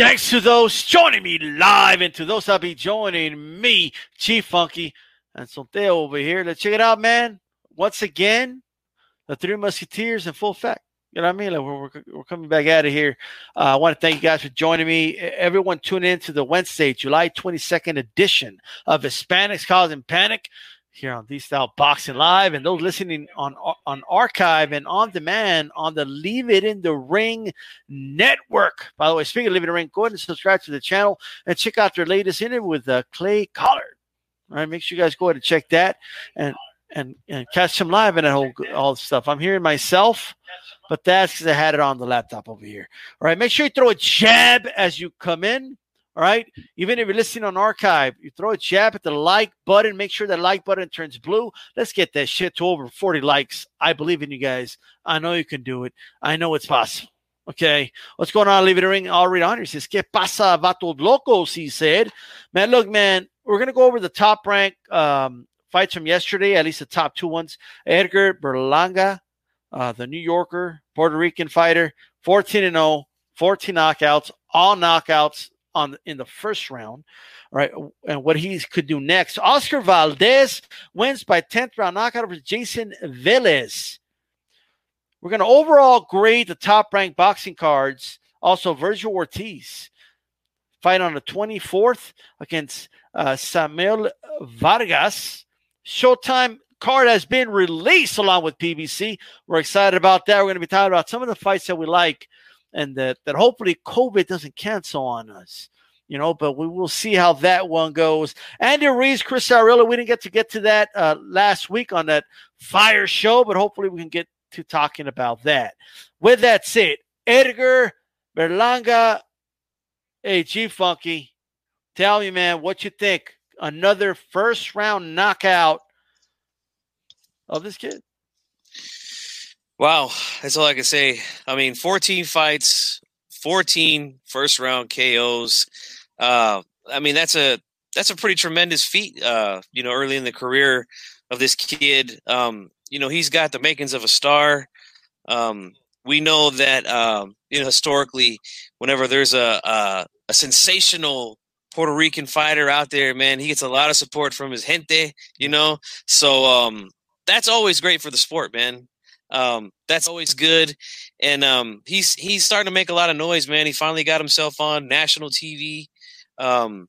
Thanks to those joining me live and to those that'll be joining me, Chief Funky and Sonteo over here. Let's check it out, man. Once again, the Three Musketeers in full effect. You know what I mean? Like we're, we're, we're coming back out of here. Uh, I want to thank you guys for joining me. Everyone tune in to the Wednesday, July 22nd edition of Hispanics Causing Panic here on the Style Boxing Live, and those listening on on archive and on demand on the Leave It in the Ring network. By the way, speaking of Leave It in the Ring, go ahead and subscribe to the channel and check out their latest interview with uh, Clay Collard. All right, make sure you guys go ahead and check that and and and catch him live and that whole all the stuff. I'm hearing myself, but that's because I had it on the laptop over here. All right, make sure you throw a jab as you come in. All right. Even if you're listening on archive, you throw a jab at the like button. Make sure that like button turns blue. Let's get that shit to over 40 likes. I believe in you guys. I know you can do it. I know it's possible. Okay. What's going on? Leave it a ring. I'll read on here. Says, ¿Qué pasa, vato locos? He said. Man, look, man, we're going to go over the top rank um, fights from yesterday, at least the top two ones. Edgar Berlanga, uh, the New Yorker, Puerto Rican fighter, 14 and 0, 14 knockouts, all knockouts on in the first round, right? And what he could do next. Oscar Valdez wins by 10th round knockout over Jayson Velez. We're going to overall grade the top ranked boxing cards. Also, Vergil Ortiz fight on the 24th against uh, Samuel Vargas. Showtime card has been released along with PBC. We're excited about that. We're going to be talking about some of the fights that we like and that, that hopefully COVID doesn't cancel on us. You know, but we will see how that one goes. Andy Ruiz, Chris Arreola, we didn't get to get to that uh, last week on that fire show, but hopefully we can get to talking about that. With that said, Edgar Berlanga, hey, G Funky, tell me, man, what you think? Another first round knockout of this kid. Wow, that's all I can say. I mean, 14 fights, 14 first round KOs. Uh, I mean, that's a that's a pretty tremendous feat. Uh, you know, early in the career of this kid. Um, you know, he's got the makings of a star. Um, we know that um, you know historically, whenever there's a, a a sensational Puerto Rican fighter out there, man, he gets a lot of support from his gente. You know, so um, that's always great for the sport, man. Um, that's always good. And um, he's he's starting to make a lot of noise, man. He finally got himself on national TV. Um,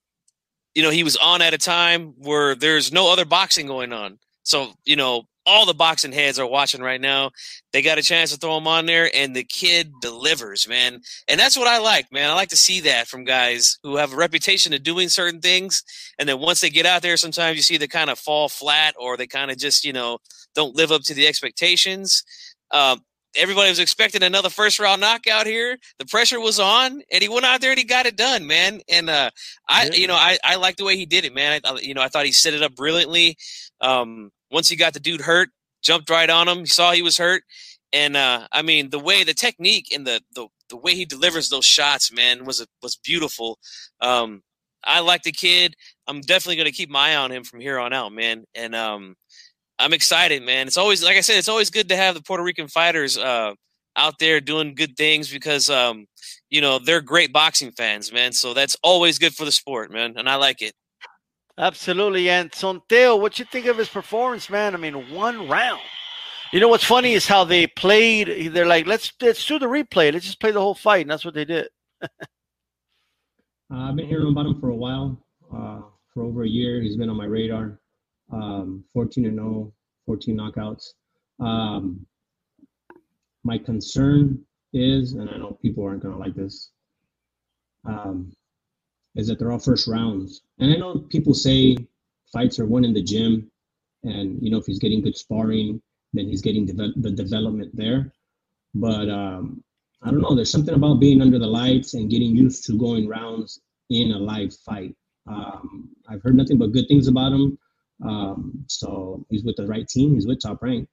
you know, he was on at a time where there's no other boxing going on. So, you know, all the boxing heads are watching right now. They got a chance to throw him on there, and the kid delivers, man. And that's what I like, man. I like to see that from guys who have a reputation of doing certain things, and then once they get out there, sometimes you see they kind of fall flat, or they kind of just, you know, don't live up to the expectations. Um, everybody was expecting another first round knockout here. The pressure was on, and he went out there and he got it done, man. And uh, I, you know, I, I like the way he did it, man. I, you know, I thought he set it up brilliantly. Um, once he got the dude hurt, jumped right on him. He saw he was hurt, and uh, I mean the way the technique and the, the the way he delivers those shots, man, was a, was beautiful. Um, I like the kid. I'm definitely going to keep my eye on him from here on out, man. And um, I'm excited, man. It's always like I said, it's always good to have the Puerto Rican fighters uh, out there doing good things because um, you know they're great boxing fans, man. So that's always good for the sport, man, and I like it. Absolutely. And Sonteo, what you think of his performance, man? I mean, one round. You know what's funny is how they played. They're like, let's let's do the replay. Let's just play the whole fight, and that's what they did. uh, I've been hearing about him for a while, uh, for over a year. He's been on my radar. Um, 14 and 0, 14 knockouts. Um, my concern is, and I know people aren't going to like this, um, is that they're all first rounds. And I know people say fights are won in the gym, and you know if he's getting good sparring, then he's getting de- the development there. But um, I don't know. There's something about being under the lights and getting used to going rounds in a live fight. Um, I've heard nothing but good things about him. Um, so he's with the right team. He's with Top Rank,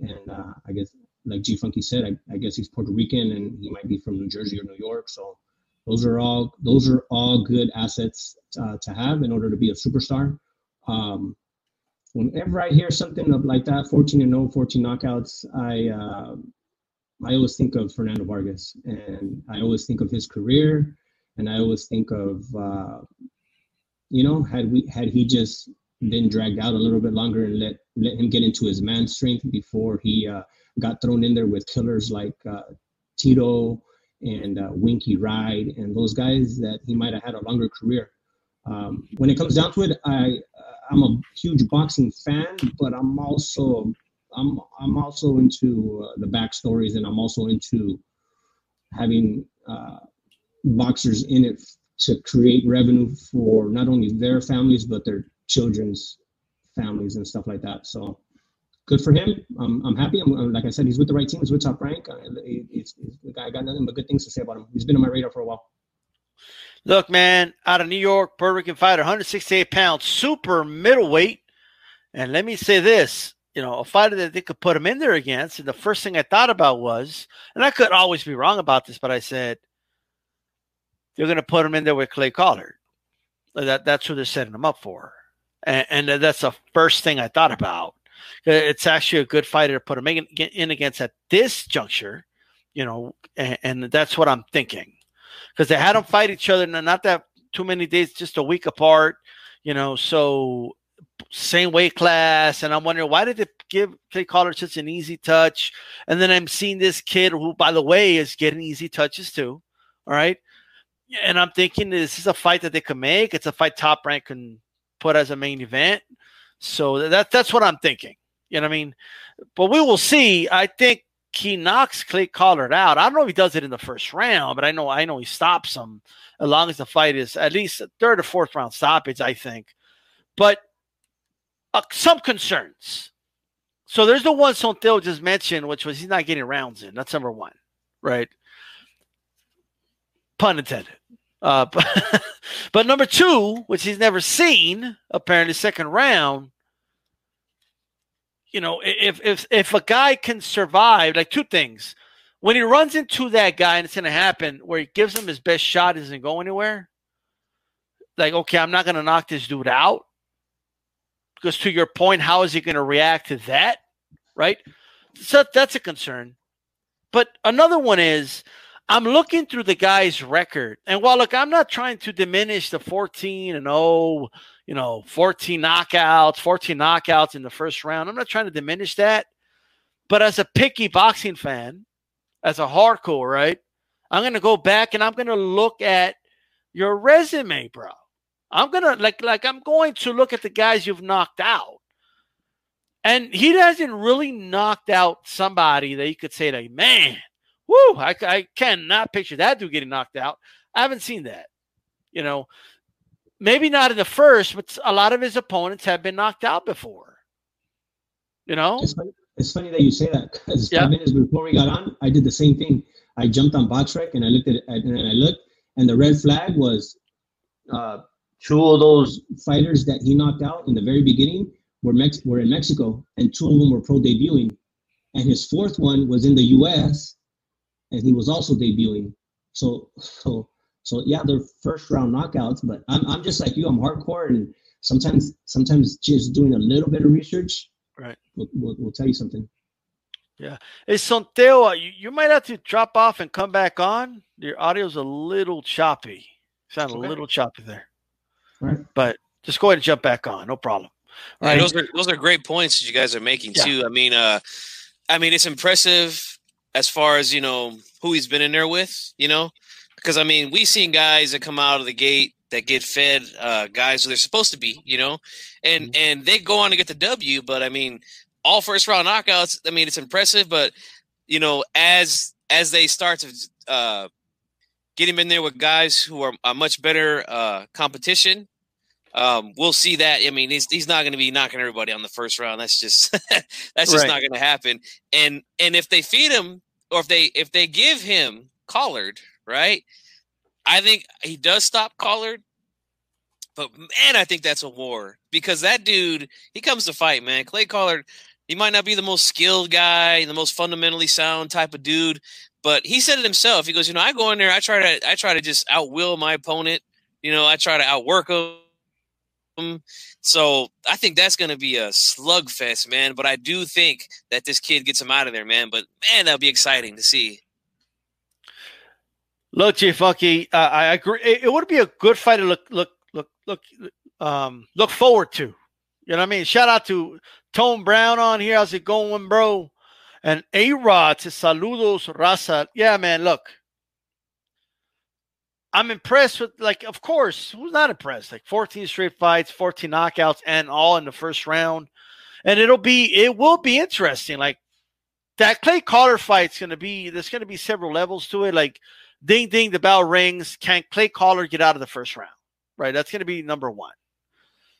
and uh, I guess like G Funky said, I, I, guess he's Puerto Rican and he might be from New Jersey or New York. So those are all those are all good assets uh, to have in order to be a superstar. Um, whenever I hear something like that, 14 and 0, 14 knockouts, I uh, I always think of Fernando Vargas, and I always think of his career, and I always think of, uh, you know, had we had he just been dragged out a little bit longer and let let him get into his man strength before he uh, got thrown in there with killers like uh, Tito and uh, Winky Wright and those guys that he might have had a longer career. Um, when it comes down to it, I I'm a huge boxing fan, but I'm also I'm I'm also into uh, the backstories, and I'm also into having uh, boxers in it to create revenue for not only their families but their children's families and stuff like that. So good for him. I'm, I'm happy. I'm, like I said, he's with the right team. He's with Top Rank. Uh, I got nothing but good things to say about him. He's been on my radar for a while. Look, man, out of New York, Puerto Rican fighter, 168 pounds, super middleweight. And let me say this you know, a fighter that they could put him in there against. And the first thing I thought about was, and I could always be wrong about this, but I said, they're going to put him in there with Clay Collard. That, that's who they're setting him up for. And, and that's the first thing I thought about. Uh, it's actually a good fighter to put him in, in against at this juncture, you know, and, and that's what I'm thinking. Because they had them fight each other, not that too many days, just a week apart, you know, so same weight class, and I'm wondering why did they give Clay Collard such an easy touch? And then I'm seeing this kid who, by the way, is getting easy touches too. All right, and I'm thinking this is a fight that they can make. It's a fight Top Rank can put as a main event. So that that's what I'm thinking. You know what I mean? But we will see. I think he knocks Clay Collard out. I don't know if he does it in the first round, but I know I know he stops him as long as the fight is at least third or fourth round stoppage. I think, but uh, some concerns. So there's the one Sonteo just mentioned, which was he's not getting rounds in. That's number one, right? Pun intended. Uh, but, but number two, which he's never seen, apparently second round. You know, if if if a guy can survive, like two things, when he runs into that guy and it's going to happen, where he gives him his best shot, doesn't go anywhere. Like, okay, I'm not going to knock this dude out because to your point, how is he going to react to that? Right. So that's a concern. But another one is I'm looking through the guy's record. And while look, I'm not trying to diminish the 14 and 0, you know, 14 knockouts, 14 knockouts in the first round. I'm not trying to diminish that. But as a picky boxing fan, as a hardcore, right? I'm to go back and I'm to look at your resume, bro. I'm gonna like like I'm going to look at the guys you've knocked out. And he hasn't really knocked out somebody that you could say like, man, whoo, I, I cannot picture that dude getting knocked out. I haven't seen that. You know, maybe not in the first, but a lot of his opponents have been knocked out before. You know? It's funny, it's funny that you say that because yeah. five minutes before we got on, I did the same thing. I jumped on BoxRec and I looked at it and I looked, and the red flag was uh, two of those fighters that he knocked out in the very beginning were Mex- were in Mexico, and two of them were pro debuting, and his fourth one was in the U.S. and he was also debuting. So so so yeah, they're first round knockouts. But I'm I'm just like you. I'm hardcore, and sometimes sometimes just doing a little bit of research, right, will will, will tell you something. Yeah. Hey, Sonteo, you, you might have to drop off and come back on. Your audio's a little choppy. Sound okay. a little choppy there. Right. But just go ahead and jump back on. No problem. Right. those are those are great points that you guys are making yeah. too. I mean, uh, I mean, it's impressive as far as you know who he's been in there with. You know, because I mean, we've seen guys that come out of the gate that get fed uh, guys who they're supposed to be. You know, and mm-hmm. and they go on to get the W. But I mean, all first round knockouts. I mean, it's impressive. But you know, as as they start to uh, get him in there with guys who are a much better uh, competition um, we'll see that. I mean, he's he's not going to be knocking everybody on the first round. That's just that's just right. not going to happen. And and if they feed him, or if they if they give him Collard, right? I think he does stop Collard. But man, I think that's a war because that dude, he comes to fight, man. Clay Collard, he might not be the most skilled guy, the most fundamentally sound type of dude, but he said it himself. He goes, you know, I go in there, I try to, I try to just outwill my opponent. You know, I try to outwork him so I think that's going to be a slugfest, man. But I do think that this kid gets him out of there, man. But man, that'll be exciting to see. Look, J Funky, uh, I agree. It, it would be a good fight to look, look, look, look, um, look forward to. You know what I mean? Shout out to Tone Brown on here. How's it going, bro? And A Rod to saludos, raza. Yeah, man. Look, I'm impressed with, like, of course, who's not impressed? Like 14 straight fights, 14 knockouts, and all in the first round. And it'll be, it will be interesting. Like, that Clay Collard fight's going to be, there's going to be several levels to it. Like, ding, ding, the bell rings. Can Clay Collard get out of the first round? Right. That's going to be number one.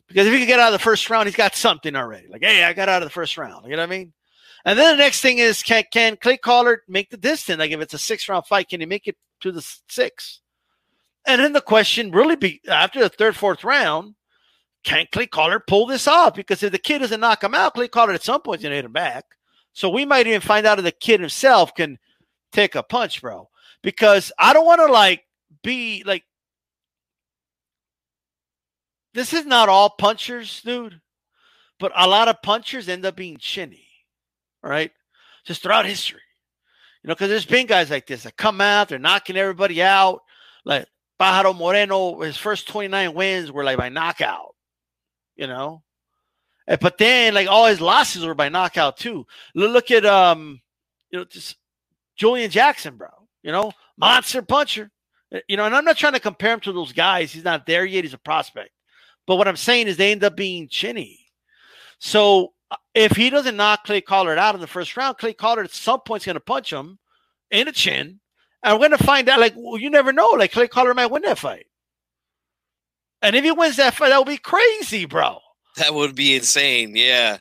Because if he can get out of the first round, he's got something already. Like, hey, I got out of the first round. You know what I mean? And then the next thing is, can can Clay Collard make the distance? Like, if it's a six round fight, can he make it to the six? And then the question really be after the third, fourth round, can Clay Collard pull this off? Because if the kid doesn't knock him out, Clay Collard at some point is going to hit him back. So we might even find out if the kid himself can take a punch, bro. Because I don't want to like be like this is not all punchers, dude, but a lot of punchers end up being chinny, right? Just throughout history. You know, because there's been guys like this that come out, they're knocking everybody out. Like Pajaro Moreno, his first 29 wins were like by knockout, you know? But then, like, all his losses were by knockout, too. Look at, um, you know, just Julian Jackson, bro, you know, monster puncher. You know, and I'm not trying to compare him to those guys. He's not there yet. He's a prospect. But what I'm saying is they end up being chinny. So uh, if he doesn't knock Clay Collard out in the first round, Clay Collard at some point is going to punch him in the chin. We're going to find out, like, well, you never know. Like, Clay Collard might win that fight. And if he wins that fight, that would be crazy, bro. That would be insane. Yeah.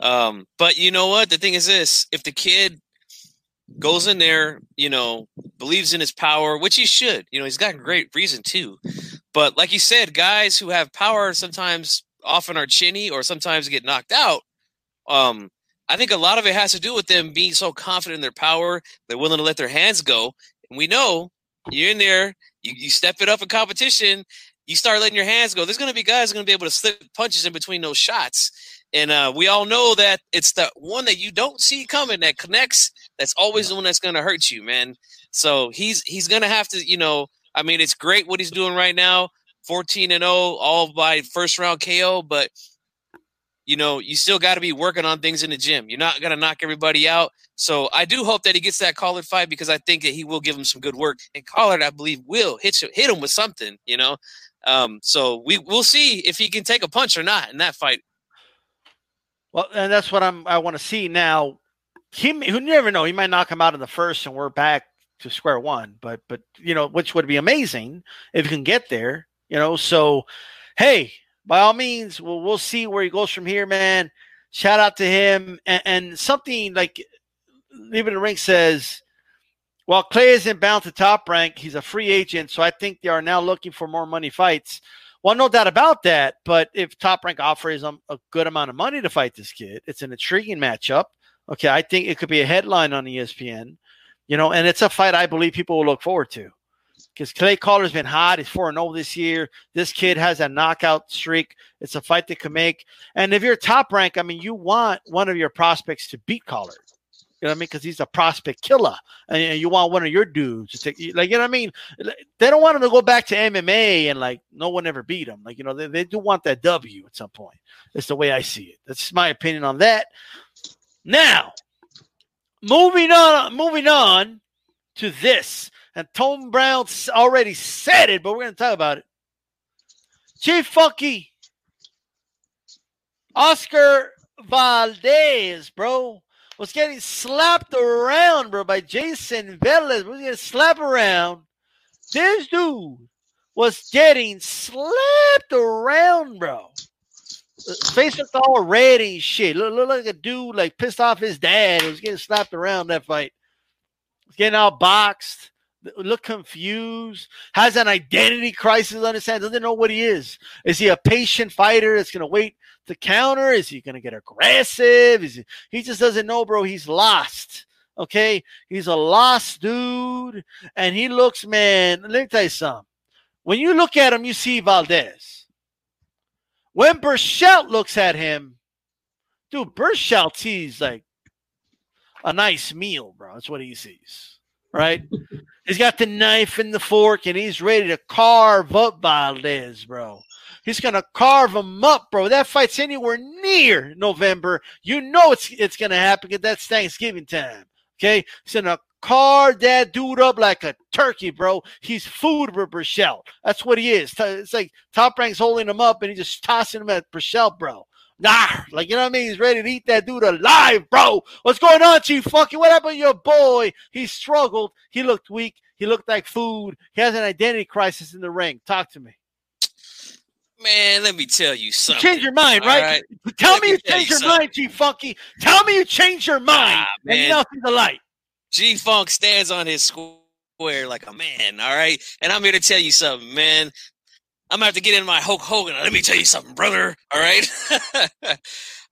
Um, but you know what? The thing is this if the kid goes in there, you know, believes in his power, which he should, you know, he's got great reason too. But like you said, guys who have power sometimes often are chinny or sometimes get knocked out. Um, I think a lot of it has to do with them being so confident in their power, they're willing to let their hands go. We know you're in there, you, you step it up in competition, you start letting your hands go. There's going to be guys going to be able to slip punches in between those shots. And uh, we all know that it's the one that you don't see coming that connects. That's always the one that's going to hurt you, man. So he's he's going to have to, you know, I mean, it's great what he's doing right now, 14 and 0, all by first round KO, but you know, you still got to be working on things in the gym. You're not going to knock everybody out. So I do hope that he gets that Collard fight because I think that he will give him some good work. And Collard, I believe, will hit hit him with something, you know. Um, so we we'll see if he can take a punch or not in that fight. Well, and that's what I'm I want to see now. He who never know, he might knock him out in the first and we're back to square one. But but you know, which would be amazing if you can get there. You know, so hey, by all means, we'll we'll see where he goes from here, man. Shout out to him and, and something like Leaving the Ring says, while Clay isn't bound to top rank, he's a free agent, so I think they are now looking for more money fights. Well, no doubt about that. But if Top Rank offers him a good amount of money to fight this kid, it's an intriguing matchup. Okay, I think it could be a headline on ESPN you know, and it's a fight I believe people will look forward to because Clay Collard's been hot. He's 4 0 this year. This kid has a knockout streak. It's a fight they can make. And if you're top rank, I mean, you want one of your prospects to beat Collard. You know what I mean? Because he's a prospect killer, and you want one of your dudes to take, like, you know what I mean? They don't want him to go back to MMA and like no one ever beat him. Like, you know, they, they do want that W at some point. That's the way I see it. That's my opinion on that. Now, moving on, moving on to this. And Tone Brown already said it, but we're going to talk about it. Chief Funky, Oscar Valdez, bro, was getting slapped around, bro, by Jayson Velez. Was getting slapped around. This dude was getting slapped around, bro face looked all red and shit. Look, look like a dude like pissed off his dad. He was getting slapped around that fight. He's getting all boxed. Look confused. Has an identity crisis on his hands. Doesn't know what he is. Is he a patient fighter that's gonna wait to counter? Is he gonna get aggressive? Is he, he just doesn't know, bro. He's lost. Okay, he's a lost dude, and he looks, man. Let me tell you something. When you look at him, you see Valdez. When Berchelt looks at him, dude, Berchelt sees like a nice meal, bro. That's what he sees, right? He's got the knife and the fork, and he's ready to carve up Valdez, bro. He's gonna carve him up, bro. That fight's anywhere near November. You know it's it's gonna happen because that's Thanksgiving time. Okay, he's gonna carve that dude up like a turkey, bro. He's food for Berchelt. That's what he is. It's like Top Rank's holding him up and he's just tossing him at Berchelt, bro. Nah, like you know what I mean? He's ready to eat that dude alive, bro. What's going on, Chief Funky? What happened to your boy? He struggled. He looked weak. He looked like food. He has an identity crisis in the ring. Talk to me. Man, let me tell you something. change your mind, right? right? Tell let me you change you your something. mind, G Funky. Tell me you change your mind. Ah, and nothing the light. G Funk stands on his square like a man, all right? And I'm here to tell you something, man. I'm gonna have to get in my Hulk Hogan. Let me tell you something, brother. All right.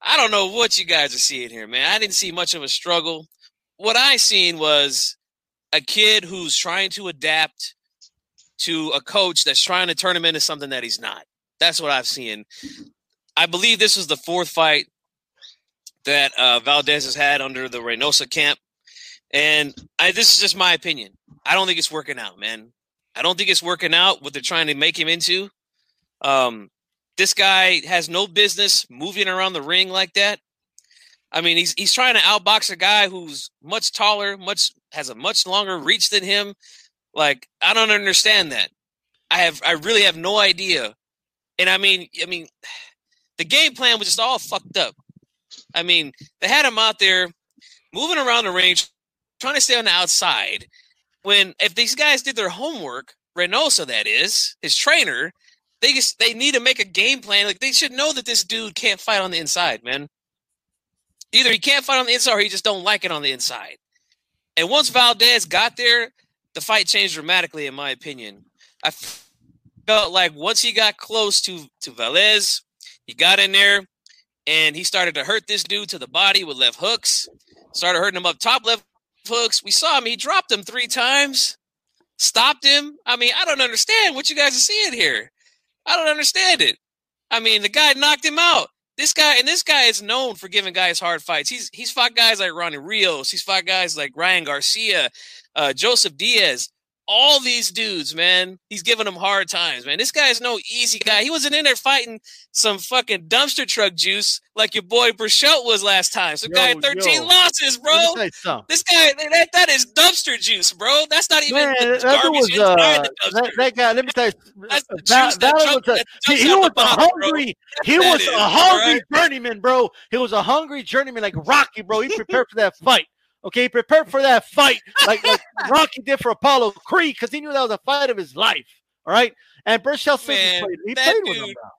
I don't know what you guys are seeing here, man. I didn't see much of a struggle. What I seen was a kid who's trying to adapt to a coach that's trying to turn him into something that he's not. That's what I've seen. I believe this was the fourth fight that uh, Valdez has had under the Reynoso camp, and I, this is just my opinion. I don't think it's working out, man. I don't think it's working out what they're trying to make him into. Um, this guy has no business moving around the ring like that. I mean, he's he's trying to outbox a guy who's much taller, much has a much longer reach than him. Like, I don't understand that. I have I really have no idea. And I mean, I mean, the game plan was just all fucked up. I mean, they had him out there moving around the ring, trying to stay on the outside, when if these guys did their homework, Reynoso that is, his trainer, they just they need to make a game plan. Like they should know that this dude can't fight on the inside, man. Either he can't fight on the inside or he just don't like it on the inside. And once Valdez got there, the fight changed dramatically, in my opinion. I felt like once he got close to to Velez, he got in there and he started to hurt this dude to the body with left hooks. Started hurting him up top left hooks. We saw him. He dropped him three times, stopped him. I mean, I don't understand what you guys are seeing here. I don't understand it. I mean, the guy knocked him out. This guy and this guy is known for giving guys hard fights. He's he's fought guys like Ronnie Rios. He's fought guys like Ryan Garcia, uh, Joseph Diaz all these dudes, man. He's giving them hard times, man. This guy's no easy guy. He wasn't in there fighting some fucking dumpster truck juice like your boy Berchelt was last time. Some yo, guy had 13 yo. losses, bro. This guy, that, that is dumpster juice, bro. That's not even man, that garbage was, uh, that, that, guy, let me tell you, That's the that, that was a, he, he was a hungry, he was a hungry right? journeyman, bro. He was a hungry journeyman like Rocky, bro. He prepared for that fight. Okay, prepare for that fight like, like Rocky did for Apollo Creed because he knew that was a fight of his life. All right, and Berchelt Man, played. He played dude, with him. Now.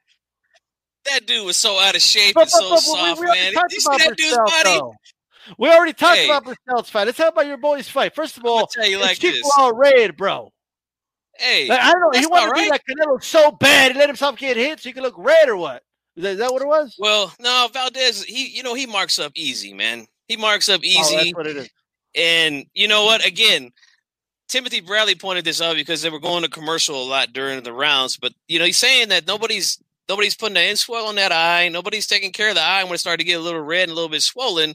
That dude was so out of shape but, and so but, soft, we, we man. Did you see that dude's body? Though. We already talked hey. about Berchelt's fight. Let's talk about your boy's fight. First of all, tell you like this. all red, bro. Hey, like, I don't know. He wanted to right. be like Canelo so bad, he let himself get hit so he could look red or what? Is that, is that what it was? Well, no, Valdez. He, you know, he marks up easy, man. He marks up easy. Oh, that's what it is. And you know what? Again, Timothy Bradley pointed this out because they were going to commercial a lot during the rounds. But you know, he's saying that nobody's nobody's putting an swell on that eye. Nobody's taking care of the eye when it started to get a little red and a little bit swollen.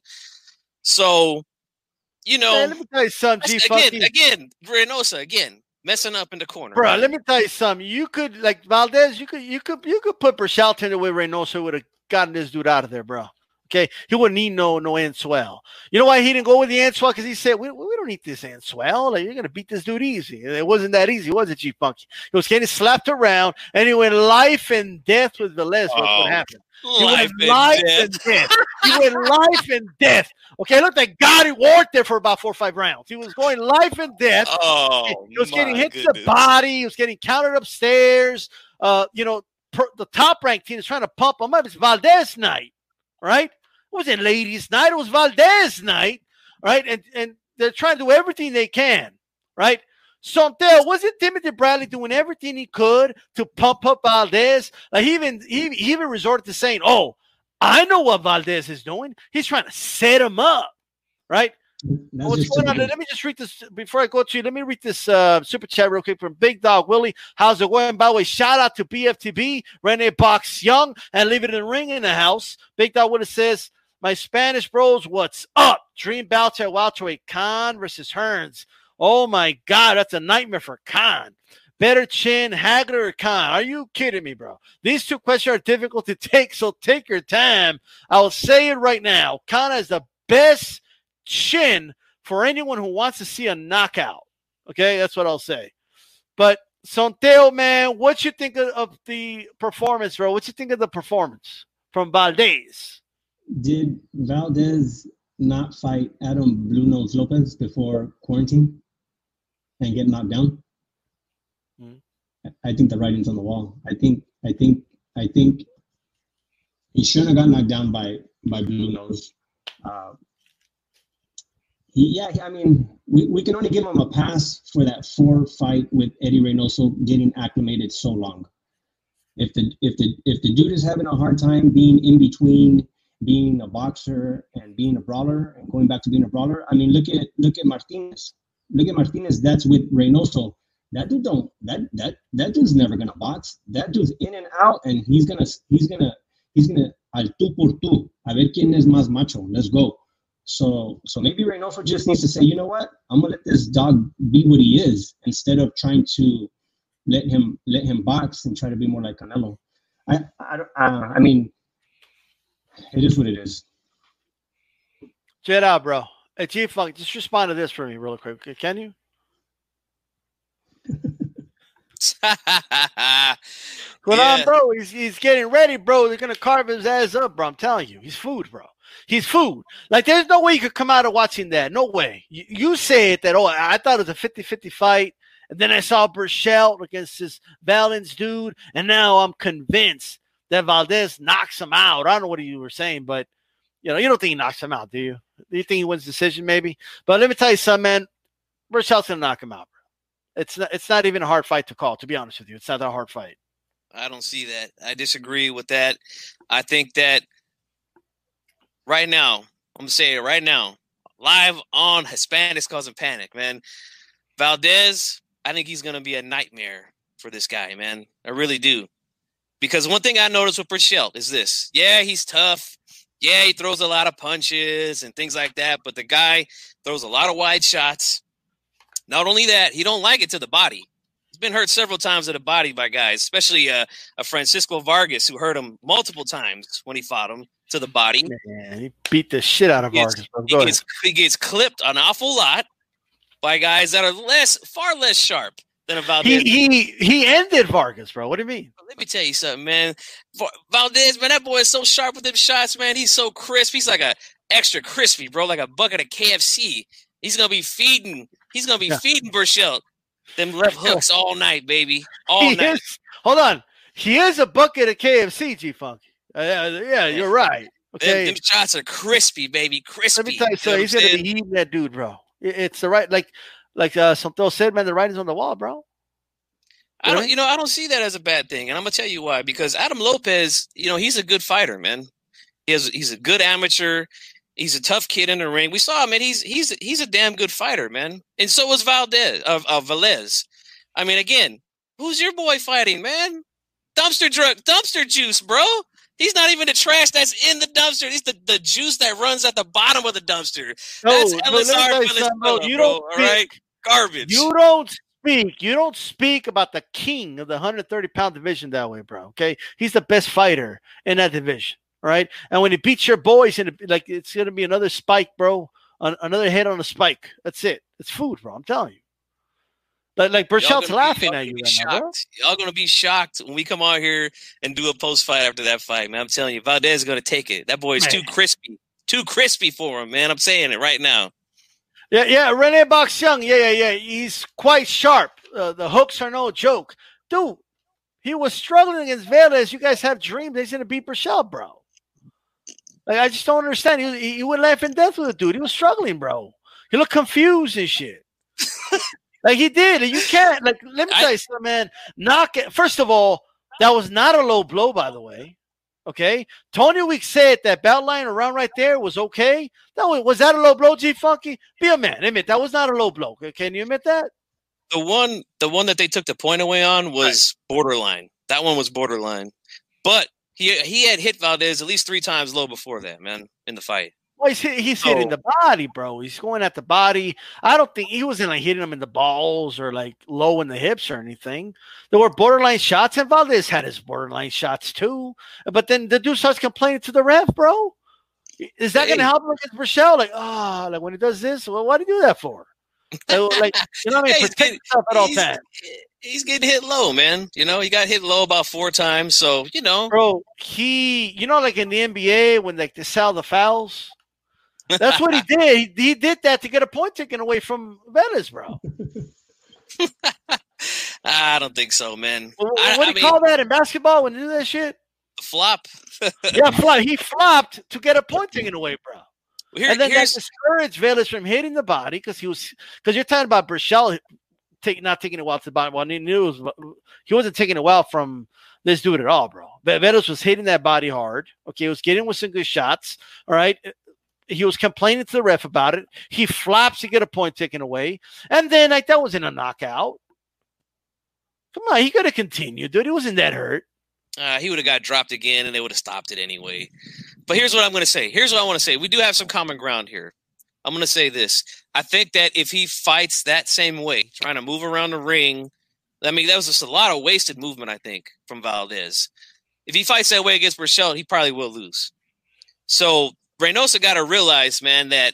So, you know, Man, let me tell you something. Again, again, Reynoso again messing up in the corner. Bro, right? let me tell you something. You could like Valdez. You could you could you could put Berchelt in the way Reynoso would have gotten this dude out of there, bro. Okay, he wouldn't need no no Enswell. You know why he didn't go with the Enswell? Because he said we, we don't need this Enswell. Like, you're gonna beat this dude easy. It wasn't that easy, was it, G Funky? He was getting slapped around, and he went life and death with Velez. What's oh, what happened? He life went life death. and death. he went life and death. Okay, look, that God he worked there for about four or five rounds. He was going life and death. Oh, he was getting hit goodness. to the body. He was getting counted upstairs. Uh, you know, per, the top ranked team is trying to pump him up. It's Valdez night, right? It wasn't ladies' night. It was Valdez night, right? And and they're trying to do everything they can, right? Sonteo wasn't Timothy Bradley doing everything he could to pump up Valdez? Like he even he, he even resorted to saying, "Oh, I know what Valdez is doing. He's trying to set him up, right?" That's What's going on? Let me just read this before I go to you. Let me read this uh, super chat real quick from Big Dog Willie. How's it going? By the way, shout out to BFTB, Rene Box Young, and Leave It in the Ring in the house. Big Dog Willie says, my Spanish bros, what's up? Dream at welterweight Khan versus Hearns. Oh my God, that's a nightmare for Khan. Better chin, Hagler or Khan? Are you kidding me, bro? These two questions are difficult to take, so take your time. I'll say it right now. Khan has the best chin for anyone who wants to see a knockout. Okay, that's what I'll say. But Sonteo, man, what you think of, of the performance, bro? What you think of the performance from Valdez? Did Valdez not fight Adam Blue Nose Lopez before quarantine and get knocked down? Mm-hmm. I think the writing's on the wall. I think I think I think he shouldn't have got knocked down by by Blue Nose. Uh, yeah, I mean, we, we can only give him a pass for that four fight with Eddie Reynoso getting acclimated so long. If the if the if the dude is having a hard time being in between being a boxer and being a brawler and going back to being a brawler, I mean, look at look at Martinez. Look at Martinez. That's with Reynoso. That dude don't that that that dude's never gonna box. That dude's in and out, and he's gonna he's gonna he's gonna al tú por tú. A ver quién es más macho. Let's go. So so maybe Reynoso just needs to say, you know what? I'm gonna let this dog be what he is instead of trying to let him let him box and try to be more like Canelo. I I, uh, I mean, it is what it is. Jet out, bro. Hey, Chief Funk, just respond to this for me real quick. Can you? What yeah. on, bro? He's, he's getting ready, bro. They're gonna carve his ass up, bro. I'm telling you, he's food, bro. He's food. Like, there's no way you could come out of watching that. No way. You, you say it that, oh, I thought it was a 50 50 fight. And then I saw Berchelt against this Valens dude. And now I'm convinced that Valdez knocks him out. I don't know what you were saying, but you know, you don't think he knocks him out, do you? Do you think he wins decision, maybe? But let me tell you something, man. Berchelt's gonna knock him out. It's not, it's not even a hard fight to call, to be honest with you. It's not that hard fight. I don't see that. I disagree with that. I think that right now, I'm gonna say it right now, live on Hispanics causing panic, man. Valdez, I think he's gonna be a nightmare for this guy, man. I really do. Because one thing I noticed with Berchelt is this: yeah, he's tough. Yeah, he throws a lot of punches and things like that, but the guy throws a lot of wide shots. Not only that, he don't like it to the body. He's been hurt several times to the body by guys, especially uh, a Francisco Vargas who hurt him multiple times when he fought him to the body. Man, he beat the shit out of he Vargas. He, gets, he gets clipped an awful lot by guys that are less, far less sharp than Valdez. He he he ended Vargas, bro. What do you mean? Let me tell you something, man. Valdez, man, that boy is so sharp with them shots, man. He's so crisp. He's like a extra crispy, bro, like a bucket of KFC. He's gonna be feeding. He's gonna be yeah. feeding Berchelt them left hooks all night, baby. All he night. Is, hold on. He is a bucket of KFC, G Funk. Uh, yeah, you're right. Okay. Them, them, shots are crispy, baby. Crispy. Let me tell you, so he's gonna be eating that dude, bro. It's the right, like, like uh, Santos said, man. The writing's on the wall, bro. I don't, you know, I don't see that as a bad thing, and I'm gonna tell you why. Because Adam Lopez, you know, he's a good fighter, man. He has, he's a good amateur. He's a tough kid in the ring. We saw him, man. He's he's he's a damn good fighter, man. And so was Valdez of uh, uh, Velez. I mean, again, who's your boy fighting, man? Dumpster drug, dumpster juice, bro. He's not even the trash that's in the dumpster. He's the, the juice that runs at the bottom of the dumpster. That's no, Eleazar Valenzuela, you don't bro, all right? Garbage. You don't speak. You don't speak about the king of the 130 pound division that way, bro. Okay. He's the best fighter in that division. Right. And when he beats your boys, and like it's gonna be another spike, bro. another head on a spike. That's it. It's food, bro. I'm telling you. Like, like Berchelt's laughing be, at you right now, Y'all gonna be shocked when we come out here and do a post fight after that fight, man. I'm telling you, Valdez is gonna take it. That boy is too crispy, too crispy for him, man. I'm saying it right now. Yeah, yeah. Rene Box Young, yeah, yeah, yeah. He's quite sharp. Uh, the hooks are no joke, dude. He was struggling against Velez. You guys have dreams he's gonna beat Berchelt, bro. Like I just don't understand. He, he would laugh in death with the dude. He was struggling, bro. He looked confused and shit. like he did. You can't. Like let me tell you something, man. Knock it. First of all, that was not a low blow, by the way. Okay, Tony Weeks said that belt line around right there was okay. That was, was that a low blow, G Funky? Be a man, admit that was not a low blow. Can you admit that? The one, the one that they took the point away on was right. borderline. That one was borderline, but he he had hit Valdez at least three times low before that, man, in the fight. Well, he's, hit, he's hitting oh. the body, bro. He's going at the body. I don't think he wasn't like hitting him in the balls or like low in the hips or anything. There were borderline shots, and Valdez had his borderline shots too. But then the dude starts complaining to the ref, bro. Is that hey. going to help him against Berchelt? Like, oh, like when he does this, well, why do you do that for? like, you know what I mean? Hey, Protect yourself at all times he's getting hit low, man. You know, he got hit low about four times. So, you know. Bro, he, you know, like in the NBA when like they sell the fouls, that's what he did. He, he, did that to get a point taken away from Venice, bro. I don't think so, man. What, what do you mean, call that in basketball when you do that shit? Flop. yeah, flop. He flopped to get a point taken away, bro. Well, here, and then that discouraged Vélez from hitting the body because he was because you're talking about Berchelt take, not taking a while to the body. Well, he knew was, he wasn't taking a while from this dude at all, bro. Vélez was hitting that body hard. Okay, he was getting with some good shots. All right. He was complaining to the ref about it. He flaps to get a point taken away. And then like that wasn't a knockout. Come on, he could have continued, dude. He wasn't that hurt. Uh, he would have got dropped again and they would have stopped it anyway. But here's what I'm going to say. Here's what I want to say. We do have some common ground here. I'm going to say this. I think that if he fights that same way, trying to move around the ring, I mean, that was just a lot of wasted movement, I think, from Valdez. If he fights that way against Berchelt, he probably will lose. So Reynoso got to realize, man, that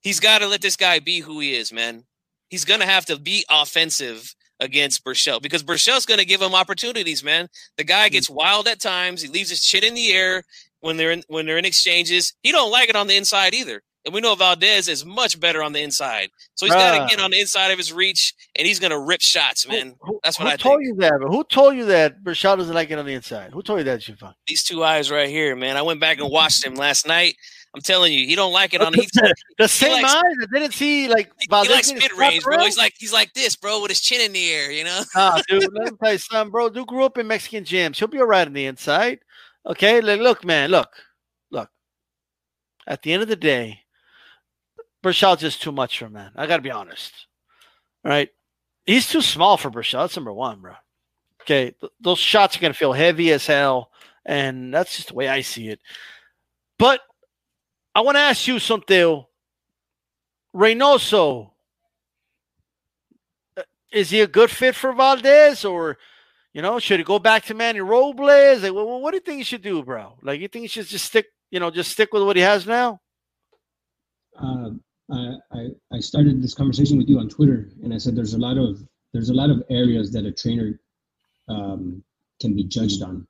he's got to let this guy be who he is, man. He's going to have to be offensive against Berchelt because Berchelt's going to give him opportunities, man. The guy hmm. gets wild at times. He leaves his shit in the air when they're in, when they're in exchanges. He don't like it on the inside either. And we know Valdez is much better on the inside. So he's got to get on the inside of his reach and he's going to rip shots, man. Who, That's what who I told you that? Who told you that Berchelt doesn't like it on the inside? Who told you that, Shifan? These two eyes right here, man. I went back and watched him last night. I'm telling you, he don't like it on the, the, the same likes, eyes. I didn't see like Valdez. He likes mid range, bro. He's like he's like this, bro, with his chin in the air, you know. Ah, dude, let me tell you something, bro. Dude grew up in Mexican gyms. He'll be all right on the inside. Okay, like, look, man, look, look. At the end of the day, Berchelt's just too much for man. I got to be honest. All right. He's too small for Berchelt. That's number one, bro. Okay. Th- those shots are going to feel heavy as hell. And that's just the way I see it. But I want to ask you something. Reynoso, uh, is he a good fit for Valdez or, you know, should he go back to Manny Robles? Like, well, what do you think he should do, bro? Like, you think he should just stick, you know, just stick with what he has now? Uh, I, I started this conversation with you on Twitter, and I said there's a lot of there's a lot of areas that a trainer um, can be judged on.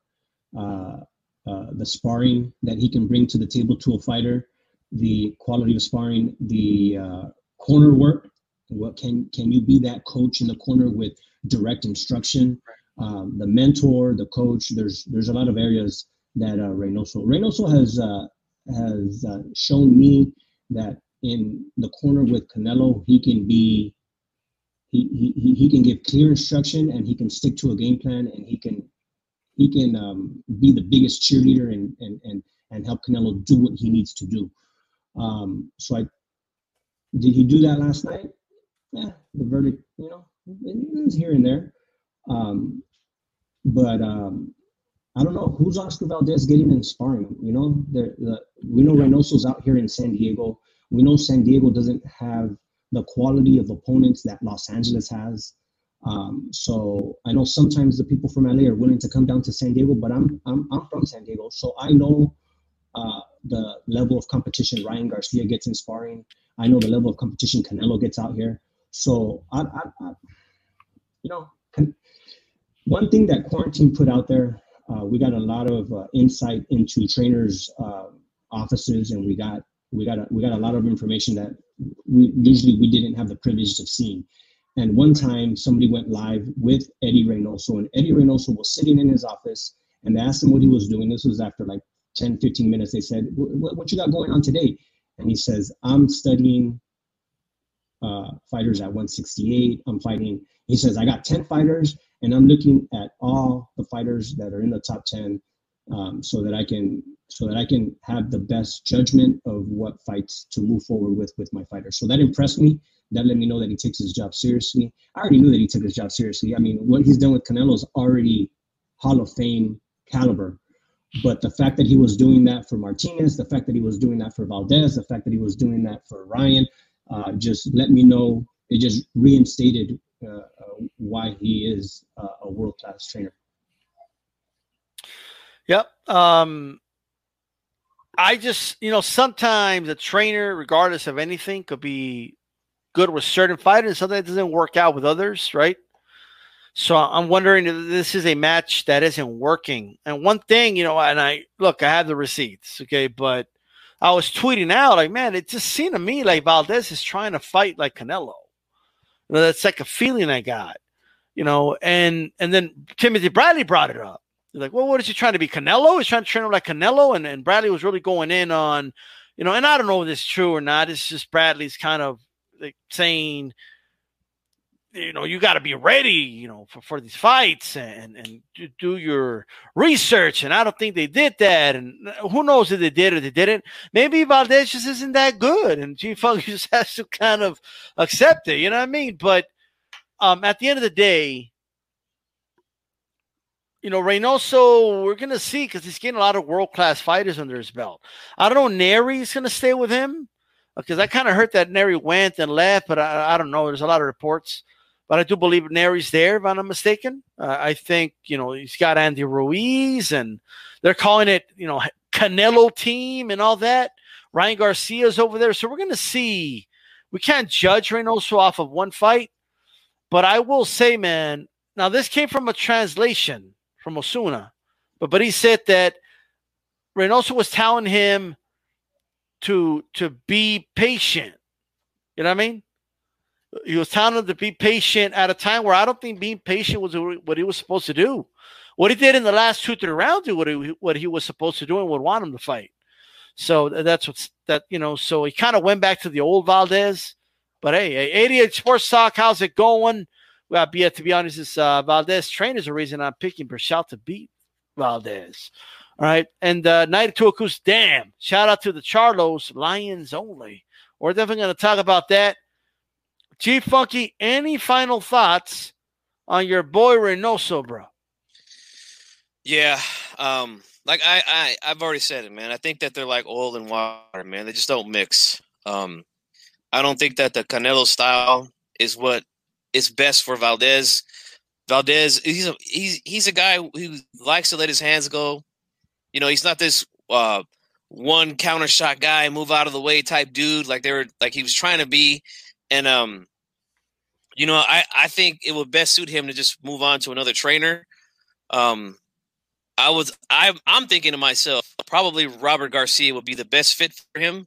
Uh, uh, the sparring that he can bring to the table to a fighter, the quality of sparring, the uh, corner work. What can can you be that coach in the corner with direct instruction? Um, the mentor, the coach. There's there's a lot of areas that uh, Reynoso Reynoso has uh, has uh, shown me that in the corner with Canelo, he can be he, he, he can give clear instruction and he can stick to a game plan and he can he can um, be the biggest cheerleader and, and and and help Canelo do what he needs to do. Um, so I did he do that last night? Yeah, the verdict, you know, it was here and there. Um, but um, I don't know who's Oscar Valdez getting in sparring. You know, the, the we know Reynoso's out here in San Diego. We know San Diego doesn't have the quality of opponents that Los Angeles has. Um, so I know sometimes the people from LA are willing to come down to San Diego, but I'm I'm, I'm from San Diego, so I know uh, the level of competition Ryan Garcia gets in sparring. I know the level of competition Canelo gets out here. So I, I, I you know, one thing that quarantine put out there, uh, we got a lot of uh, insight into trainers' uh, offices, and we got we got a, we got a lot of information that we usually we didn't have the privilege of seeing. And one time somebody went live with Eddie Reynoso, and Eddie Reynoso was sitting in his office, and they asked him what he was doing. This was after like 10, 15 minutes. They said, "What you got going on today?" And he says, "I'm studying uh, fighters at 168. I'm fighting." He says, "I got 10 fighters, and I'm looking at all the fighters that are in the top 10, um, so that I can so that I can have the best judgment of what fights to move forward with with my fighter. So that impressed me. That let me know that he takes his job seriously. I already knew that he took his job seriously. I mean, what he's done with Canelo is already Hall of Fame caliber. but the fact that he was doing that for Martinez, the fact that he was doing that for Valdez, the fact that he was doing that for Ryan, uh, just let me know. It just reinstated uh, uh, why he is a world class trainer. Yep. Um, I just, you know, sometimes a trainer, regardless of anything, could be good with certain fighters. Sometimes it doesn't work out with others, right? So I'm wondering if this is a match that isn't working. And one thing, you know, and I look, I have the receipts, okay, but I was tweeting out like, man, it just seemed to me like Valdez is trying to fight like Canelo. You know, that's like a feeling I got, you know, and and then Timothy Bradley brought it up. He's like, well, what is he trying to be? Canelo? He's trying to train him like Canelo, and, and Bradley was really going in on, you know, and I don't know if is true or not. It's just Bradley's kind of like saying you know you got to be ready you know for, for these fights and and do your research and i don't think they did that and who knows if they did or they didn't maybe valdez just isn't that good and g funk just has to kind of accept it you know what i mean but um at the end of the day you know Reynoso, we're gonna see because he's getting a lot of world class fighters under his belt. I don't know. Nery's gonna stay with him because I kind of heard that Nery went and left, but I, I don't know. There's a lot of reports but I do believe Nery's there, if I'm not mistaken. Uh, I think, you know, he's got Andy Ruiz and they're calling it, you know, Canelo team and all that. Ryan Garcia's over there. So we're going to see. We can't judge Reynoso off of one fight, but I will say, man, now this came from a translation from Osuna, but but he said that Reynoso was telling him to to be patient. You know what I mean? He was telling him to be patient at a time where I don't think being patient was what he was supposed to do. What he did in the last two, three rounds, what he, what he was supposed to do and would want him to fight. So that's what's that, you know. So he kind of went back to the old Valdez. But hey, 88 Sports Talk, how's it going? Well, yeah, to be honest, this uh, Valdez train is the reason I'm picking Berchelt to beat Valdez. All right. And uh, 92 Acus, damn. Shout out to the Charlos, Lions only. We're definitely going to talk about that. Chief Funky, any final thoughts on your boy Reynoso, bro? Yeah, um, like I, I, I've already said it, man. I think that they're like oil and water, man. They just don't mix. Um, I don't think that the Canelo style is what is best for Valdez. Valdez, he's a he's he's a guy who likes to let his hands go. You know, he's not this uh, one counter shot guy, move out of the way type dude like they were like he was trying to be. And um, you know, I I think it would best suit him to just move on to another trainer. Um, I was I I'm thinking to myself, probably Robert Garcia would be the best fit for him.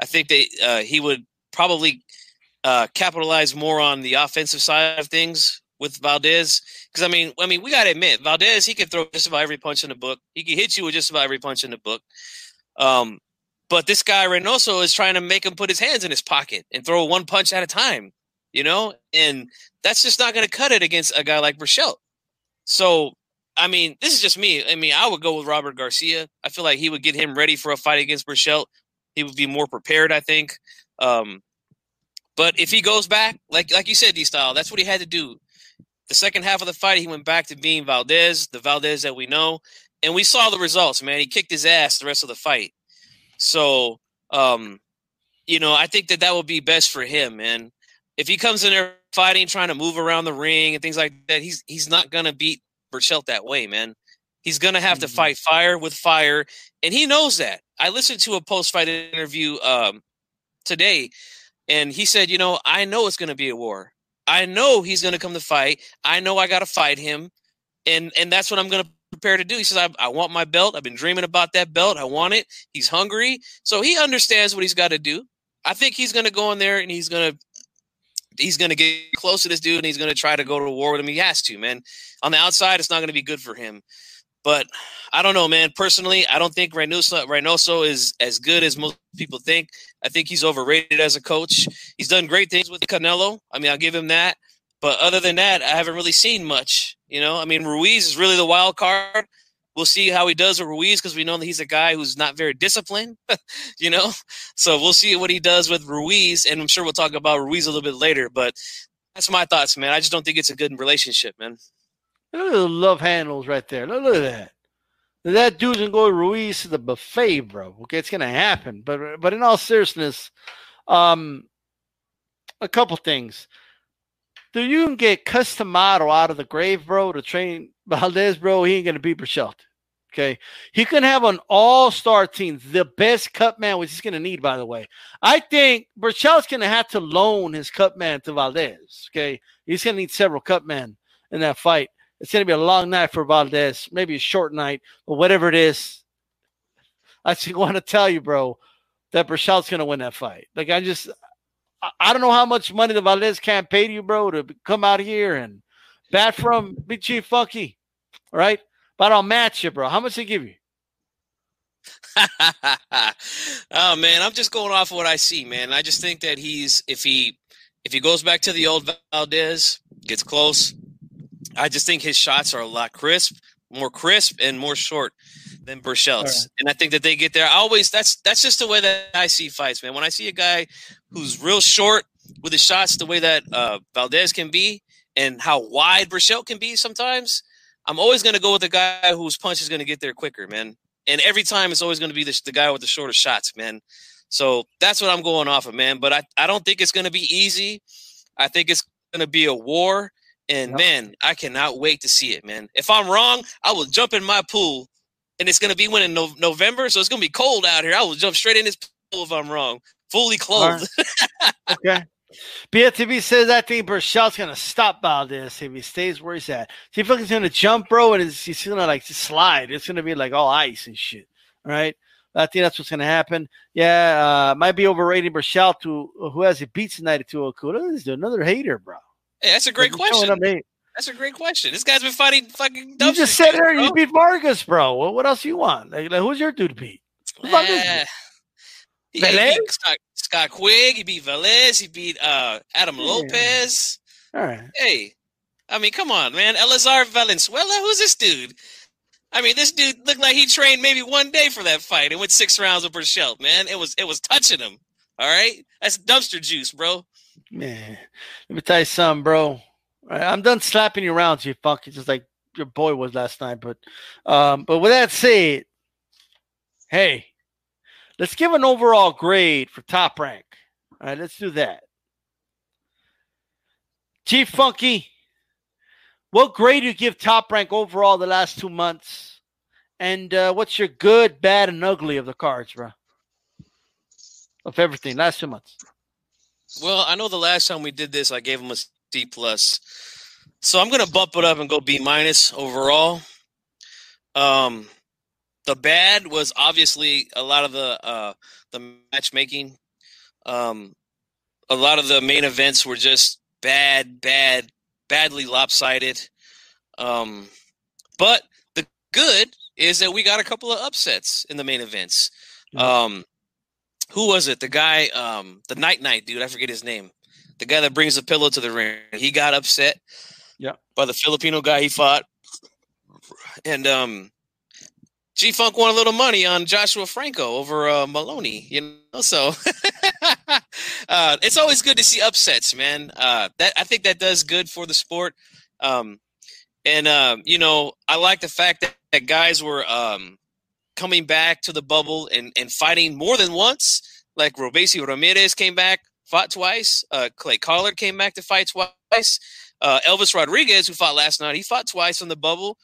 I think they uh, he would probably uh, capitalize more on the offensive side of things with Valdez. Because I mean, I mean, we got to admit, Valdez he can throw just about every punch in the book. He can hit you with just about every punch in the book. Um, but this guy Reynoso is trying to make him put his hands in his pocket and throw one punch at a time, you know, and that's just not going to cut it against a guy like Berchelt. So, I mean, this is just me. I mean, I would go with Robert Garcia. I feel like he would get him ready for a fight against Berchelt. He would be more prepared, I think. Um, but if he goes back, like like you said, D style, that's what he had to do. The second half of the fight, he went back to being Valdez, the Valdez that we know, and we saw the results. Man, he kicked his ass the rest of the fight. So, um, you know, I think that that will be best for him, man. If he comes in there fighting, trying to move around the ring and things like that, he's he's not gonna beat Berchelt that way, man. He's gonna have mm-hmm. to fight fire with fire, and he knows that. I listened to a post-fight interview um, today, and he said, "You know, I know it's gonna be a war. I know he's gonna come to fight. I know I gotta fight him, and and that's what I'm gonna prepare to do. He says, I, I want my belt. I've been dreaming about that belt. I want it. He's hungry. So he understands what he's got to do. I think he's going to go in there and he's going to he's going to get close to this dude and he's going to try to go to war with him. He has to, man. On the outside, it's not going to be good for him. But I don't know, man. Personally, I don't think Reynoso, Reynoso is as good as most people think. I think he's overrated as a coach. He's done great things with Canelo. I mean, I'll give him that. But other than that, I haven't really seen much. You know, I mean, Ruiz is really the wild card. We'll see how he does with Ruiz because we know that he's a guy who's not very disciplined, you know? So we'll see what he does with Ruiz. And I'm sure we'll talk about Ruiz a little bit later. But that's my thoughts, man. I just don't think it's a good relationship, man. Look at the love handles right there. Look, look at that. that dude's gonna go Ruiz to the buffet, bro. Okay, it's gonna happen. But but in all seriousness, um, a couple things. Do you can get Cus D'Amato out of the grave, bro, to train Valdez, bro? He ain't gonna beat Berchelt. Okay. He can have an all star team, the best cut man, which he's to need, by the way. I think Berchelt's going to have to loan his cut man to Valdez. Okay. He's to need several cut men in that fight. It's going to be a long night for Valdez, maybe a short night, but whatever it is, I just want to tell you, bro, that Berchelt's going to win that fight. Like, I just, I don't know how much money the Valdez can't pay you, bro, to come out here and bat from Big Chief Funky, right? But I'll match you, bro. How much they give you? oh man, I'm just going off of what I see, man. I just think that he's if he if he goes back to the old Valdez, gets close, I just think his shots are a lot crisp, more crisp and more short than Berchelt's. Right. And I think that they get there. I always that's that's just the way that I see fights, man. When I see a guy who's real short with his shots, the way that uh, Valdez can be, and how wide Berchelt can be sometimes, I'm always going to go with the guy whose punch is going to get there quicker, man. And every time it's always going to be the, the guy with the shorter shots, man. So that's what I'm going off of, man. But I, I don't think it's going to be easy. I think it's going to be a war. And yep. man, I cannot wait to see it, man. If I'm wrong, I will jump in my pool. And it's going to be when in no- November. So it's going to be cold out here. I will jump straight in this pool if I'm wrong, fully clothed. Right. okay. BFTV says I think Berchelt's gonna stop Valdez if he stays where he's at. See if he's gonna jump, bro, and he's gonna like slide. It's gonna be like all ice and shit. All right. I think that's what's gonna happen. Yeah, uh, might be overrating Berchelt to who has he beats tonight at 202. This is another hater, bro. Hey, that's a great question. That's a great question. This guy's been fighting fucking. You just said there you beat Vargas, bro. Well, what else you want? Like, like who's your dude to beat? Uh, he, he, Scott, Scott Quigg. He beat Velez. He beat uh, Adam yeah. Lopez. All right. Hey, I mean, come on, man. Eleazar Valenzuela. Who's this dude? I mean, this dude looked like he trained maybe one day for that fight and went six rounds with Berchelt, man. It was it was touching him. All right, that's dumpster juice, bro. Man, let me tell you something, bro. Right, I'm done slapping you around, you funky, just like your boy was last night. But, um, but with that said, hey, Let's give an overall grade for top rank. All right, let's do that. Chief Funky, what grade do you give top rank overall the last two months? And uh, what's your good, bad, and ugly of the cards, bro? Of everything, last two months. Well, I know the last time we did this, I gave him a C plus. So I'm gonna bump it up and go B minus overall. Um, the bad was obviously a lot of the uh, the matchmaking. Um, a lot of the main events were just bad, bad, badly lopsided. Um, but the good is that we got a couple of upsets in the main events. Mm-hmm. Um, who was it? The guy, um, the night night dude. I forget his name. The guy that brings the pillow to the ring. He got upset. Yeah. By the Filipino guy he fought, and um, G Funk won a little money on Joshua Franco over uh, Moloney, you know. So uh, it's always good to see upsets, man. Uh, that I think that does good for the sport. Um, and uh, you know, I like the fact that, that guys were um, coming back to the bubble and, and fighting more than once. Like Robeisy Ramirez came back, fought twice. Uh, Clay Collard came back to fight twice. Uh, Elvis Rodriguez, who fought last night, he fought twice on the bubble.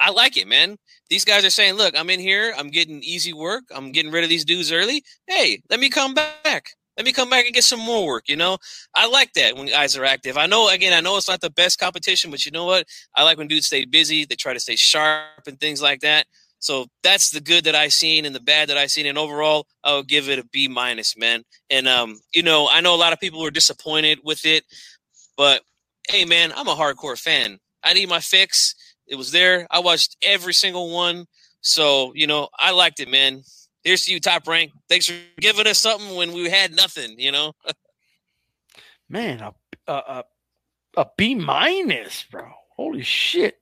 I like it, man. These guys are saying, look, I'm in here. I'm getting easy work. I'm getting rid of these dudes early. Hey, let me come back. Let me come back and get some more work. You know, I like that when guys are active. I know, again, I know it's not the best competition, but you know what? I like when dudes stay busy. They try to stay sharp and things like that. So that's the good that I've seen and the bad that I've seen. And overall, I'll give it a B minus, man. And um, you know, I know a lot of people were disappointed with it, but hey, man, I'm a hardcore fan. I need my fix. It was there. I watched every single one. So, you know, I liked it, man. Here's to you, top rank. Thanks for giving us something when we had nothing, you know? man, a, a, a B minus, bro. Holy shit.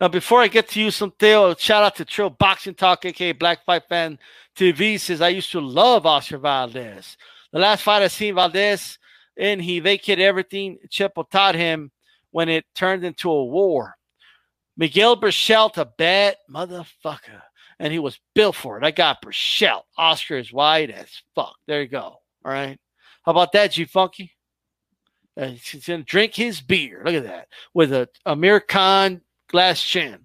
Now, before I get to you, Sonteo, shout out to Trill Boxing Talk, aka Black Fight Fan TV, says I used to love Oscar Valdez. The last fight I seen Valdez and he vacated everything Chepo taught him when it turned into a war. Miguel Berchelt, a bad motherfucker. And he was built for it. I got Berchelt. Oscar is white as fuck. There you go. All right. How about that, G Funky? Uh, he's to drink his beer. Look at that. With a Amir Khan glass Chan.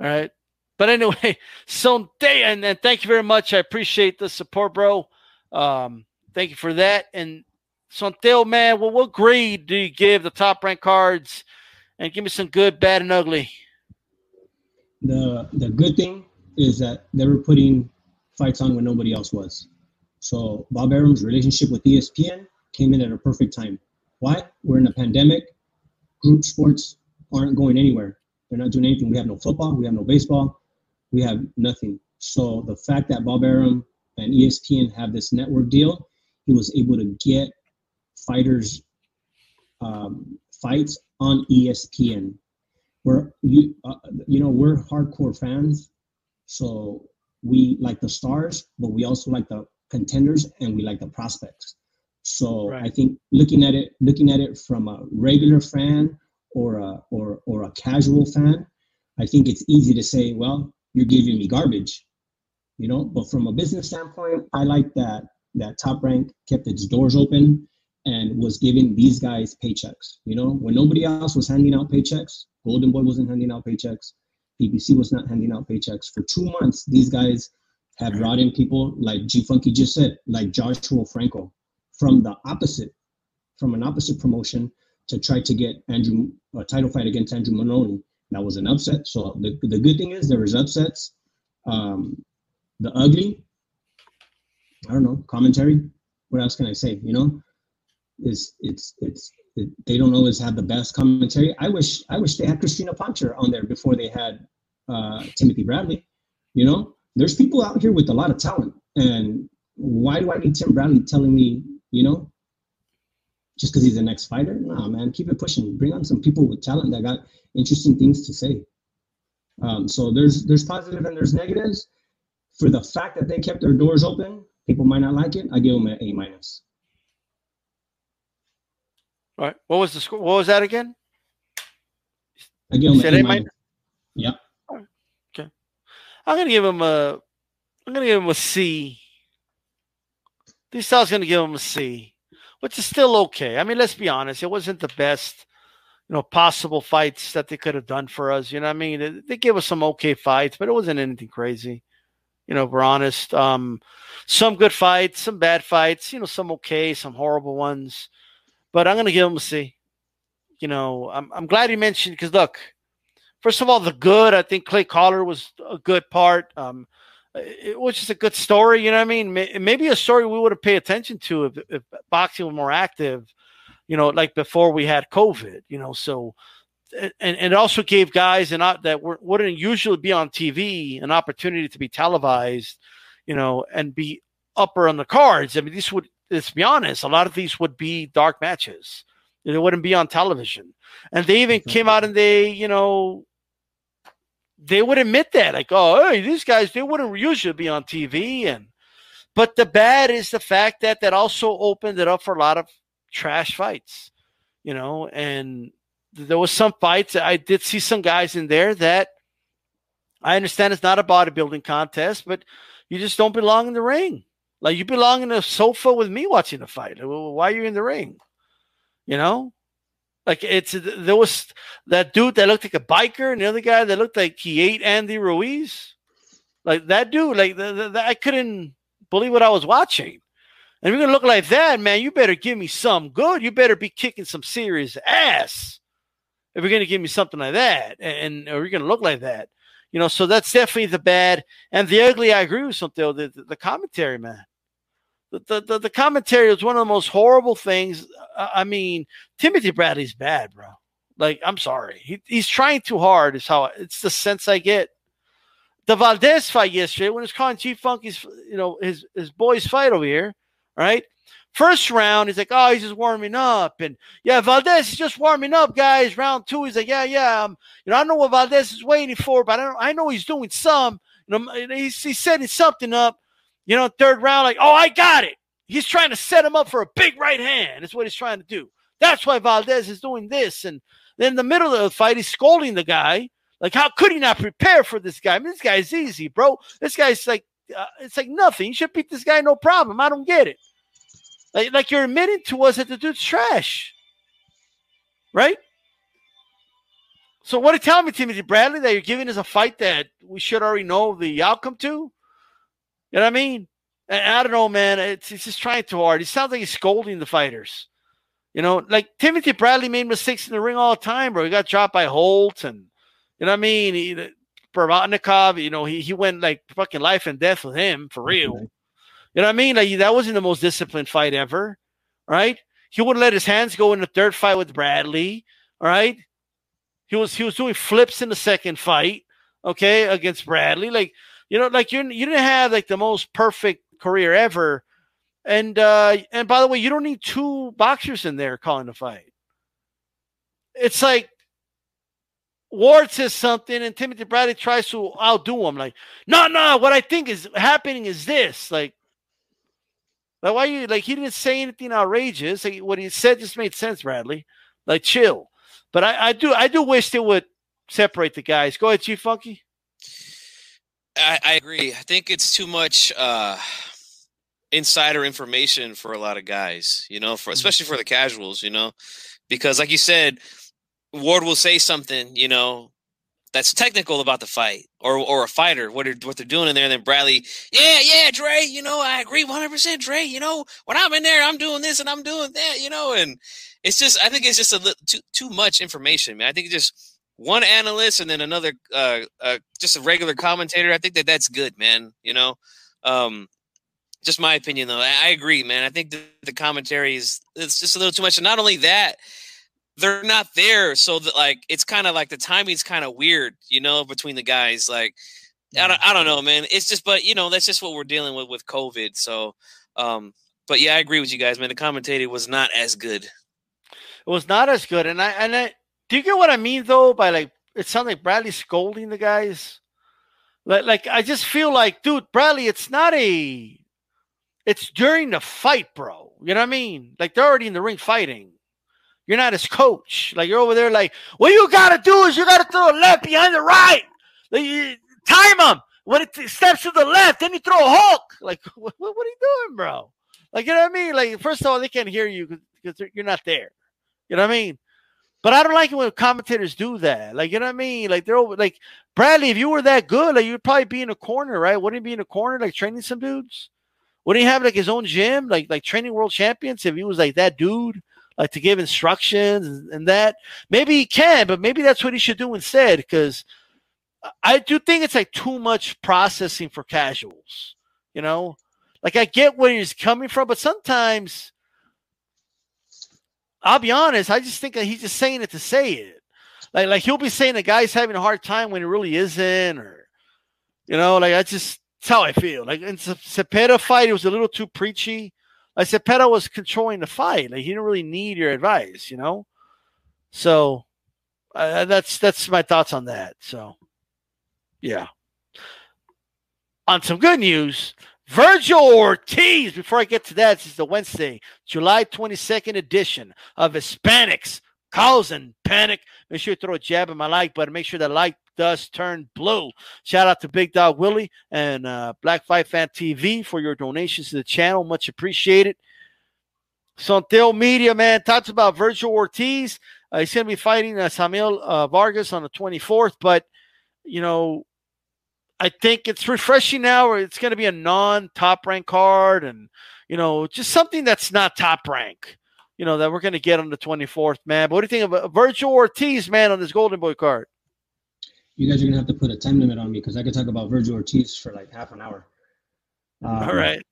All right. But anyway, so and, and thank you very much. I appreciate the support, bro. Um, thank you for that. And Sonteo, man, well, what grade do you give the top ranked cards? And give me some good, bad, and ugly. The the good thing is that they were putting fights on when nobody else was. So Bob Arum's relationship with ESPN came in at a perfect time. Why? We're in a pandemic. Group sports aren't going anywhere. They're not doing anything. We have no football. We have no baseball. We have nothing. So the fact that Bob Arum and ESPN have this network deal, he was able to get fighters um, fights on ESPN. We're you uh, you know we're hardcore fans, so we like the stars, but we also like the contenders and we like the prospects. So right. I think looking at it, looking at it from a regular fan or a or or a casual fan, I think it's easy to say, well, you're giving me garbage, you know. But from a business standpoint, I like that that Top Rank kept its doors open and was giving these guys paychecks. You know, when nobody else was handing out paychecks, Golden Boy wasn't handing out paychecks, PBC was not handing out paychecks for two months. These guys have brought in people like G Funky just said, like Joshua Franco, from the opposite, from an opposite promotion to try to get Andrew a title fight against Andrew Moloney. That was an upset. So the, the good thing is there was upsets. Um, the ugly, I don't know, commentary. What else can I say? You know, is it's it's it, they don't always have the best commentary. I wish I wish they had Crystina Poncher on there before they had uh, Timothy Bradley. You know, there's people out here with a lot of talent, and why do I need Tim Bradley telling me, you know, just because he's the next fighter? Nah, man, keep it pushing. Bring on some people with talent that got interesting things to say. Um, so there's there's positive and there's negatives. For the fact that they kept their doors open, people might not like it. I give them an A minus. All right. What was the score? What was that again? I give them an A minus. Yep. Okay. I'm gonna give him a. I'm gonna give him a C. This style's gonna give him a C, which is still okay. I mean, let's be honest. It wasn't the best you know, possible fights that they could have done for us. You know I mean? They, they gave us some okay fights, but it wasn't anything crazy. You know, we're honest. Um, some good fights, some bad fights, you know, some okay, some horrible ones. But I'm to give them a C. You know, I'm, I'm glad you mentioned because look, first of all, the good, I think Clay Collard was a good part. Um, it was just a good story. You know what I mean? Maybe a story we would have paid attention to if, if boxing was more active you know, like before we had COVID, you know, so and, and it also gave guys and that wouldn't usually be on TV an opportunity to be televised, you know, and be upper on the cards. I mean, these would let's be honest, a lot of these would be dark matches. They wouldn't be on television. And they even mm-hmm. came out and they, you know, they would admit that, like, oh, hey, these guys, they wouldn't usually be on TV. And but the bad is the fact that that also opened it up for a lot of trash fights, you know, and there was some fights. I did see some guys in there that I understand it's not a bodybuilding contest, but you just don't belong in the ring. Like you belong in a sofa with me watching a fight. Why are you in the ring? You know, like it's there was that dude that looked like a biker, and the other guy that looked like he ate Andy Ruiz. Like that dude, like the, the, the, I couldn't believe what I was watching. And if you're gonna look like that, man, you better give me some good. You better be kicking some serious ass if you're gonna give me something like that, and, or you're gonna look like that. You know, so that's definitely the bad and the ugly. I agree with something. The, the commentary, man. The, the, the commentary is one of the most horrible things. I mean, Timothy Bradley's bad, bro. Like, I'm sorry. He, he's trying too hard, is how it's the sense I get. The Valdez fight yesterday, when it's calling Chief Funky's, you know, his, his boys fight over here, right? First round, he's like, oh, he's just warming up. And yeah, Valdez is just warming up, guys. Round two, he's like, yeah, yeah. Um, you know, I know what Valdez is waiting for, but I don't I know he's doing some. You know, he's, he's setting something up. You know, third round, like, oh, I got it. He's trying to set him up for a big right hand. That's what he's trying to do. That's why Valdez is doing this. And Then in the middle of the fight, he's scolding the guy. Like, how could he not prepare for this guy? I mean, this guy's easy, bro. This guy's like, uh, it's like nothing. You should beat this guy, no problem. I don't get it. Like, like you're admitting to us that the dude's trash, right? So what are you telling me, Timothy Bradley, that you're giving us a fight that we should already know the outcome to? You know what I mean? And I don't know, man. It's, it's just trying too hard. He sounds like he's scolding the fighters. You know, like Timothy Bradley made mistakes in the ring all the time, bro. He got dropped by Holt and you know what I mean? He, Provodnikov, you know, he, he went like fucking life and death with him for real. Okay. You know what I mean? Like that wasn't the most disciplined fight ever, right? He wouldn't let his hands go in the third fight with Bradley, all right? He was he was doing flips in the second fight, okay, against Bradley. Like, you know, like you you didn't have like the most perfect career ever. And uh and by the way, you don't need two boxers in there calling the fight. It's like Ward says something and Timothy Bradley tries to outdo him. Like, no, no, what I think is happening is this. Like, like why you like he didn't say anything outrageous. Like what he said just made sense, Bradley. Like chill. But I, I do I do wish they would separate the guys. Go ahead, Chief Funky. I, I agree. I think it's too much uh insider information for a lot of guys, you know, for mm-hmm. especially for the casuals, you know, because like you said, Ward will say something, you know, that's technical about the fight or or a fighter, what they're what they're doing in there, and then Bradley, yeah, yeah, Dre, you know, I agree 100 percent Dre, you know, when I'm in there, I'm doing this and I'm doing that, you know, and it's just I think it's just a little too too much information, man. I think it just one analyst and then another uh, uh just a regular commentator. I think that that's good, man. You know, um, just my opinion though. I, I agree, man. I think the, the commentary is it's just a little too much, and not only that they're not there. So that like it's kind of like the timing's kind of weird, you know, between the guys. Like I don't, I don't know, man. It's just, but you know, that's just what we're dealing with with COVID. So, um, but yeah, I agree with you guys, man. The commentator was not as good. It was not as good, and I and I do you get what I mean though by like it sounds like Bradley scolding the guys. Like, like I just feel like, dude, Bradley, it's not a. It's during the fight, bro. You know what I mean? Like they're already in the ring fighting. You're not his coach. Like you're over there, like what you gotta do is you gotta throw a left behind the right. Like, you, time him when it steps to the left, then you throw a hook. Like what, what, are you doing, bro? Like you know what I mean? Like first of all, they can't hear you because you're not there. You know what I mean? But I don't like it when commentators do that. Like you know what I mean? Like they're over. Like Bradley, if you were that good, like you'd probably be in a corner, right? Wouldn't he be in a corner, like training some dudes? Wouldn't he have like his own gym, like like training world champions? If he was like that dude like to give instructions and that. Maybe he can, but maybe that's what he should do instead because I do think it's like too much processing for casuals. You know, like I get where he's coming from, but sometimes I'll be honest, I just think that he's just saying it to say it. Like, like he'll be saying the guy's having a hard time when he really isn't, or you know, like I just that's how I feel. Like in Zepeda fight, it was a little too preachy. Like Zepeda was controlling the fight. Like he didn't really need your advice, you know. So uh, that's that's my thoughts on that. So yeah. On some good news, Vergil Ortiz. Before I get to that, this is the Wednesday, July 22nd edition of Hispanics causing panic. Make sure you throw a jab at my like button. Make sure that like does turn blue. Shout out to Big Dog Willie and uh, Black Fight Fan TV for your donations to the channel. Much appreciated. Sonteo Media, man, talks about Vergil Ortiz. Uh, he's going to be fighting uh, Samuel uh, Vargas on the 24th, but, you know, I think it's refreshing now. It's going to be a non top rank card and, you know, just something that's not top rank, you know, that we're going to get on the 24th, man. But what do you think of Vergil Ortiz, man, on this Golden Boy card? you guys are gonna have to put a time limit on me because I could talk about Vergil Ortiz for like half an hour. Um, All right.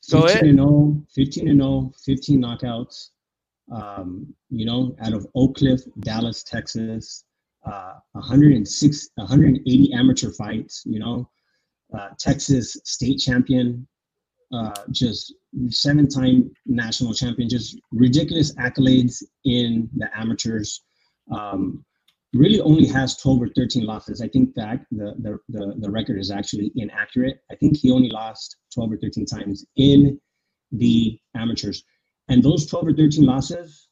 So 15 and 0, 15 and 0, 15 knockouts. Um, you know, out of Oak Cliff, Dallas, Texas, uh, 106, 180 amateur fights. You know, uh, Texas state champion, uh, just seven-time national champion, just ridiculous accolades in the amateurs. Um, really only has 12 or 13 losses. I think that the, the, the, the, record is actually inaccurate. I think he only lost 12 or 13 times in the amateurs. And those 12 or 13 losses,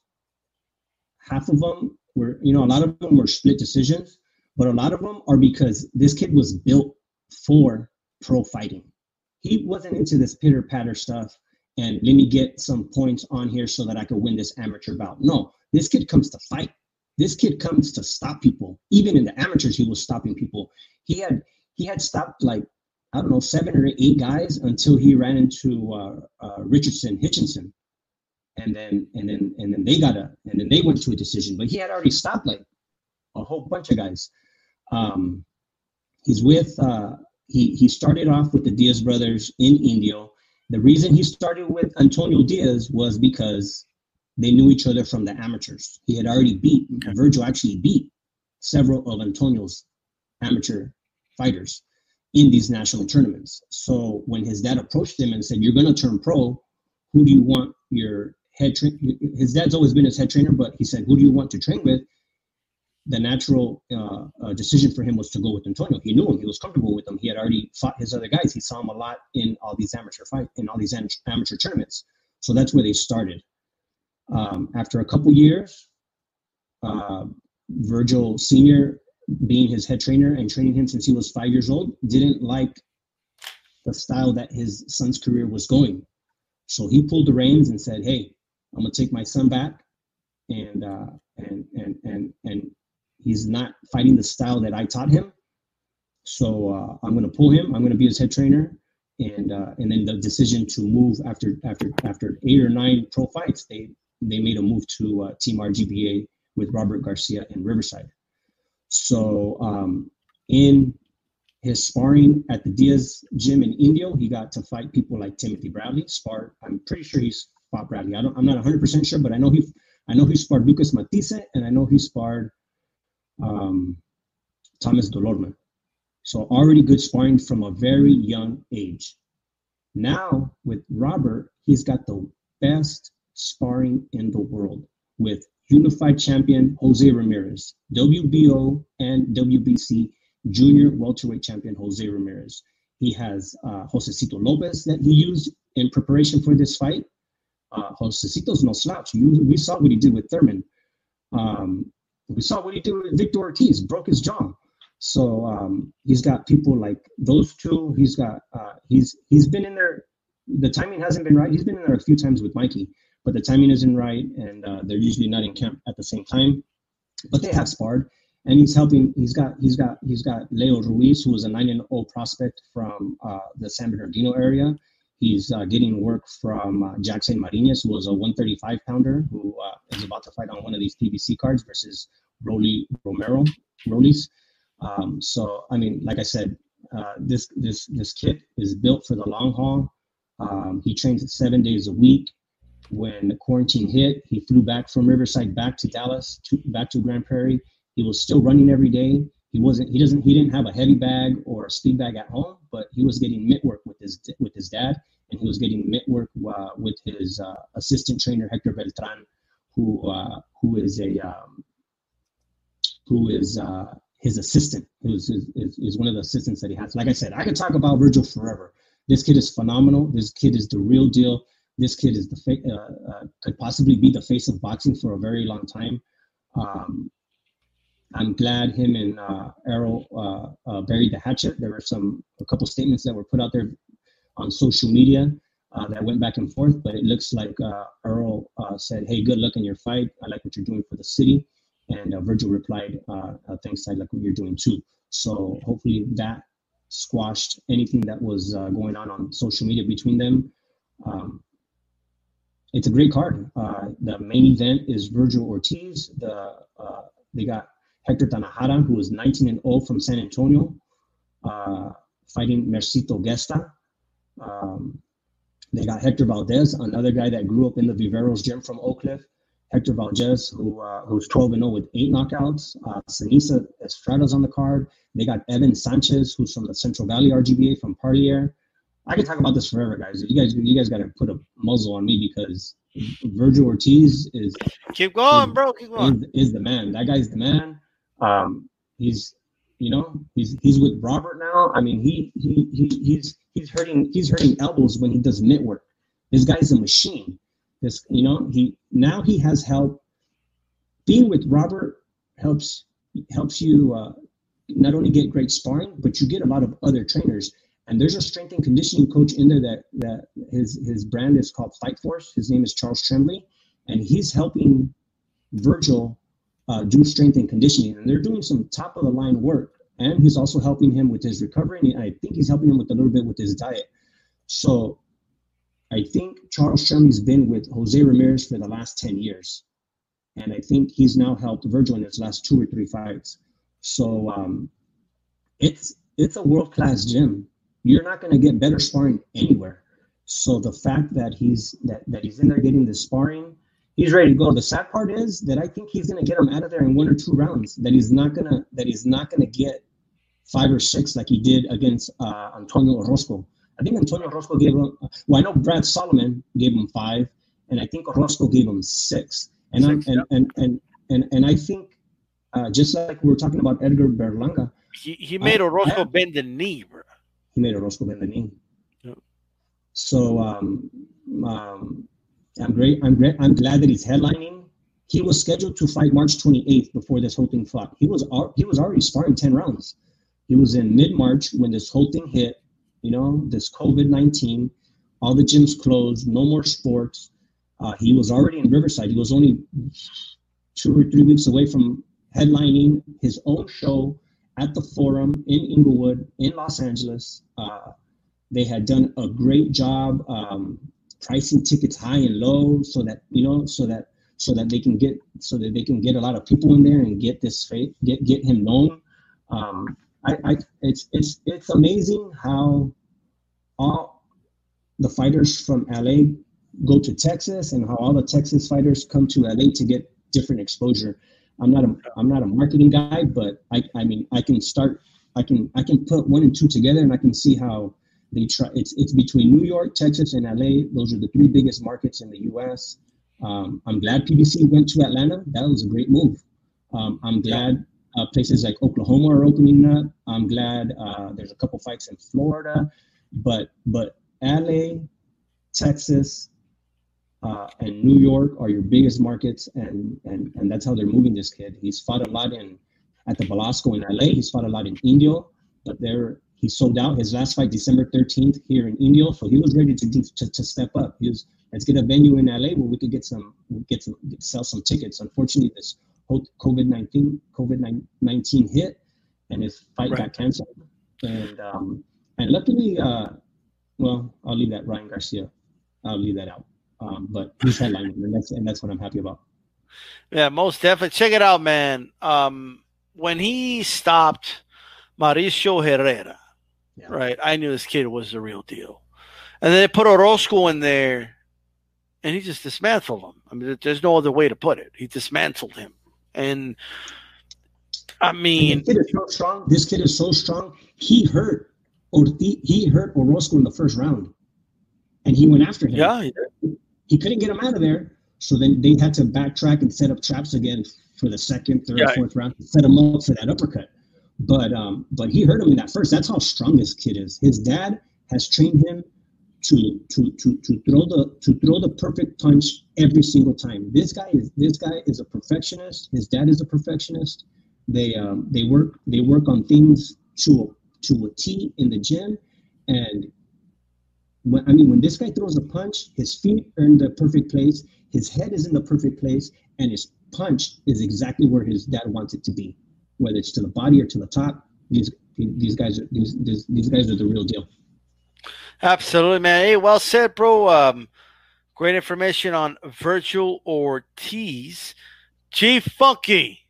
half of them were you know a lot of them were split decisions, but a lot of them are because this kid was built for pro fighting. He wasn't into this pitter patter stuff and let me get some points on here so that I could win this amateur bout. No, this kid comes to fight. This kid comes to stop people. Even in the amateurs, he was stopping people. He had he had stopped like I don't know seven or eight guys until he ran into uh, uh, Richardson Hitchinson, and then and then and then they got a and then they went to a decision. But he had already stopped like a whole bunch of guys. Um, he's with uh, he he started off with the Diaz brothers in Indio. The reason he started with Antonio Diaz was because they knew each other from the amateurs. He had already beat okay. Vergil actually beat several of Antonio's amateur fighters in these national tournaments. So when his dad approached him and said, "You're going to turn pro, who do you want your head train?" His dad's always been his head trainer, but he said, "Who do you want to train with?" the natural uh, uh, decision for him was to go with Antonio. He knew him. He was comfortable with him. He had already fought his other guys. He saw him a lot in all these amateur fight in all these amateur tournaments. So that's where they started. Um, after a couple years, uh, Vergil Senior, being his head trainer and training him since he was five years old, didn't like the style that his son's career was going. So he pulled the reins and said, "Hey, I'm gonna take my son back, and uh, and and and and He's not fighting the style that I taught him. So uh, I'm to pull him. I'm to be his head trainer, and uh, and then the decision to move after after after eight or nine pro fights, they they made a move to uh, Team RGBA with Robert Garcia in Riverside. So um, in his sparring at the Diaz gym in Indio, he got to fight people like Timothy Bradley. Spar, I'm pretty sure he's fought Bradley. I don't, I'm not 100 percent sure, but I know he, I know he sparred Lucas Matthysse, and I know he sparred um, Thomas Dulorme. So already good sparring from a very young age. Now with Robert, he's got the best sparring in the world with unified champion Jose Ramirez, WBO and WBC junior welterweight champion Jose Ramirez. He has uh, Josesito Lopez that he used in preparation for this fight. Uh, Josesito's no slouch. You, we saw what he did with Thurman. Um, we saw what he did with Victor Ortiz, broke his jaw. So um, he's got people like those two. He's got uh, he's he's been in there. The timing hasn't been right. He's been in there a few times with Mikey, but the timing isn't right, and uh, they're usually not in camp at the same time. But they have sparred, and he's helping. He's got he's got he's got Leo Ruiz, who was a 9 0 prospect from uh, the San Bernardino area. He's uh, getting work from uh, Jackson Mariñez, who was a 135 pounder who uh, is about to fight on one of these PBC cards versus Rolly Romero, Rollies. Um, so, I mean, like I said, uh, this this this kit is built for the long haul. Um, he trains seven days a week. When the quarantine hit, he flew back from Riverside back to Dallas, to, back to Grand Prairie. He was still running every day. He wasn't. He doesn't. He didn't have a heavy bag or a speed bag at home, but he was getting mitt work with his with his dad and he was getting mitt work uh, with his uh, assistant trainer Hector Beltran, who uh, who is a um, who is uh, his assistant, who's is, is, one of the assistants that he has. Like I said, I could talk about Vergil forever. This kid is phenomenal. This kid is the real deal. This kid is the fa- uh, uh, could possibly be the face of boxing for a very long time. Um, I'm glad him and uh, Errol uh, uh, buried the hatchet. There were some a couple statements that were put out there on social media uh, that went back and forth. But it looks like uh, uh, said, "Hey, good luck in your fight. I like what you're doing for the city." And uh, Vergil replied, uh, uh, "Thanks, I like what you're doing too." So hopefully that squashed anything that was going on on social media between them. Um, it's a great card. the main event is Vergil Ortiz. The they got Hector Tanajara, who is 19 and 0 from San Antonio, fighting Mercito Gesta, um, they got Hector Valdez, another guy that grew up in the Viveros gym from Oak Cliff. Hector Valdez, who uh, who's 12 and 0 with eight knockouts. Uh, Seniesa Estrada's on the card. They got Evan Sanchez, who's from the Central Valley RGBA from Parlier. I could talk about this forever, guys. You guys, you guys got to put a muzzle on me because Vergil Ortiz is keep going, is, bro. Keep going. Is, is, the man. That guy's the man. Um, he's you know, he's he's with Robert now. I mean, he he, he he's he's hurting he's hurting elbows when he does mitt work. This guy's a machine. This you know he now he has help. Being with Robert helps helps you uh, not only get great sparring, but you get a lot of other trainers. And there's a strength and conditioning coach in there that that his his brand is called Fight Force. His name is Charles Tremblay, and he's helping Vergil uh, do strength and conditioning. And they're doing some top of the line work. And he's also helping him with his recovery. And I think he's helping him with a little bit with his diet. So I think Charles Tremblay's been with Jose Ramirez for the last 10 years. And I think he's now helped Vergil in his last two or three fights. So um, it's it's a world class gym. You're not going to get better sparring anywhere. So the fact that he's that, that he's in there getting the sparring, he's ready to go. The sad part is that I think he's going to get him out of there in one or two rounds. That he's not gonna that he's not going to get five or six like he did against uh, Antonio Orozco. I think Antonio Orozco gave him. Well, I know Brad Solomon gave him five, and I think Orozco gave him six. And six, and, yeah. and, and and and I think uh, just like we were talking about Edgar Berlanga, he he made Orozco bend the knee, bro. He made Orozco bend the knee. Yep. So um, um, I'm great. I'm great. I'm glad that he's headlining. He was scheduled to fight March 28th before this whole thing fought. He was he was already sparring 10 rounds. He was in mid March when this whole thing hit you know, this COVID 19, all the gyms closed, no more sports. Uh, he was already in Riverside. He was only two or three weeks away from headlining his own show at the Forum in Inglewood, in Los Angeles. Uh, they had done a great job um, pricing tickets high and low, so that you know, so that so that they can get so that they can get a lot of people in there and get this faith, get get him known. Um, I, I it's it's it's amazing how all the fighters from LA go to Texas and how all the Texas fighters come to LA to get different exposure. I'm not a I'm not a marketing guy, but I I mean I can start I can I can put one and two together and I can see how they try it's it's between New York, Texas, and LA. Those are the three biggest markets in the US. Um, I'm glad PBC went to Atlanta. That was a great move. Um, I'm glad uh, places like Oklahoma are opening up. I'm glad uh, there's a couple fights in Florida, but but LA, Texas, uh, and New York are your biggest markets, and and and that's how they're moving this kid. He's fought a lot in at the Belasco in LA. He's fought a lot in Indio, but there he sold out his last fight December 13th here in Indio, so he was ready to do to, to step up. He was let's get a venue in LA where we could get some get some get, sell some tickets. Unfortunately, this COVID nineteen COVID nineteen hit, and his fight right. got canceled. And um, and luckily, uh, well, I'll leave that Ryan Garcia. I'll leave that out. Um, but he's headlining, and that's and that's what I'm happy about. Yeah, most definitely. Check it out, man. Um, when he stopped Mauricio Herrera, yeah. right? I knew this kid was the real deal. And then they put Orozco in there, and he just dismantled him. I mean, there's no other way to put it. He dismantled him. And I mean, this kid is so strong. This kid is so strong. He hurt Ortiz. He hurt Orozco in the first round, and he went after him. Yeah, he, he couldn't get him out of there. So then they had to backtrack and set up traps again for the second, third, yeah. fourth round to set him up for that uppercut. But um, but he hurt him in that first. That's how strong this kid is. His dad has trained him to to to to throw the to throw the perfect punch every single time. This guy is this guy is a perfectionist. His dad is a perfectionist. They um, they work they work on things to to a T in the gym, and when I mean when this guy throws a punch, his feet are in the perfect place, his head is in the perfect place, and his punch is exactly where his dad wants it to be, whether it's to the body or to the top. These these guys are these these, these guys are the real deal. Absolutely, man. Hey, well said, bro. Um, great information on Vergil Ortiz. Chief Funky,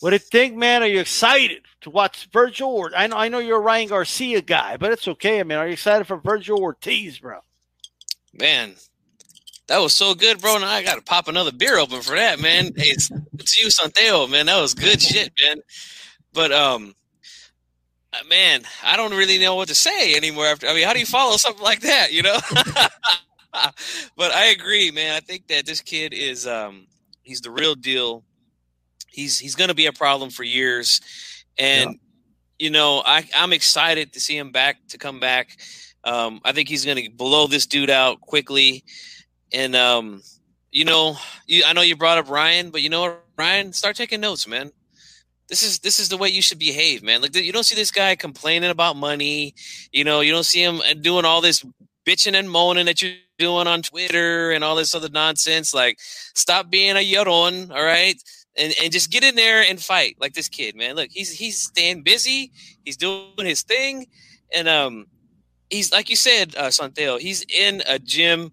what do you think, man? Are you excited to watch Vergil? Or I know I know you're a Ryan Garcia guy, but it's okay. I mean, are you excited for Vergil Ortiz, bro? Man, that was so good, bro. Now I got to pop another beer open for that, man. Hey, it's, it's you, Santiago, man. That was good shit, man. But um, uh, man, I don't really know what to say anymore. After I mean, how do you follow something like that? You know. but I agree, man. I think that this kid is um he's the real deal. He's he's going to be a problem for years, and yeah. you know I I'm excited to see him back to come back. Um, I think he's going to blow this dude out quickly, and um, you know, you, I know you brought up Ryan, but you know Ryan, start taking notes, man. This is this is the way you should behave, man. Like you don't see this guy complaining about money. You know, you don't see him uh, doing all this bitching and moaning that you're doing on Twitter and all this other nonsense. Like, stop being a yaron, all right? And and just get in there and fight like this kid, man. Look, he's he's staying busy. He's doing his thing, and um, he's like you said, uh, Sonteo. He's in a gym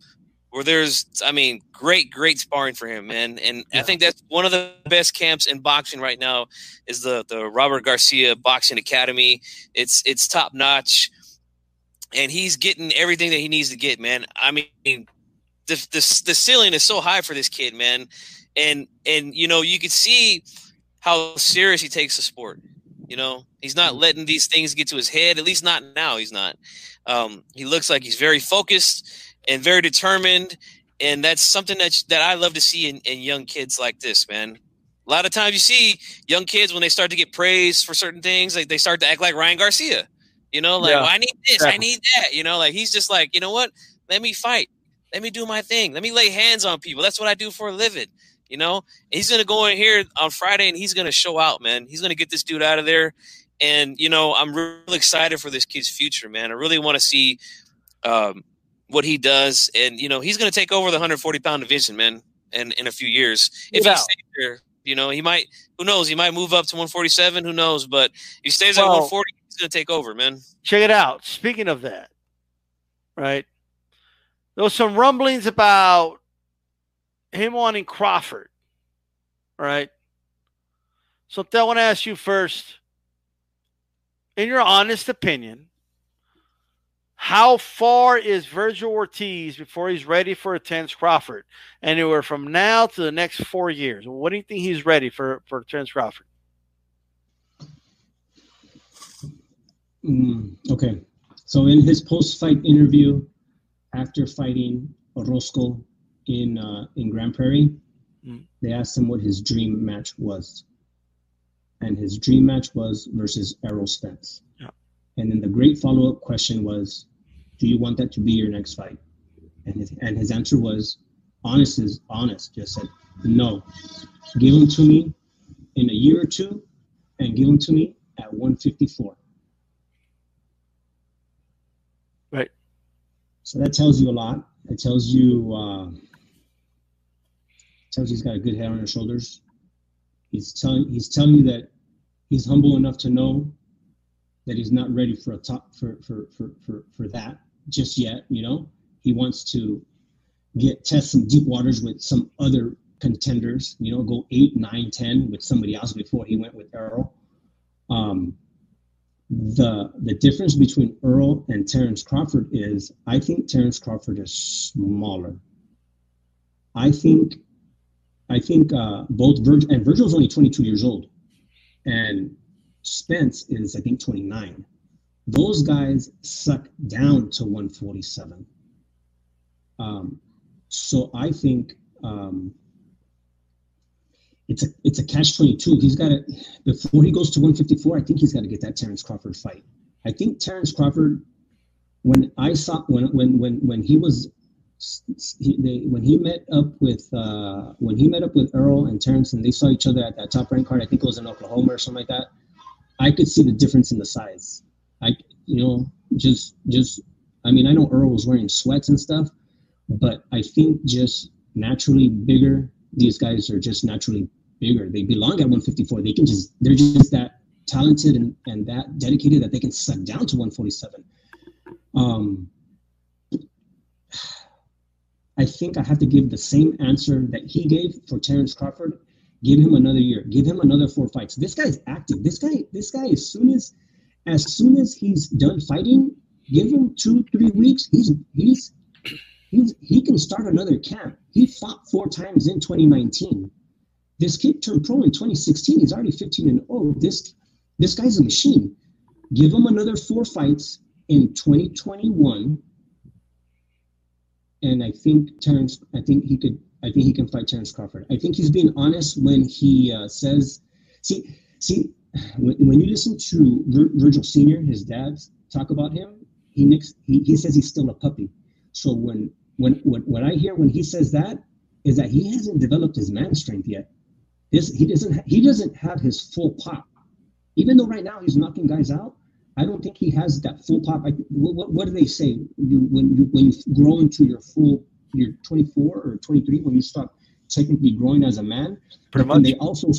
where there's, I mean, great, great sparring for him, man. And yeah. I think that's one of the best camps in boxing right now is the the Robert Garcia Boxing Academy. It's it's top notch, and he's getting everything that he needs to get, man. I mean, the the, the ceiling is so high for this kid, man. And and you know you can see how serious he takes the sport. You know, he's not mm-hmm. letting these things get to his head. At least not now. He's not. Um, he looks like he's very focused and very determined. And that's something that that I love to see in, in young kids like this, man. A lot of times you see young kids when they start to get praised for certain things, like they start to act like Ryan Garcia. You know, like, yeah. well, I need this, I need that. You know, like he's just like, you know what? Let me fight. Let me do my thing. Let me lay hands on people. That's what I do for a living. You know, and he's gonna go in here on Friday and he's gonna show out, man. He's gonna get this dude out of there. And you know, I'm really excited for this kid's future, man. I really want to see um, what he does, and you know he's going to take over the 140 pound division, man, in in a few years. If yeah. he stays there, you know he might. Who knows? He might move up to 147. Who knows? But if he stays well, at 140, he's going to take over, man. Check it out. Speaking of that, right? There was some rumblings about him wanting Crawford, right? So I want to ask you first, in your honest opinion, how far is Vergil Ortiz before he's ready for a Terence Crawford? Anywhere from now to the next four years. What do you think he's ready for for Terence Crawford? Mm, okay, so in his post-fight interview after fighting Orozco in uh, in Grand Prairie, mm. they asked him what his dream match was, and his dream match was versus Errol Spence. Yeah. And then the great follow-up question was, do you want that to be your next fight? And his, and his answer was, honest is honest. Just said, no. Give him to me in a year or two, and give him to me at 154. Right. So that tells you a lot. It tells you uh, tells you he's got a good head on his shoulders. He's telling he's telling you that he's humble enough to know that he's not ready for a top for for for for, for that just yet. You know, he wants to get test some deep waters with some other contenders. You know, go eight, nine, ten with somebody else before he went with Errol. Um, the the difference between Errol and Terence Crawford is I think Terence Crawford is smaller. I think I think uh, both Vergil and Vergil's only 22 years old, and Spence is I think 29 those guys suck down to 147. Um, so I think um, it's a it's a catch 22. He's got to before he goes to 154. I think he's got to get that Terence Crawford fight. I think Terence Crawford, when I saw when when when when he was he, they, when he met up with uh, when he met up with Errol and Terence and they saw each other at that top rank card. I think it was in Oklahoma or something like that. I could see the difference in the size. I, you know, just, just, I mean, I know Errol was wearing sweats and stuff, but I think just naturally bigger, these guys are just naturally bigger. They belong at 154. They can just, they're just that talented and, and that dedicated that they can suck down to 147. Um, I think I have to give the same answer that he gave for Terence Crawford. Give him another year. Give him another four fights. This guy's active. This guy, this guy, as soon as as soon as he's done fighting, give him two, three weeks. He's he's he's he can start another camp. He fought four times in 2019. This kid turned pro in 2016. He's already 15 and oh, this this guy's a machine. Give him another four fights in 2021. And I think Terence, I think he could, I think he can fight Terence Crawford. I think he's being honest when he uh, says, see, see, when, when you listen to Vir, Vergil Senior, his dad, talk about him, he, mix, he he says he's still a puppy. So when when when what I hear when he says that is that he hasn't developed his man strength yet. This he doesn't he doesn't have his full pop. Even though right now he's knocking guys out, I don't think he has that full pop. I, what, what do they say? You, when you when you grow into your full, you're 24 or 23 when you start technically growing as a man. Pretty much. they also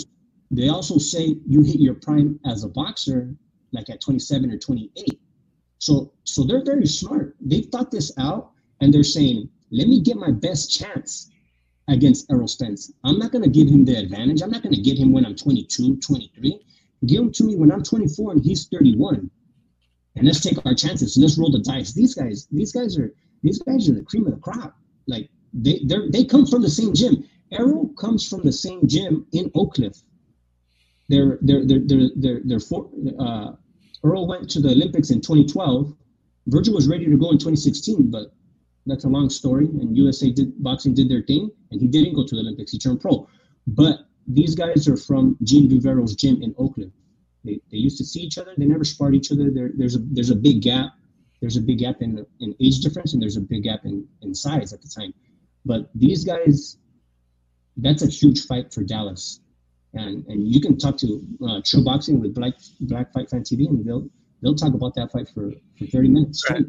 they also say you hit your prime as a boxer like at 27 or 28. So so they're very smart. They've thought this out and they're saying, let me get my best chance against Errol Spence. I'm not going to give him the advantage. I'm not going to get him when I'm 22, 23. Give him to me when I'm 24 and he's 31. And let's take our chances. Let's roll the dice. These guys, these guys are these guys are the cream of the crop. Like they they they come from the same gym. Errol comes from the same gym in Oak Cliff. They're they're they're they're they're, they're for, uh, Errol went to the Olympics in 2012. Vergil was ready to go in 2016, but that's a long story. And USA did boxing did their thing, and he didn't go to the Olympics. He turned pro. But these guys are from Gene Vivero's gym in Oakland. They, they used to see each other. They never sparred each other. There, there's a there's a big gap. There's a big gap in in age difference, and there's a big gap in in size at the time. But these guys, that's a huge fight for Dallas. And and you can talk to uh, True Boxing with Black Black Fight Fan TV, and they'll they'll talk about that fight for for 30 minutes straight.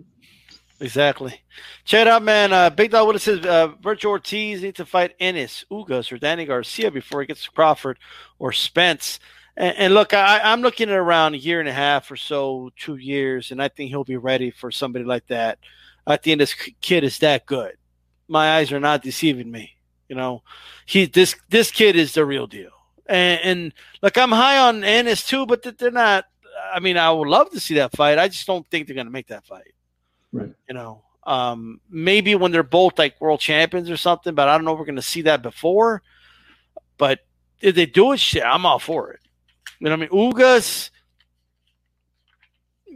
Exactly. Check it out, man. Uh, Big Dog Willis says uh, Vergil Ortiz needs to fight Ennis, Ugas, or Danny Garcia before he gets to Crawford or Spence. And, and look, I, I'm looking at around a year and a half or so, two years, and I think he'll be ready for somebody like that. I think this kid is that good. My eyes are not deceiving me. You know, he this this kid is the real deal. And, and look, I'm high on Ennis too, but they're not. I mean, I would love to see that fight. I just don't think they're going to make that fight Right. you know um maybe when they're both like world champions or something but i don't know if we're going to see that before but if they do it shit i'm all for it you know what i mean ugas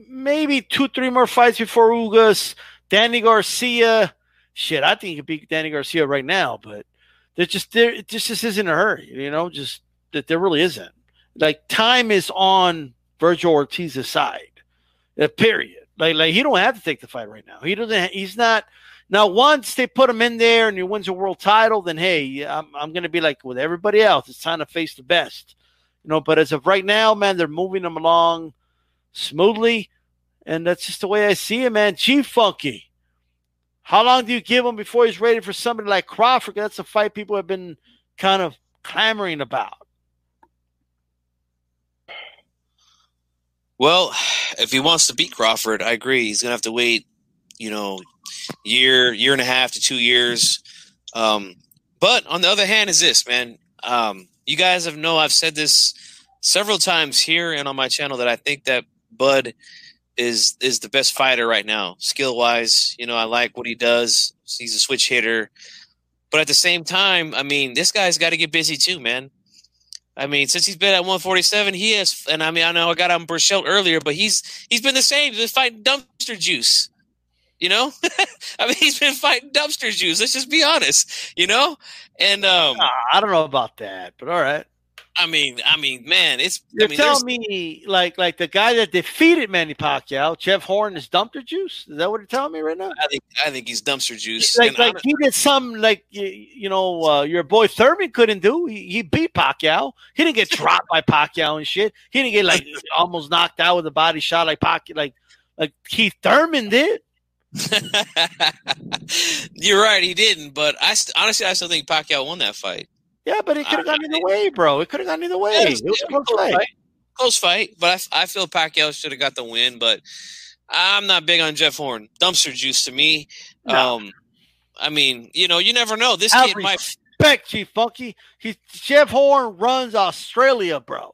maybe two three more fights before ugas danny garcia shit i think he could beat danny garcia right now but there's just there it just, just isn't a hurry you know just that there really isn't like time is on vergil ortiz's side uh, period like, like he don't have to take the fight right now. He doesn't. He's not. Now, once they put him in there and he wins a world title, then hey, I'm I'm gonna be like with everybody else. It's time to face the best, you know. But as of right now, man, they're moving him along smoothly, and that's just the way I see it, man. Chief Funky. How long do you give him before he's ready for somebody like Crawford? That's a fight people have been kind of clamoring about. Well, if he wants to beat Crawford, I agree. He's gonna have to wait, you know, year, year and a half to two years. Um, but on the other hand, is this man? Um, you guys have know I've said this several times here and on my channel that I think that Bud is is the best fighter right now, skill wise. You know, I like what he does. He's a switch hitter, but at the same time, I mean, this guy's got to get busy too, man. I mean, since he's been at 147, he has, and I mean, I know I got on Berchelt earlier, but he's he's been the same. He's been fighting dumpster juice, you know. I mean, he's been fighting dumpster juice. Let's just be honest, you know. And um, I don't know about that, but all right. I mean, I mean, man, it's. You're I mean, telling me like like the guy that defeated Manny Pacquiao, Jeff Horn, is dumpster juice? Is that what you're telling me right now? I think I think he's dumpster juice. Like And like he did something like you, you know uh, your boy Thurman couldn't do. He, he beat Pacquiao. He didn't get dropped by Pacquiao and shit. He didn't get like almost knocked out with a body shot like Pacquiao like like Keith Thurman did. You're right, he didn't. But I st- honestly, I still think Pacquiao won that fight. Yeah, but it could have gone either way, bro. It could have gone either way. Yeah, It was a close fight. Close fight, but I feel Pacquiao should have got the win. But I'm not big on Jeff Horn. Dumpster juice to me. No. Um, I mean, you know, you never know. This Have kid might. respect, Chief Funky. He's Jeff Horn runs Australia, bro.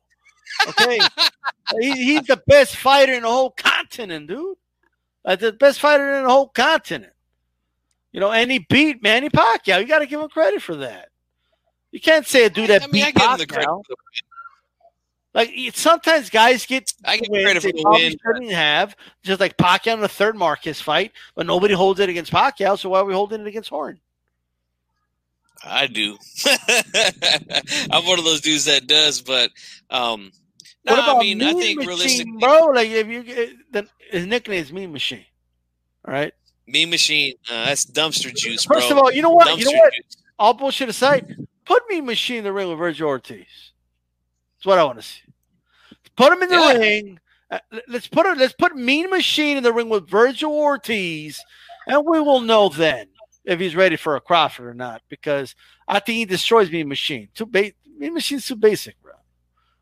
Okay, he, he's the best fighter in the whole continent, dude. Like the best fighter in the whole continent. You know, and he beat Manny Pacquiao. You got to give him credit for that. You can't say a dude that I mean, beat give him the credit. Pacquiao. Like it- sometimes guys get I get credit for the win. Shouldn't have, just like Pacquiao in the third Marquez fight, but nobody holds it against Pacquiao. So why are we holding it against Horn? I do. I'm one of those dudes that does, but um, What no, about I mean, I think Machine, realistically, bro? Like if you get- the, his nickname is Mean Machine. All right. Mean Machine, uh, that's dumpster juice, bro. First of all, you know what? You know what? juice. All bullshit aside, Put Mean Machine in the ring with Vergil Ortiz. That's what I want to see. Put him in the Yeah. ring. Uh, Let's put it. Let's put Mean Machine in the ring with Vergil Ortiz, and we will know then if he's ready for a Crawford or not. Because I think he destroys Mean Machine. Too ba- Mean Machine's too basic, bro.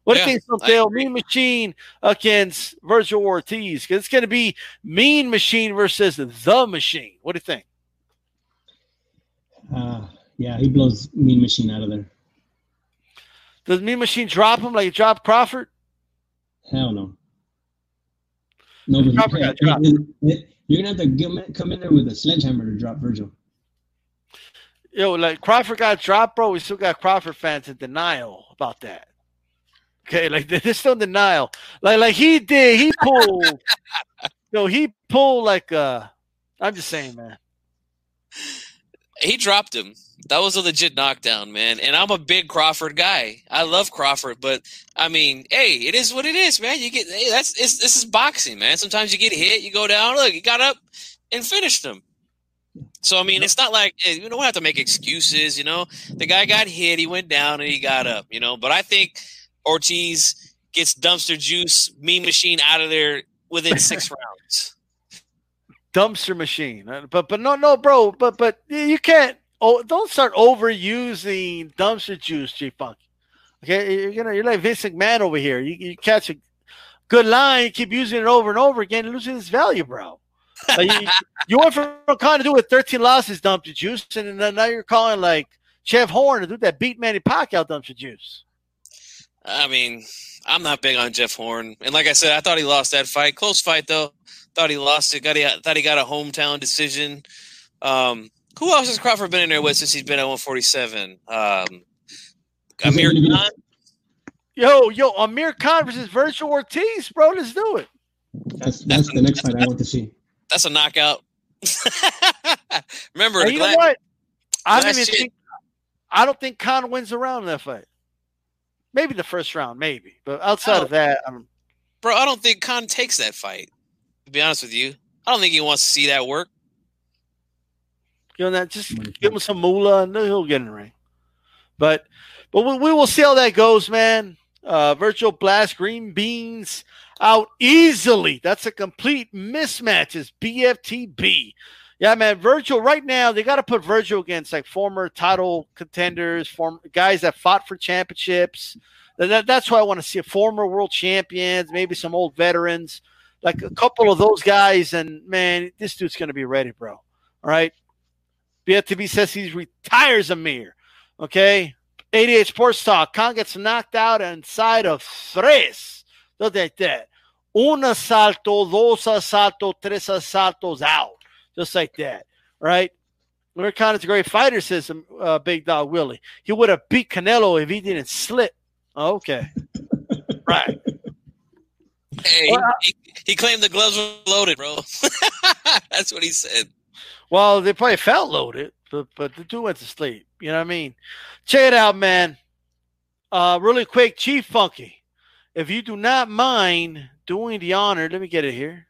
What Yeah, do you think, I Dale? agree. Mean Machine against Vergil Ortiz? Because it's going to be Mean Machine versus the Machine. What do you think? Uh, yeah, he blows Mean Machine out of there. Does Mean Machine drop him like he dropped Crawford? Hell no. No, but Crawford got dropped. You're gonna have to come in there with a sledgehammer to drop Vergil. Yo, like Crawford got dropped, bro. We still got Crawford fans in denial about that. Okay, like they're still in denial. Like, like he did, he pulled. yo, he pulled like uh. I'm just saying, man. He dropped him. That was a legit knockdown, man. And I'm a big Crawford guy. I love Crawford, but I mean, hey, it is what it is, man. You get hey, that's it's, this is boxing, man. Sometimes you get hit, you go down. Look, he got up and finished him. So I mean, it's not like you don't have to make excuses. You know, the guy got hit, he went down, and he got up. You know, but I think Ortiz gets dumpster juice, meme machine out of there within six rounds. Dumpster machine, but but no no, bro. But but you can't. Oh, don't start overusing dumpster juice, G Funky. Okay, you're gonna you're like Vince McMahon over here. You, you catch a good line, you keep using it over and over again, loses its value, bro. Like, you, you went from kind of do with 13 losses, dumpster juice, and then now you're calling like Jeff Horn to do that beat Manny Pacquiao dumpster juice. I mean, I'm not big on Jeff Horn, and like I said, I thought he lost that fight. Close fight though. Thought he lost it. Got he thought he got a hometown decision. Um, who else has Crawford been in there with since he's been at 147? Um, Amir Khan. Yo, yo, Amir Khan versus Vergil Ortiz, bro. Let's do it. That's that's the next fight I want to see. That's a knockout. Remember, And the you know what? I don't even think I don't think Khan wins the round in that fight. Maybe the first round, maybe. But outside Oh. of that, I'm bro, I don't think Khan takes that fight. To be honest with you, I don't think he wants to see that work. You know that just give him some moolah and he'll get in the ring. But but we, we will see how that goes, man. Uh Vergil blast green beans out easily. That's a complete mismatch. It's BFTB. Yeah, man. Vergil right now they got to put Vergil against like former title contenders, form guys that fought for championships. That- that- that's why I want to see a former world champions, maybe some old veterans, like a couple of those guys. And man, this dude's gonna be ready, bro. All right. BFTB says he retires Amir. Okay. 88 Sports Talk. Khan gets knocked out inside of tres. Look like that. Un asalto, dos asalto, tres asaltos out. Just like that. Right? Amir Khan is a great fighter, says uh, Big Dog Willie. He would have beat Canelo if he didn't slip. Okay. right. Hey, Well, he, he claimed the gloves were loaded, bro. That's what he said. Well, they probably felt loaded, but but the two went to sleep. You know what I mean? Check it out, man. Uh, really quick, Chief Funky. If you do not mind doing the honor, let me get it here.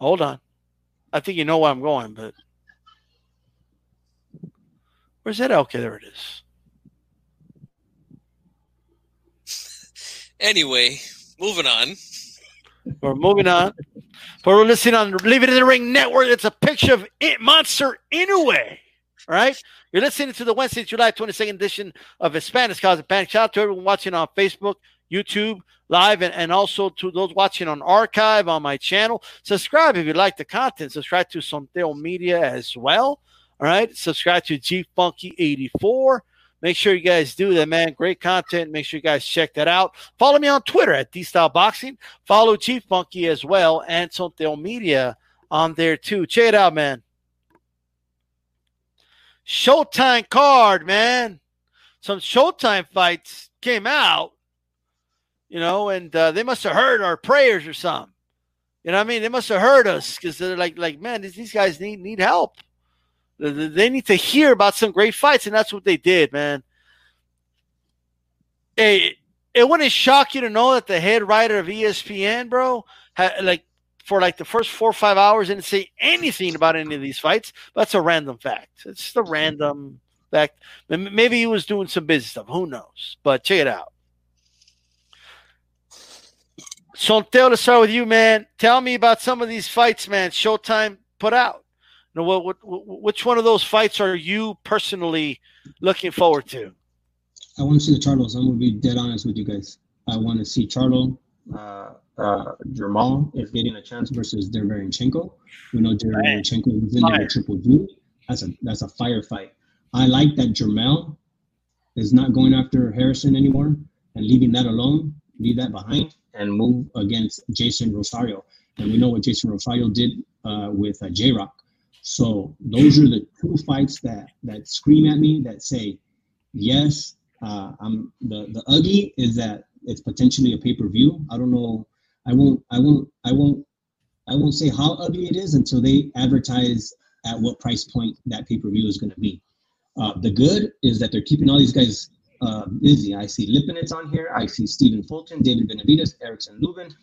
Hold on. I think you know where I'm going, but where's that? Okay, there it is. Anyway, moving on. We're moving on. But we're listening on Leave It in the Ring Network. It's a picture of it, Monster Inoue. All right. You're listening to the Wednesday, July 22nd edition of Hispanic Cause Panic. Shout out to everyone watching on Facebook, YouTube, live, and, and also to those watching on archive on my channel. Subscribe if you like the content. Subscribe to Sonteo Media as well. All right. Subscribe to G Funky 84. Make sure you guys do that, man. Great content. Make sure you guys check that out. Follow me on Twitter at D Style Boxing. Follow Chief Funky as well and Sonteo Media on there too. Check it out, man. Showtime card, man. Some Showtime fights came out, you know, and uh, they must have heard our prayers or something. You know what I mean? They must have heard us because they're like, like, man, these guys need need help. They- need to hear about some great fights, and that's what they did, man. Hey, it wouldn't shock you to know that the head writer of ESPN, bro, had, like for like the first four or five hours didn't say anything about any of these fights. That's a random fact. It's just a random. fact. maybe he was doing some business stuff. Who knows? But check it out. Sonteo, to start with you, man. Tell me about some of these fights, man. Showtime put out. Know, what, what, which one of those fights are you personally looking forward to? I want to see the Charlos. I'm gonna be dead honest with you guys. I want to see Charlo. Uh, uh, Jermall is getting a chance versus Derevyanchenko. We know Derevyanchenko is in there with Triple G. That's a that's a firefight. I like that Jermell is not going after Harrison anymore and leaving that alone, leave that behind, and move against Jason Rosario. And we know what Jason Rosario did uh, with uh, J Rock. So those are the two fights that that scream at me that say, yes, uh, I'm the the ugly is that it's potentially a pay per view. I don't know. I won't. I won't. I won't. I won't say how ugly it is until they advertise at what price point that pay per view is going to be. Uh, the good is that they're keeping all these guys uh, busy. I see Lipinets on here. I see Stephen Fulton, David Benavidez, Erickson Lubin,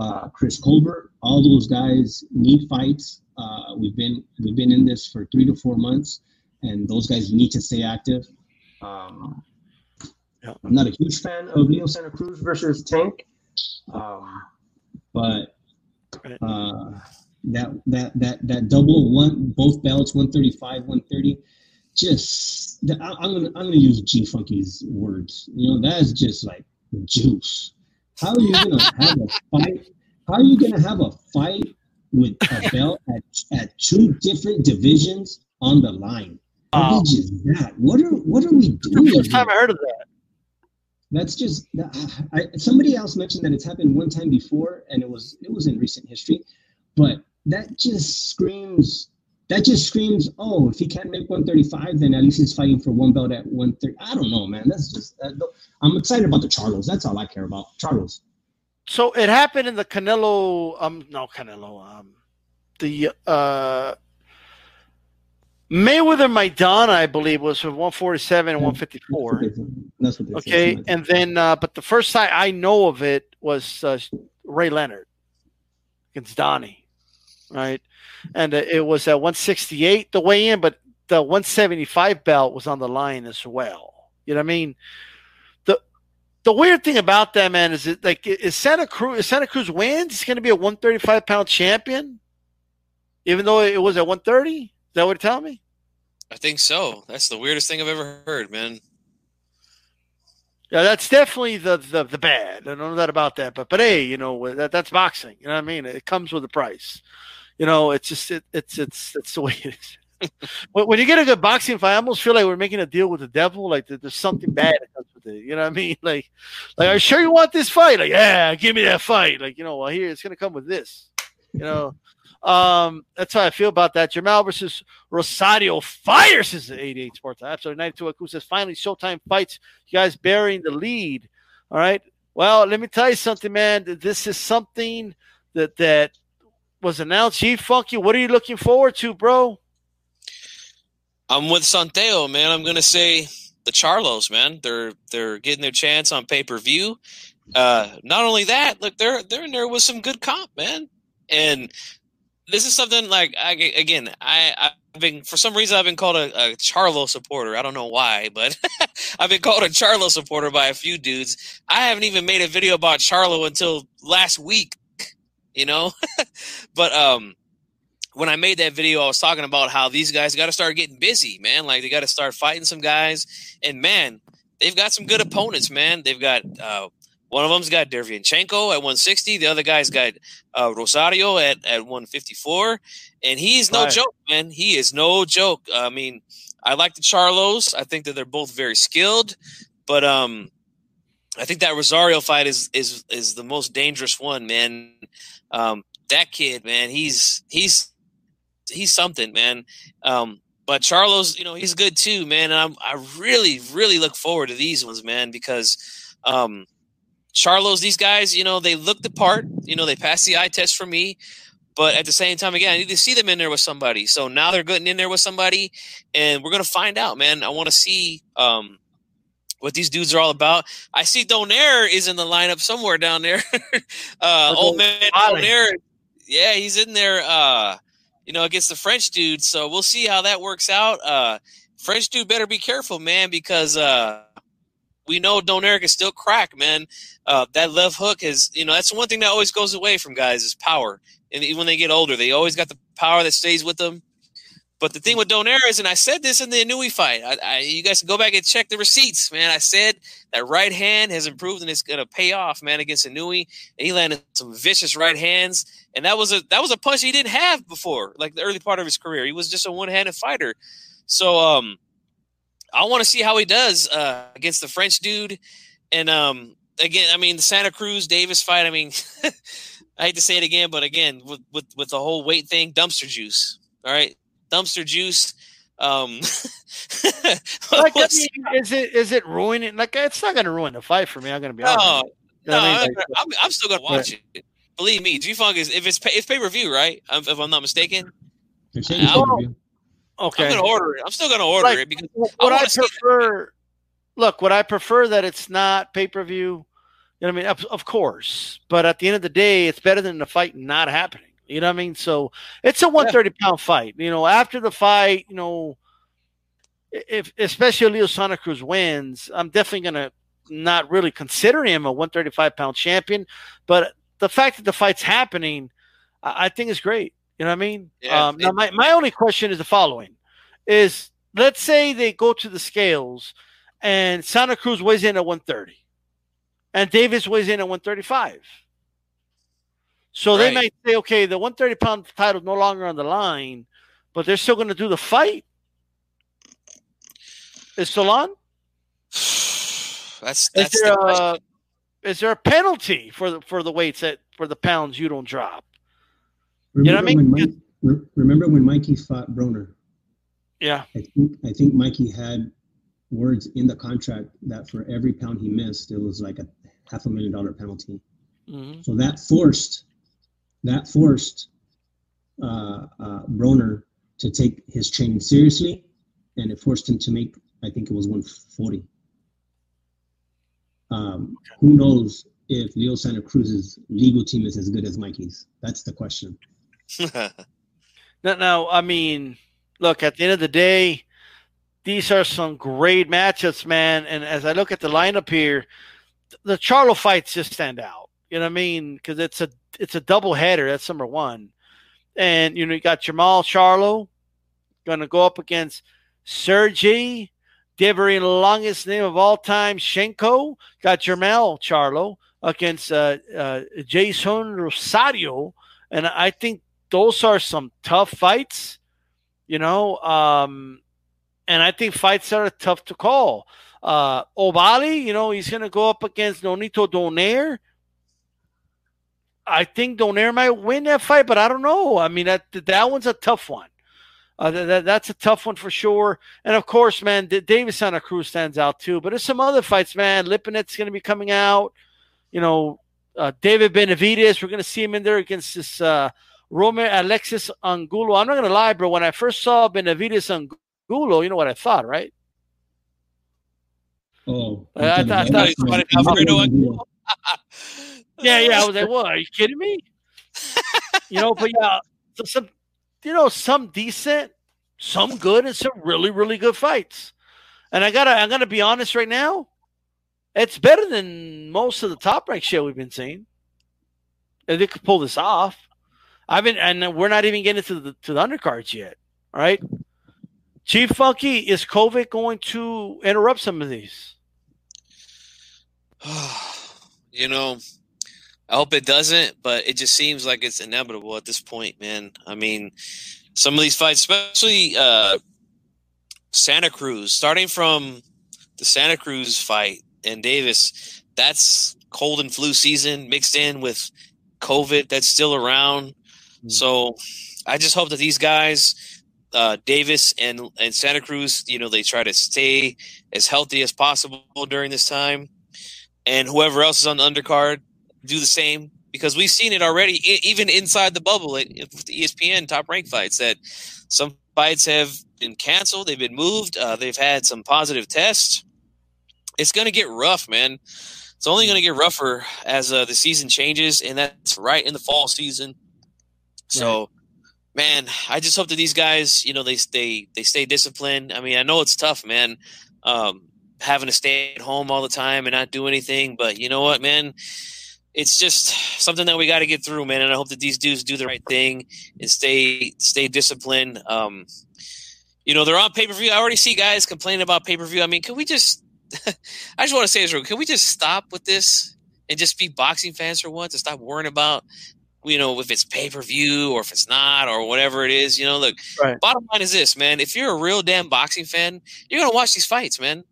uh, Chris Colbert. All those guys need fights. Uh, we've been we've been in this for three to four months, and those guys need to stay active. Um, yeah. I'm not a huge fan of Leo Santa Cruz versus Tank, um, but uh, that that that that double one both belts 135 130 just I'm gonna I'm gonna use G Funky's words. You know, that's just like juice. How are you gonna have a fight? How are you gonna have a fight with a belt at, at two different divisions on the line? What is that? What are what are we doing? First time I heard of that. That's just I, somebody else mentioned that it's happened one time before, and it was it was in recent history, but that just screams that just screams, oh, if he can't make 135, then at least he's fighting for one belt at 130. I don't know, man. That's just, uh, I'm excited about the Charlos. That's all I care about. Charlos. So it happened in the Canelo, um, no, Canelo, um, the, uh, Mayweather Maidana, I believe, was from 147 and 154. That's what they Okay, and then, uh, but the first time I know of it was uh, Ray Leonard against Donnie, right? and uh, it was at 168 the way in, but the 175 belt was on the line as well. You know what I mean? The the weird thing about that man is it like is Santa Cruz if Santa Cruz wins, he's going to be a 135 pound champion, even though it was at 130. Is that what telling me? I think so. That's the weirdest thing I've ever heard, man. Yeah, that's definitely the, the the bad. I don't know that about that, but but hey, you know that that's boxing. You know what I mean? It comes with a price you know, it's just it, it's it's it's the way it is. when you get a good boxing fight, I almost feel like we're making a deal with the devil. Like there's something bad that comes with it. You know what I mean? Like, like, are you sure you want this fight? Like, yeah, give me that fight. Like, you know, well, here it's gonna come with this. You know, um, that's how I feel about that. Jermell versus Rosario fire since the 88 Sports. Episode 92 Aku says finally Showtime fights. You guys burying the lead. All right. Well, let me tell you something, man. This is something that that was announced. He fuck you. what are you looking forward to, bro? I'm with Sonteo, man. I'm gonna say the Charlos, man. They're they're getting their chance on pay per view. Uh, not only that, look, they're they're in there with some good comp, man. And this is something like I, again, I I've been for some reason I've been called a, a Charlo supporter. I don't know why, but I've been called a Charlo supporter by a few dudes. I haven't even made a video about Charlo until last week you know? but um when I made that video, I was talking about how these guys got to start getting busy, man. Like they got to start fighting some guys, and man, they've got some good opponents, man. They've got uh, one of them's got Derevyanchenko at 160. The other guy's got uh, Rosario at, at 154, and he's no right. joke, man. He is no joke. I mean, I like the Charlos. I think that they're both very skilled, but um, I think that Rosario fight is is is the most dangerous one, man. Um, that kid, man, he's he's he's something, man. Um, but Charlos, you know, he's good too, man. And I'm, I really, really look forward to these ones, man, because um, Charlos, these guys, you know, they look the part. You know, they pass the eye test for me. But at the same time, again, I need to see them in there with somebody. So now they're getting in there with somebody, and we're gonna find out, man. I want to see um, what these dudes are all about. I see Donaire is in the lineup somewhere down there. uh, old man Donaire, yeah, he's in there. Uh, you know, against the French dude. So we'll see how that works out. Uh, French dude better be careful, man, because uh, we know Donaire is still crack, man. Uh, that left hook is, you know, that's the one thing that always goes away from guys is power. And when they get older, they always got the power that stays with them. But the thing with Donaire is, and I said this in the Inoue fight, I, I, you guys can go back and check the receipts, man. I said that right hand has improved and it's gonna pay off, man, against Inoue. And he landed some vicious right hands, and that was a that was a punch he didn't have before, like the early part of his career. He was just a one-handed fighter. So um, I want to see how he does uh, against the French dude. And um, again, I mean the Santa Cruz Davis fight. I mean, I hate to say it again, but again with with with the whole weight thing, dumpster juice. All right, dumpster juice. Um, like, I mean, is it is it ruining? Like, it's not going to ruin the fight for me. I'm going to be honest. No, no, I mean? like, I'm, I'm, still going to watch right. it. Believe me, G Funk is if it's pay, it's pay per view, right? If I'm not mistaken. okay. I'm going to order it. I'm still going to order like, it because what I, I prefer. Look, what I prefer that it's not pay per view. You know what I mean? Of, of course, but at the end of the day, it's better than the fight not happening. You know what I mean? So it's a 130 yeah. pound fight. You know, after the fight, you know, if especially Leo Santa Cruz wins, I'm definitely gonna not really consider him a 135 pound champion. But the fact that the fight's happening, I, I think is great. You know what I mean? Yeah, um, now, my, my only question is the following: is let's say they go to the scales and Santa Cruz weighs in at 130, and Davis weighs in at 135. So right. they might say, okay, the 130 pound title is no longer on the line, but they're still going to do the fight. Is still on? That's that's is there, the a, is there a penalty for the for the weights that for the pounds you don't drop? Remember you know what I mean? Mike, remember when Mikey fought Broner? Yeah. I think I think Mikey had words in the contract that for every pound he missed, it was like a half a million dollar penalty. Mm-hmm. So that forced that forced uh, uh, Broner to take his training seriously, and it forced him to make, I think it was 140. Um, who knows if Leo Santa Cruz's legal team is as good as Mikey's? That's the question. no, no, I mean, look, at the end of the day, these are some great matchups, man. And as I look at the lineup here, the Charlo fights just stand out. You know what I mean? Because it's a it's a double header. That's number one. And you know you got Jermall Charlo going to go up against Sergey, the longest name of all time, Shenko. Got Jermell Charlo against uh, uh, Jason Rosario, and I think those are some tough fights. You know, um, and I think fights are tough to call. Uh, Ovalle, you know, he's going to go up against Nonito Donaire. I think Donaire might win that fight, but I don't know. I mean, that that one's a tough one. Uh, that, that's a tough one for sure. And of course, man, Davis Santa Cruz stands out too. But there's some other fights, man. Lipinet's going to be coming out. You know, uh, David Benavidez, we're going to see him in there against this uh, Roamer Alexis Angulo. I'm not going to lie, bro. When I first saw Benavidez Angulo, you know what I thought, right? Oh, I, I, thought, I thought yeah, yeah. I was like, what? Are you kidding me? you know, but yeah, so some, you know, some decent, some good, and some really, really good fights. And I gotta, I'm gonna be honest right now. It's better than most of the top rank shit we've been seeing. If they could pull this off, I've been, and we're not even getting to the to the undercards yet. All right, Chief Funky, is COVID going to interrupt some of these? you know, I hope it doesn't, but it just seems like it's inevitable at this point, man. I mean, some of these fights, especially uh, Santa Cruz, starting from the Santa Cruz fight and Davis, that's cold and flu season mixed in with COVID that's still around. Mm-hmm. So I just hope that these guys, uh, Davis and and Santa Cruz, you know, they try to stay as healthy as possible during this time, and whoever else is on the undercard, do the same because we've seen it already, even inside the bubble at, with the ESPN top rank fights, that some fights have been canceled, they've been moved, uh, they've had some positive tests. It's going to get rough, man. It's only going to get rougher as uh, the season changes, and that's right in the fall season. So, man, I just hope that these guys, you know, they they they stay disciplined. I mean, I know it's tough, man, um, having to stay at home all the time and not do anything. But you know what, man, it's just something that we got to get through, man. And I hope that these dudes do the right thing and stay stay disciplined. Um, you know, they're on pay per view. I already see guys complaining about pay per view. I mean, can we just? I just want to say this real. Can we just stop with this and just be boxing fans for once and stop worrying about you know, if it's pay per view or if it's not or whatever it is. You know, look, right. bottom line is this, man. If you're a real damn boxing fan, you're gonna watch these fights, man.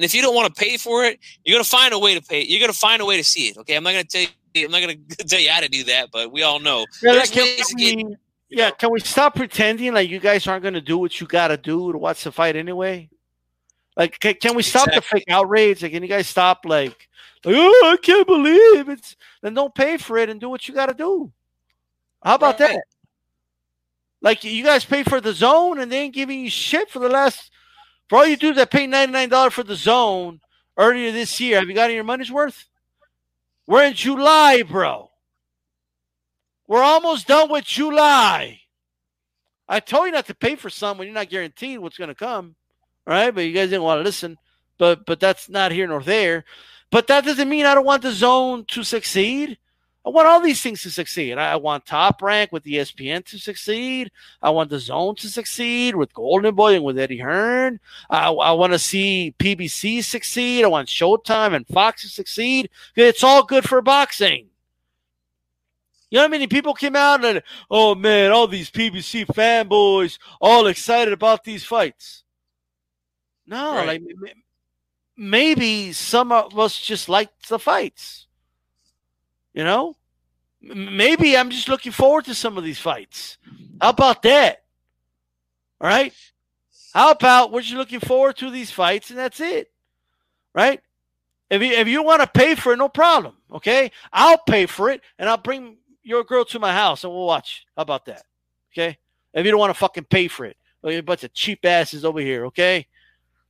And if you don't want to pay for it, you're gonna find a way to pay. You're gonna find a way to see it. Okay, I'm not gonna tell you. I'm not gonna tell you how to do that, but we all know. Yeah, There's ways we, get, yeah, can we stop pretending like you guys aren't gonna do what you gotta do to watch the fight anyway? Like, can, can we stop exactly. the fake outrage? Like, can you guys stop like, like, oh, I can't believe it's. Then don't pay for it and do what you got to do. How about right. that? Like you guys pay for the zone and they ain't giving you shit for the last. For all you do that nine dollars for the zone earlier this year, have you gotten your money's worth? We're in July, bro. We're almost done with July. I told you not to pay for something when you're not guaranteed what's going to come. All right, but you guys didn't want to listen. But but that's not here nor there. But that doesn't mean I don't want the zone to succeed. I want all these things to succeed. I want Top Rank with ESPN to succeed. I want the Zone to succeed with Golden Boy and with Eddie Hearn. I, I want to see PBC succeed. I want Showtime and Fox to succeed. It's all good for boxing. You know how many people came out and, oh man, all these PBC fanboys all excited about these fights? No, right. like maybe some of us just like the fights. You know, maybe I'm just looking forward to some of these fights. How about that? All right. How about what you're looking forward to these fights and that's it, right? If you if you want to pay for it, no problem. Okay, I'll pay for it and I'll bring your girl to my house and we'll watch. How about that? Okay. If you don't want to fucking pay for it, a bunch of cheap asses over here. Okay.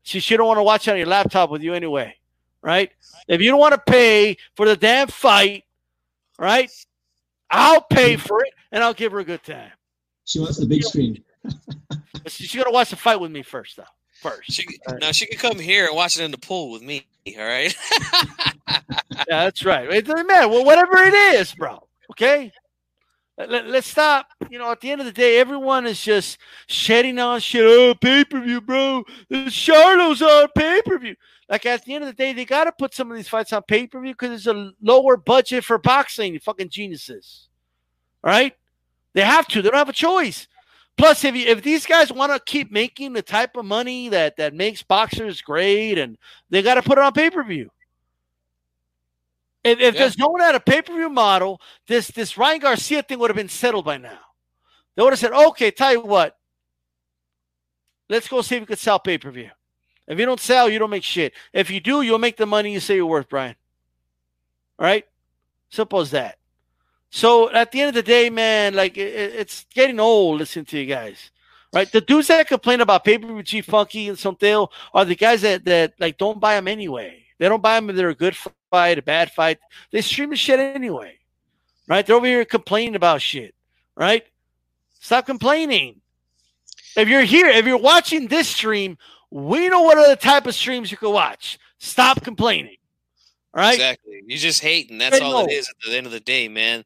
She she don't want to watch on your laptop with you anyway, right? If you don't want to pay for the damn fight, right? I'll pay for it and I'll give her a good time. She wants the big screen. She's gonna watch the fight with me first, though. First, she, right. now she can come here and watch it in the pool with me. All right. yeah, that's right. It doesn't matter. Well, whatever it is, bro. Okay. Let, us stop. You know, at the end of the day, everyone is just shedding on shit. Oh, pay per view, bro. Charlo's on pay per view. Like at the end of the day, they got to put some of these fights on pay per view because it's a lower budget for boxing. You fucking geniuses. All right? They have to. They don't have a choice. Plus, if you, if these guys want to keep making the type of money that that makes boxers great, and they got to put it on pay per view. If, if yeah. there's no one had a pay per view model, this this Ryan Garcia thing would have been settled by now. They would have said, "Okay, tell you what, let's go see if we could sell pay per view." If you don't sell, you don't make shit. If you do, you'll make the money you say you're worth, Brian. All right? Simple as that. So at the end of the day, man, like it, it's getting old listening to you guys. Right? The dudes that complain about pay per view G Funky and something are the guys that, that like don't buy them anyway. They don't buy them if they're a good fight, a bad fight. They stream the shit anyway. Right? They're over here complaining about shit. Right? Stop complaining. If you're here, if you're watching this stream, we know what other type of streams you can watch. Stop complaining. All right. Exactly. You just hate, and that's all it is at the end of the day, man.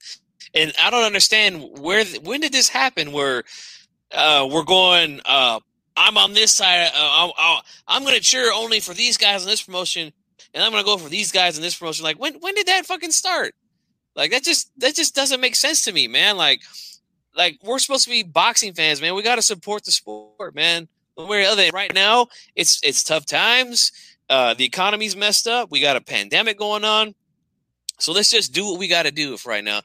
And I don't understand where when did this happen where uh, we're going uh, I'm on this side uh, i am going to cheer only for these guys in this promotion and I'm to go for these guys in this promotion like when when did that fucking start? Like that just that just doesn't make sense to me, man. Like like we're supposed to be boxing fans, man. We got to support the sport, man where other right now it's it's tough times. Uh, the economy's messed up. We got a pandemic going on. So let's just do what we got to do for right now.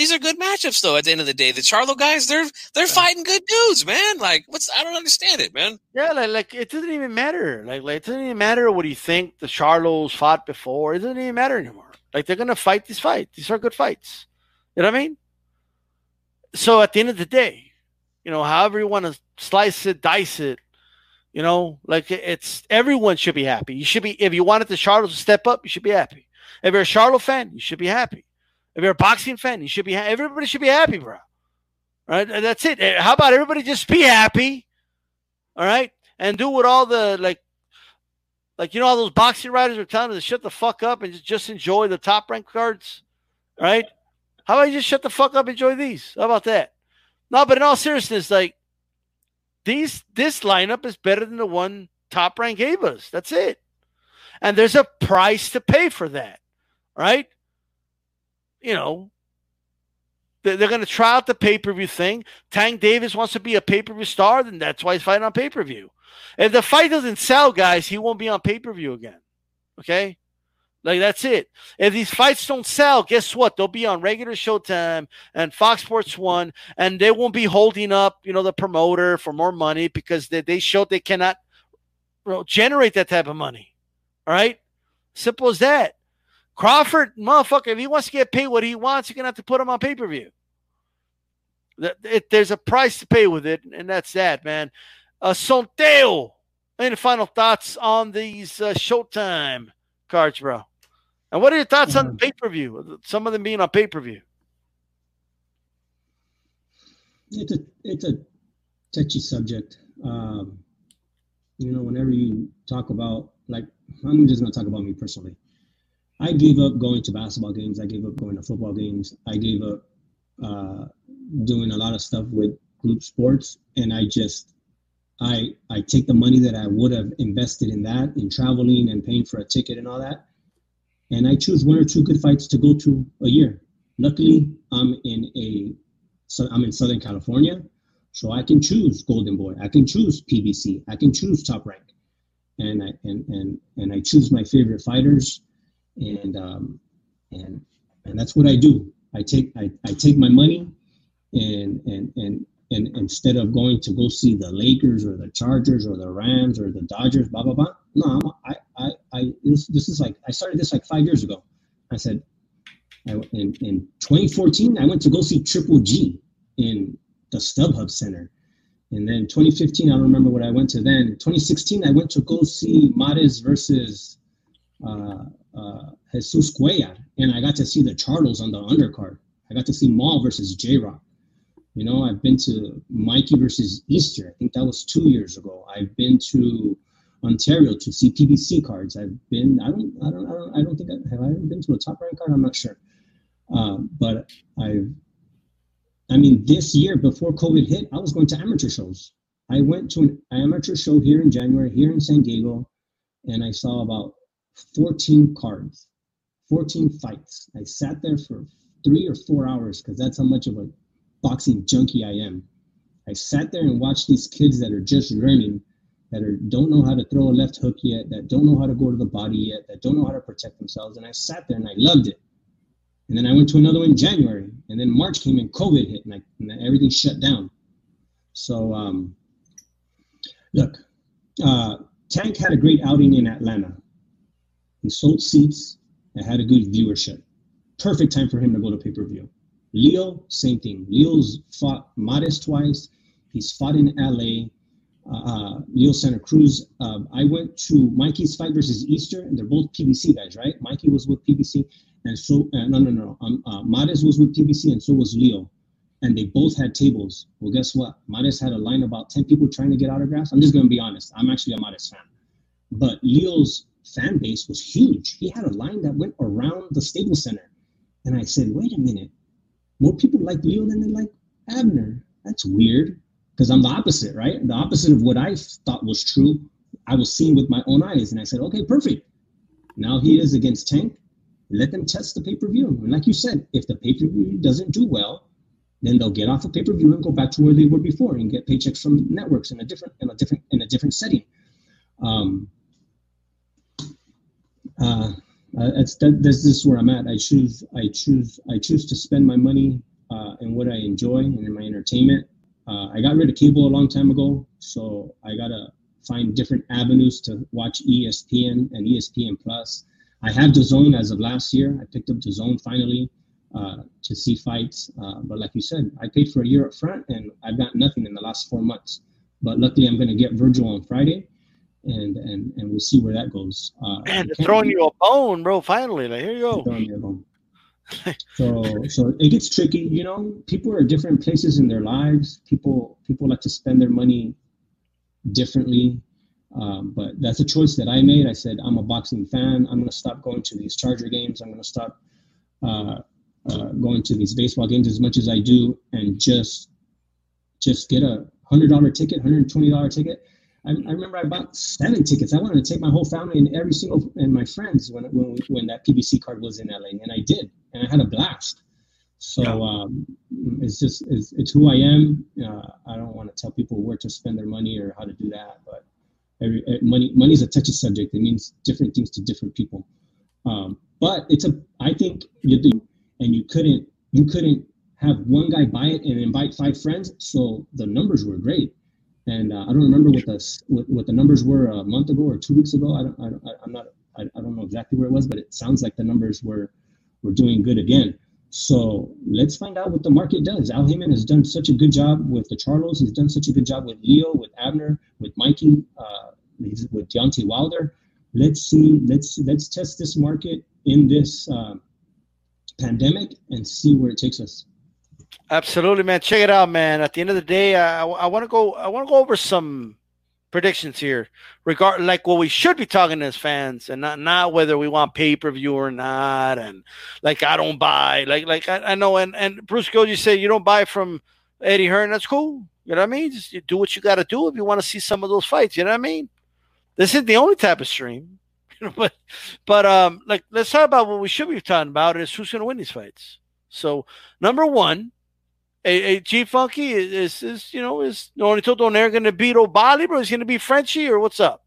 These are good matchups, though. At the end of the day, the Charlo guys, they're they're yeah. fighting good dudes, man. Like, what's I don't understand it, man. Yeah, like, like it doesn't even matter. Like, like it doesn't even matter what you think the Charlos fought before. It doesn't even matter anymore. Like, they're gonna fight these fights. These are good fights. You know what I mean? So at the end of the day, you know, however you want to slice it, dice it, you know, like it's everyone should be happy. You should be if you wanted the Charlo to step up, you should be happy. If you're a Charlo fan, you should be happy. If you're a boxing fan, you should be. Ha- everybody should be happy, bro. Right? That's it. Eh, How about everybody just be happy? All right? And do what all the like like you know all those boxing writers are telling us to shut the fuck up and just, just enjoy the top rank cards. Right? How about you just shut the fuck up, enjoy these? How about that? No, but in all seriousness, like these this lineup is better than the one top rank gave us. That's it. And there's a price to pay for that. Right? You know, they're, they're going to try out the pay per view thing. Tank Davis wants to be a pay per view star, then that's why he's fighting on pay per view. If the fight doesn't sell, guys, he won't be on pay per view again. Okay? Like that's it. If these fights don't sell, guess what? They'll be on regular Showtime and Fox Sports One, and they won't be holding up, you know, the promoter for more money because they, they showed they cannot you know, generate that type of money. All right, simple as that. Crawford, motherfucker, if he wants to get paid what he wants, you're gonna have to put him on pay per view. There's a price to pay with it, and that's that, man. Uh, Sonteo, any final thoughts on these uh, Showtime cards, bro? And what are your thoughts on the pay per view? Some of them being on pay per view. It's a it's a touchy subject. Um, you know, whenever you talk about like, I'm just gonna talk about me personally. I gave up going to basketball games. I gave up going to football games. I gave up uh, doing a lot of stuff with group sports, and I just I I take the money that I would have invested in that, in traveling and paying for a ticket and all that, and I choose one or two good fights to go to a year. Luckily, I'm in a so I'm in Southern California, so I can choose Golden Boy, I can choose PBC, I can choose Top Rank, and I and and and I choose my favorite fighters, and um, and and that's what I do. I take I, I take my money, and and and and instead of going to go see the Lakers or the Chargers or the Rams or the Dodgers, blah blah blah. No, I I I this, this is like I started this like five years ago. I said, I, in in 2014, I went to go see Triple G in the StubHub Center, and then 2015, I don't remember what I went to then. 2016, I went to go see Mares versus uh, uh, Jesus Cuellar, and I got to see the Charlos on the undercard. I got to see Maul versus J Rock. You know, I've been to Mikey versus Easter. I think that was two years ago. I've been to Ontario to see PBC cards. I've been. I don't. I don't. I don't, I don't think I have. I been to a top rank card. I'm not sure. Um, but I've. I mean, this year before COVID hit, I was going to amateur shows. I went to an amateur show here in January here in San Diego, and I saw about 14 cards, 14 fights. I sat there for three or four hours because that's how much of a boxing junkie I am. I sat there and watched these kids that are just learning, that are don't know how to throw a left hook yet, that don't know how to go to the body yet, that don't know how to protect themselves. And I sat there and I loved it. And then I went to another one in January, and then March came and COVID hit, and, I, and everything shut down. So, um, look, uh, Tank had a great outing in Atlanta. He sold seats and had a good viewership. Perfect time for him to go to pay per view. Leo, same thing. Leo's fought Mares twice. He's fought in LA. Uh, uh, Leo Santa Cruz. Uh, I went to Mikey's fight versus Easter, and they're both PBC guys, right? Mikey was with PBC, and so uh, no, no, no. Um, uh, Mares was with PBC, and so was Leo, and they both had tables. Well, guess what? Mares had a line of about ten people trying to get autographs. I'm just gonna be honest. I'm actually a Mares fan, but Leo's fan base was huge. He had a line that went around the Staples Center, and I said, wait a minute more people like Leo than they like Abner. That's weird because I'm the opposite, right? The opposite of what I thought was true. I was seeing with my own eyes, and I said, okay, perfect. Now he is against Tank. Let them test the pay per view. And like you said, if the pay per view doesn't do well, then they'll get off of pay per view and go back to where they were before and get paychecks from networks in a different in a different in a different setting. Um, uh, uh, it's that, this is where I'm at. I choose, I choose, I choose to spend my money uh, in what I enjoy and in my entertainment. Uh, I got rid of cable a long time ago, so I gotta find different avenues to watch ESPN and ESPN Plus. I have DAZN as of last year. I picked up DAZN finally uh, to see fights, uh, but like you said, I paid for a year up front and I've got nothing in the last four months. But luckily, I'm gonna get Vergil on Friday and and and we'll see where that goes. Uh, they're throwing you a bone, bro. Finally, like here you go. so so it gets tricky. You know, people are different places in their lives. People people like to spend their money differently. Um, but that's a choice that I made. I said I'm a boxing fan. I'm gonna stop going to these Charger games. I'm gonna stop uh, uh, going to these baseball games as much as I do, and just just get a hundred dollar ticket, hundred twenty dollar ticket. I, I, remember I bought seven tickets. I wanted to take my whole family and every single and my friends when when when that PBC card was in LA, and I did, and I had a blast. So um, it's just it's, it's who I am. Uh, I don't want to tell people where to spend their money or how to do that, but every, every money money is a touchy subject. It means different things to different people. Um, but it's a I think you do, and you couldn't you couldn't have one guy buy it and invite five friends. So the numbers were great and uh, I don't remember what the what, what, the numbers were a month ago or two weeks ago. I don't, I, am not I, I, don't know exactly where it was, but it sounds like the numbers were were doing good again. So let's find out what the market does. Al Haymon has done such a good job with the Charlos. He's done such a good job with Leo, with Abner, with Mikey, uh, with Deontay Wilder. Let's see. Let's let's test this market in this uh, pandemic and see where it takes us. Absolutely, man. Check it out, man. At the end of the day, I, I want to go. I want to go over some predictions here, regard like what we should be talking as fans, and not not whether we want pay per view or not. And like I don't buy, like like I, I know, and and Bruce Gill, you say you don't buy from Eddie Hearn. That's cool. You know what I mean? Just do what you got to do if you want to see some of those fights. You know what I mean? This isn't the only type of stream. but but um, like let's talk about what we should be talking about is who's going to win these fights. So number one a, a G Funky is, is, you know is Nonito Donaire going to beat Oubaali, bro? Is he going to be Frenchy or what's up?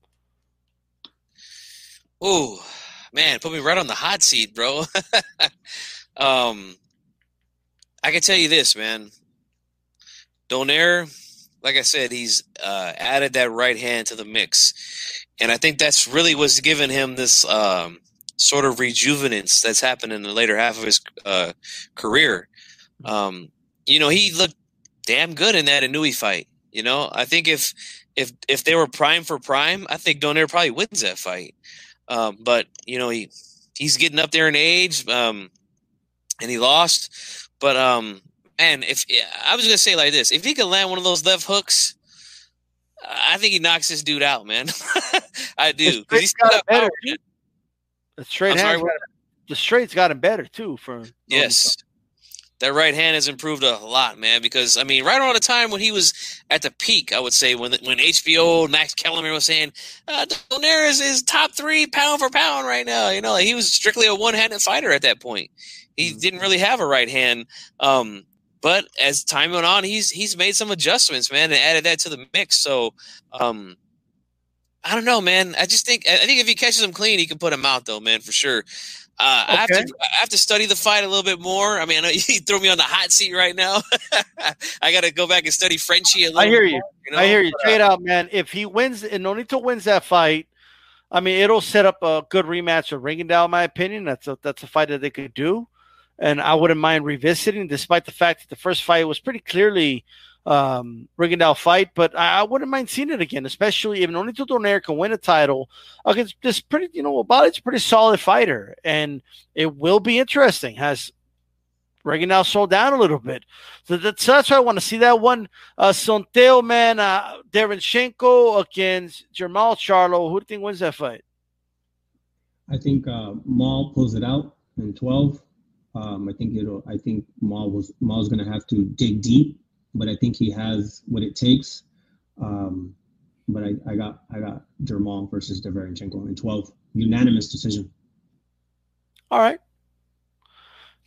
Oh man, put me right on the hot seat, bro. um, I can tell you this, man. Donaire, like I said, he's uh, added that right hand to the mix, and I think that's really what's given him this um, sort of rejuvenance that's happened in the later half of his uh, career. Um, you know, he looked damn good in that Inoue fight. You know, I think if if if they were prime for prime, I think Donaire probably wins that fight. Um, but you know, he he's getting up there in age, um, and he lost. But um, man, if I was gonna say like this, if he could land one of those left hooks, I think he knocks this dude out, man. I do because he's got better. The straight hands, the straight's got him better too. For yes, that right hand has improved a lot, man. Because I mean, right around the time when he was at the peak, I would say when when HBO Max Kellerman was saying uh, Donaire is, top three pound for pound right now. You know, like he was strictly a one handed fighter at that point. He mm-hmm. didn't really have a right hand. Um, but as time went on, he's he's made some adjustments, man, and added that to the mix. So, um, I don't know, man. I just think I think if he catches him clean, he can put him out, though, man, for sure. Uh, okay. I have to I have to study the fight a little bit more. I mean, I know you throw me on the hot seat right now. I got to go back and study little. I hear you. More, you know? I hear you. Check it out, man. If he wins, and Nonito wins that fight, I mean, it'll set up a good rematch of Rigondeaux, in my opinion. That's a that's a fight that they could do, and I wouldn't mind revisiting, despite the fact that the first fight was pretty clearly um, Rigondeaux fight, but I, I, wouldn't mind seeing it again, especially if Nonito Donaire can win a title against this pretty, you know, Bali's a pretty solid fighter, and it will be interesting. Has Rigondeaux slowed down a little bit? So that's, that's why I want to see that one. Uh, Sonteo, man, uh, Derevyanchenko against Jermall Charlo. Who do you think wins that fight? I think uh, Mal pulls it out in 12. Um, I think it'll. I think Mal was Mal's going to have to dig deep but I think he has what it takes. Um, but I, I got I got Jermall versus Derevyanchenko in 12 unanimous decision. All right.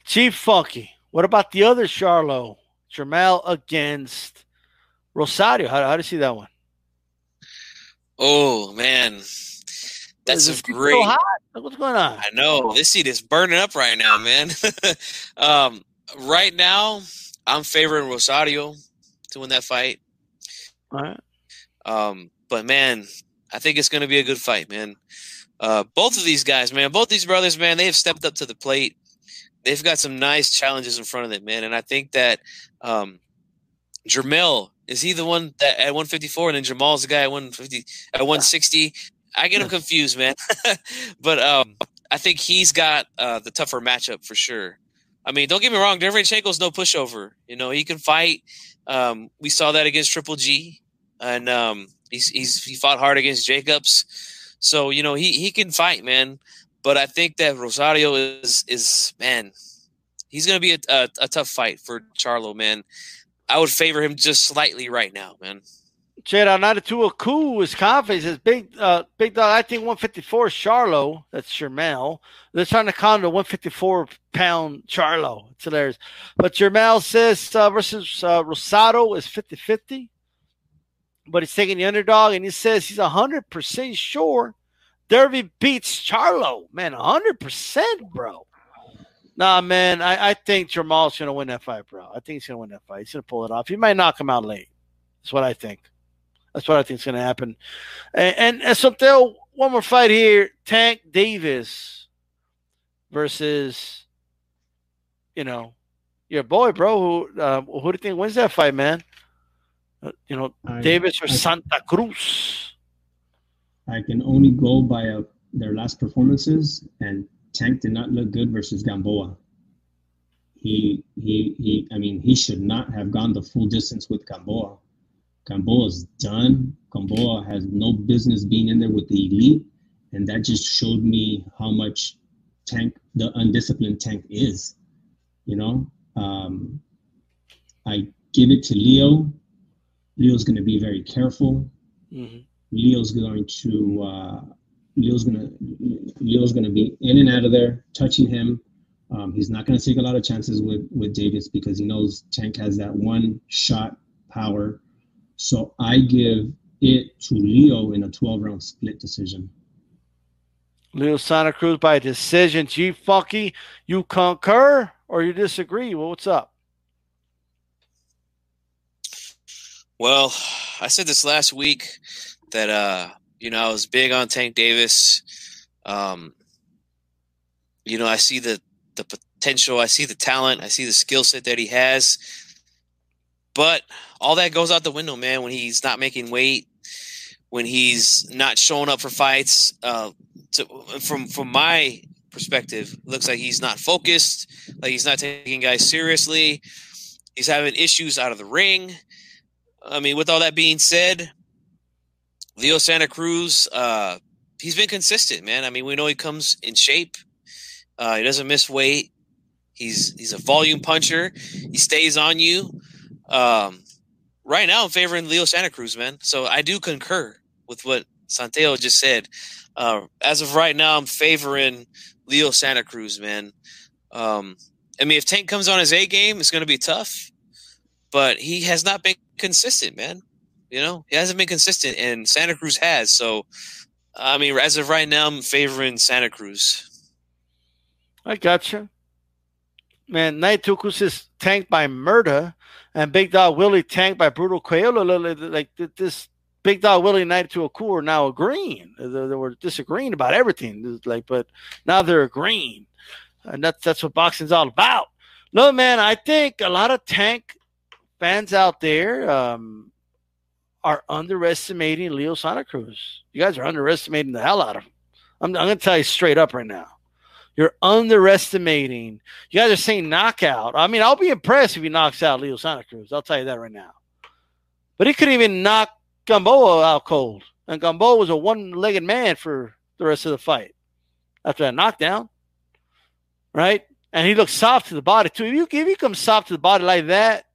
Chief Funky. What about the other Charlo? Jermall against Rosario. How, how do you see that one? Oh man. That's a great. So What's going on? I know this seat is burning up right now, man. um, right now, I'm favoring Rosario to win that fight. All right. Um, but man, I think it's going to be a good fight, man. Uh, both of these guys, man, both these brothers, man, they have stepped up to the plate. They've got some nice challenges in front of them, man. And I think that um, Jermell is he the one that at 154, and then Jamal's the guy at 150 at 160. I get him confused, man. but um, I think he's got uh, the tougher matchup for sure. I mean, don't get me wrong, Derevyanchenko's no pushover. You know, he can fight. Um, we saw that against Triple G, and um, he's, he's he fought hard against Jacobs. So you know, he he can fight, man. But I think that Rosario is is man, he's gonna be a, a, a tough fight for Charlo, man. I would favor him just slightly right now, man. Out 92 Cool is confident. Says big uh big dog. I think 154 is Charlo. That's Jermell. They're trying to count the 154 pound Charlo. It's hilarious. But Jermell says uh, versus uh, Rosado is 50 50. But he's taking the underdog and he says he's 100% sure Derby beats Charlo. Man, 100%, bro. Nah, man, I, I think Jamal's going to win that fight, bro. I think he's going to win that fight. He's going to pull it off. He might knock him out late. That's what I think. That's what I think is going to happen. And, and, and Sonteo, one more fight here Tank Davis versus, you know, your boy, bro. Who, uh, who do you think wins that fight, man? Uh, you know, I, Davis or I, Santa Cruz? I can only go by a, uh, their last performances, and Tank did not look good versus Gamboa. He, he, he. I mean, he should not have gone the full distance with Gamboa. Gamboa's done. Gamboa has no business being in there with the elite, and that just showed me how much Tank, the undisciplined Tank, is. You know, um, I give it to Leo. Leo's going to be very careful. Mm-hmm. Leo's going to uh, Leo's going to Leo's going to be in and out of there, touching him. Um, he's not going to take a lot of chances with with Davis because he knows Tank has that one shot power so I give it to Leo in a 12 round split decision. Leo Santa Cruz by decision. G Funky, you concur or you disagree? Well, what's up? Well, I said this last week that uh, you know I was big on Tank Davis. Um, you know, I see the the potential, I see the talent, I see the skill set that he has. But all that goes out the window, man. When he's not making weight, when he's not showing up for fights. Uh, to, from from my perspective, looks like he's not focused. Like he's not taking guys seriously. He's having issues out of the ring. I mean, with all that being said, Leo Santa Cruz, uh, he's been consistent, man. I mean, we know he comes in shape. Uh, he doesn't miss weight. He's he's a volume puncher. He stays on you. Um, right now, I'm favoring Leo Santa Cruz, man. So I do concur with what Sonteo just said. Uh, as of right now, I'm favoring Leo Santa Cruz, man. Um, I mean, if Tank comes on his A game, it's going to be tough, but he has not been consistent, man. You know, he hasn't been consistent, and Santa Cruz has. So, I mean, as of right now, I'm favoring Santa Cruz. I gotcha. Man, Naitukus is tanked by Murda and Big Dog Willie tanked by Brutal Coelho. Like this Big Dog Willie and Night to a Cool are now agreeing. They, they were disagreeing about everything. Like, but now they're agreeing. And that's that's what boxing's all about. No, man, I think a lot of tank fans out there um, are underestimating Leo Santa Cruz. You guys are underestimating the hell out of him. I'm, I'm going to tell you straight up right now. You're underestimating. You guys are saying knockout. I mean, I'll be impressed if he knocks out Leo Santa Cruz. I'll tell you that right now. But he couldn't even knock Gamboa out cold. And Gamboa was a one legged man for the rest of the fight after that knockdown. Right? And he looks soft to the body, too. If you, if you come soft to the body like that,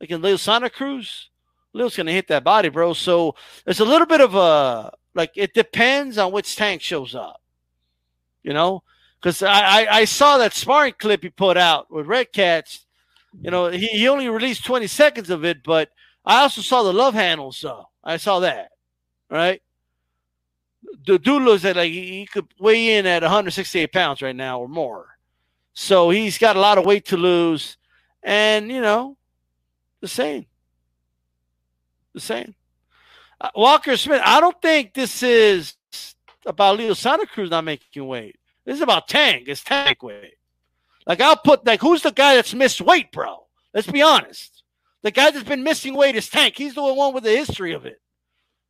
like in Leo Santa Cruz, Leo's going to hit that body, bro. So it's a little bit of a, like, it depends on which tank shows up. You know, because I, I, I, saw that sparring clip he put out with Redkach. You know, he, he only released 20 seconds of it, but I also saw the love handles. So I saw that, right? The dude looks like he could weigh in at 168 pounds right now or more. So he's got a lot of weight to lose. And, you know, the same. The same. Uh, Walker Smith, I don't think this is about Leo Santa Cruz not making weight. This is about Tank. It's Tank weight. Like I'll put like who's the guy that's missed weight, bro? Let's be honest. The guy that's been missing weight is Tank. He's the one with the history of it.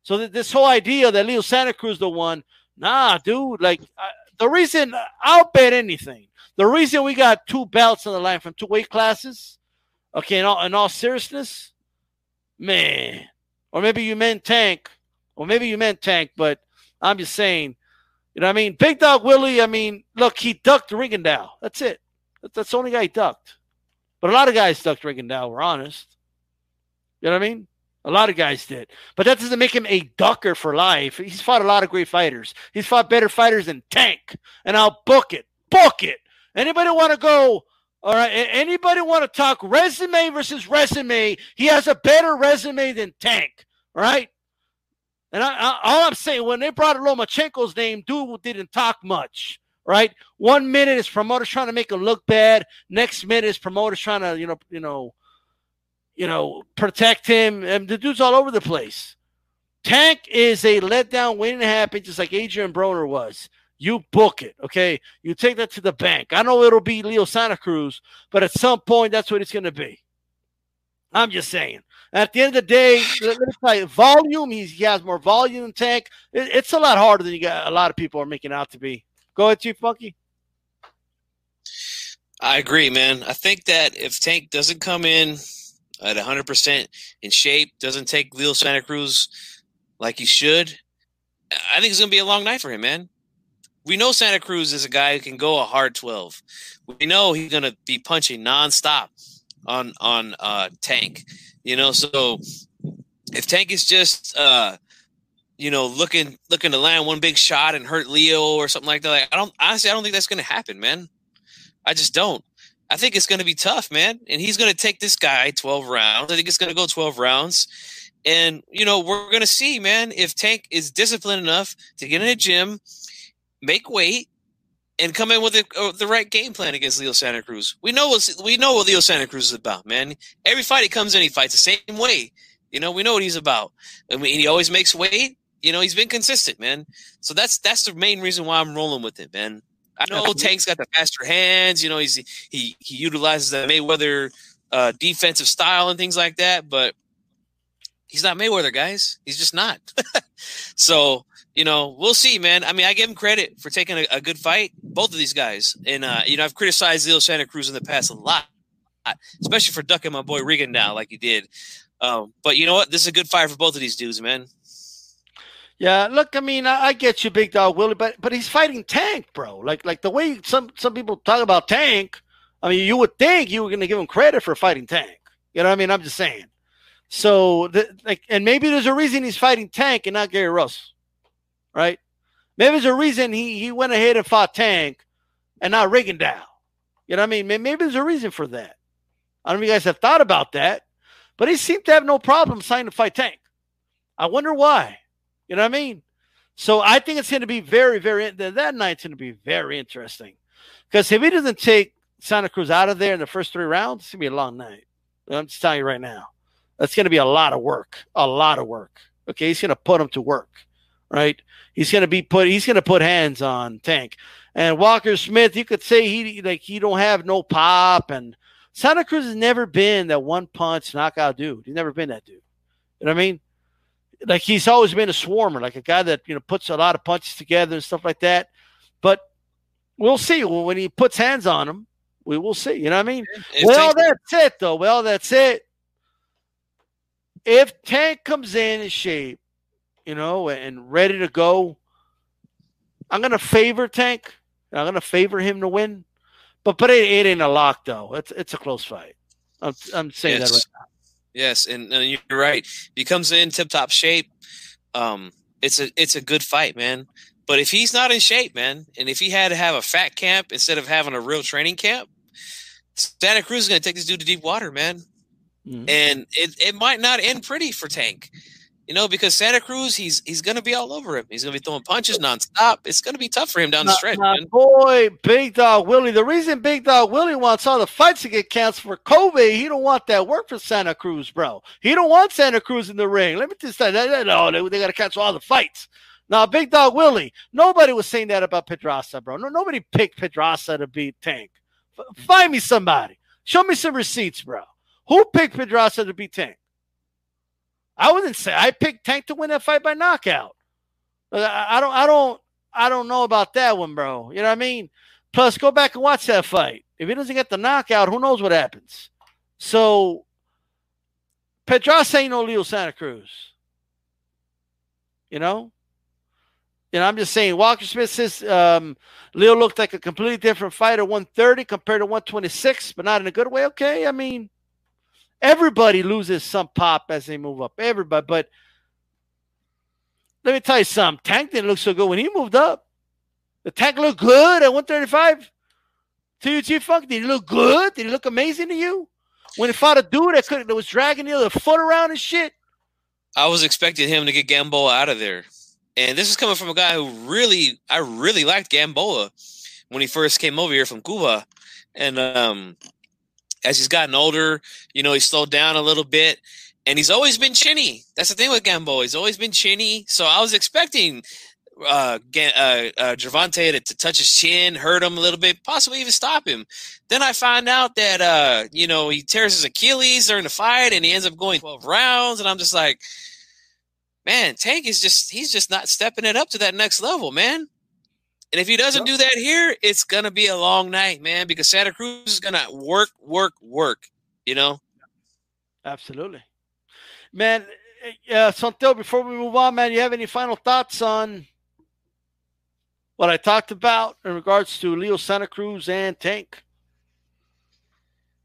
So this whole idea that Leo Santa Cruz the one, nah, dude. Like uh, the reason I'll bet anything. The reason we got two belts on the line from two weight classes, okay, in all, in all seriousness, man, or maybe you meant Tank, or maybe you meant Tank, but I'm just saying, you know what I mean? Big Dog Willie, I mean, look, he ducked Rigondeaux. That's it. That's the only guy he ducked. But a lot of guys ducked Rigondeaux, we're honest. You know what I mean? A lot of guys did. But that doesn't make him a ducker for life. He's fought a lot of great fighters. He's fought better fighters than Tank. And I'll book it. Book it. Anybody want to go? All right. Anybody want to talk resume versus resume? He has a better resume than Tank. All right. And I, I, all I'm saying, when they brought Lomachenko's name, dude didn't talk much. Right. One minute is promoters trying to make him look bad. Next minute is promoters trying to, you know, you know, you know, protect him. And the dude's all over the place. Tank is a letdown waiting to happen, just like Adrian Broner was. You book it, okay? You take that to the bank. I know it'll be Leo Santa Cruz, but at some point, that's what it's going to be. I'm just saying. At the end of the day, let me tell you, volume, he's, he has more volume than Tank. It, it's a lot harder than you got, a lot of people are making out to be. Go ahead, Chief Funky. I agree, man. I think that if Tank doesn't come in at 100% in shape, doesn't take Leo Santa Cruz like he should, I think it's going to be a long night for him, man. We know Santa Cruz is a guy who can go a hard 12. We know he's going to be punching nonstop on on uh, Tank. You know, so if Tank is just uh, you know looking looking to land one big shot and hurt Leo or something like that, like, I don't honestly I don't think that's going to happen, man. I just don't. I think it's going to be tough, man. And he's going to take this guy 12 rounds. I think it's going to go 12 rounds. And, you know, we're going to see, man, if Tank is disciplined enough to get in a gym, make weight, and come in with the, uh, the right game plan against Leo Santa Cruz. We know what we know what Leo Santa Cruz is about, man. Every fight he comes in, he fights the same way. You know, we know what he's about, and he always makes weight. You know, he's been consistent, man. So that's that's the main reason why I'm rolling with it, man. I know. Tank's got the faster hands. You know, he's he he utilizes the Mayweather uh, defensive style and things like that, but he's not Mayweather, guys. He's just not. so you know, we'll see, man. I mean, I give him credit for taking a, a good fight, both of these guys, and uh, you know, I've criticized Leo Santa Cruz in the past a lot, especially for ducking my boy Rigondeaux like he did. Um, but you know what? This is a good fight for both of these dudes, man. Yeah, look, I mean, I, I, get you, Big Dog Willie, but but he's fighting Tank, bro. Like like the way some some people talk about Tank. I mean, you would think you were going to give him credit for fighting Tank. You know what I mean? I'm just saying. So, the, like, and maybe there's a reason he's fighting Tank and not Gary Russell, right? Maybe there's a reason he he went ahead and fought Tank and not Rigondeaux. You know what I mean? Maybe there's a reason for that. I don't know if you guys have thought about that, but he seemed to have no problem signing to fight Tank. I wonder why. You know what I mean? So I think it's going to be very, very, that night's going to be very interesting. Because if he doesn't take Santa Cruz out of there in the first three rounds, it's going to be a long night. I'm just telling you right now. That's going to be a lot of work, a lot of work. Okay. He's going to put him to work, right? He's going to be put, he's going to put hands on Tank. And Walker Smith, you could say he, like, he don't have no pop. And Santa Cruz has never been that one punch knockout dude. He's never been that dude. You know what I mean? like he's always been a swarmer, like a guy that you know puts a lot of punches together and stuff like that. But we'll see when he puts hands on him. We will see. You know what I mean? If well, Tank- that's it, though. Well, that's it. If Tank comes in in shape, you know, and ready to go, I'm gonna favor Tank. I'm gonna favor him to win. But but it, it ain't a lock though. It's it's a close fight. I'm I'm saying yes. that right now. Yes, and, and you're right. If he comes in tip top shape, um, it's a it's a good fight, man. But if he's not in shape, man, and if he had to have a fat camp instead of having a real training camp, Santa Cruz is going to take this dude to deep water, man. Mm-hmm. And it, it might not end pretty for Tank. You know, because Santa Cruz, he's he's going to be all over him. He's going to be throwing punches nonstop. It's going to be tough for him down the stretch. My boy, Big Dog Willie. The reason Big Dog Willie wants all the fights to get canceled for COVID, he don't want that work for Santa Cruz, bro. He don't want Santa Cruz in the ring. Let me just say that. No, oh, they, they got to cancel all the fights. Now, Big Dog Willie, nobody was saying that about Pedraza, bro. No, nobody picked Pedraza to beat Tank. F- find me somebody. Show me some receipts, bro. Who picked Pedraza to beat Tank? I wouldn't say I picked Tank to win that fight by knockout. I don't, I don't, I don't know about that one, bro. You know what I mean? Plus, go back and watch that fight. If he doesn't get the knockout, who knows what happens? So, Pedraza ain't no Leo Santa Cruz. You know? And I'm just saying, Walker Smith says um, Leo looked like a completely different fighter, 130 compared to 126, but not in a good way. Okay, I mean, everybody loses some pop as they move up. Everybody, but let me tell you something. Tank didn't look so good when he moved up. The tank looked good at 135. To you, Funk, did he look good? Did he look amazing to you? When he fought a dude that could that was dragging the other foot around and shit. I was expecting him to get Gamboa out of there. And this is coming from a guy who really, I really liked Gamboa when he first came over here from Cuba. And um, as he's gotten older, you know, he slowed down a little bit. And he's always been chinny. That's the thing with Gamboa. He's always been chinny. So I was expecting uh, uh, uh, to, to, touch his chin, hurt him a little bit, possibly even stop him. Then I find out that uh, you know he tears his Achilles during the fight, and he ends up going 12 rounds, and I'm just like, man, Tank is just he's just not stepping it up to that next level, man. And if he doesn't do that here, it's gonna be a long night, man, because Santa Cruz is gonna work, work, work. You know. Absolutely, man. Uh, Sonteo, before we move on, man, you have any final thoughts on what I talked about in regards to Leo Santa Cruz and Tank?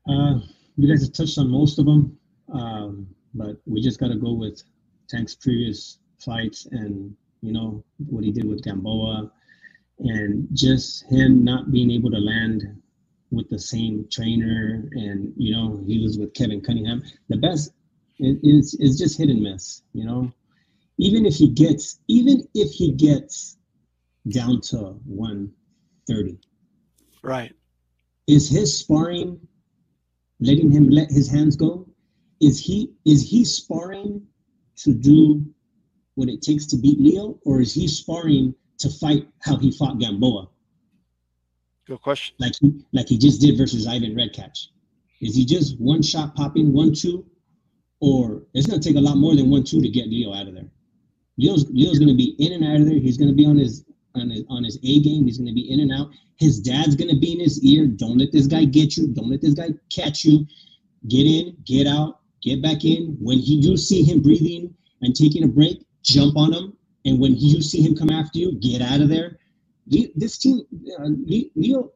Uh, you guys have touched on most of them, um, but we just got to go with Tank's previous fights and you know what he did with Gamboa, and just him not being able to land with the same trainer, and you know he was with Kevin Cunningham. The best is is just hit and miss. You know, even if he gets, even if he gets down to 130. Right. Is his sparring letting him let his hands go? Is he is he sparring to do what it takes to beat Leo, or is he sparring to fight how he fought Gamboa? Good question. Like he like he just did versus Ivan Redkach. Is he just one shot popping one two, or it's gonna take a lot more than one two to get Leo out of there? Leo's Leo's gonna be in and out of there. He's gonna be on his on his, on his A game. He's going to be in and out. His dad's going to be in his ear. Don't let this guy get you. Don't let this guy catch you. Get in, get out, get back in. When he, you see him breathing and taking a break, jump on him. And when you see him come after you, get out of there. This team, uh, Leo,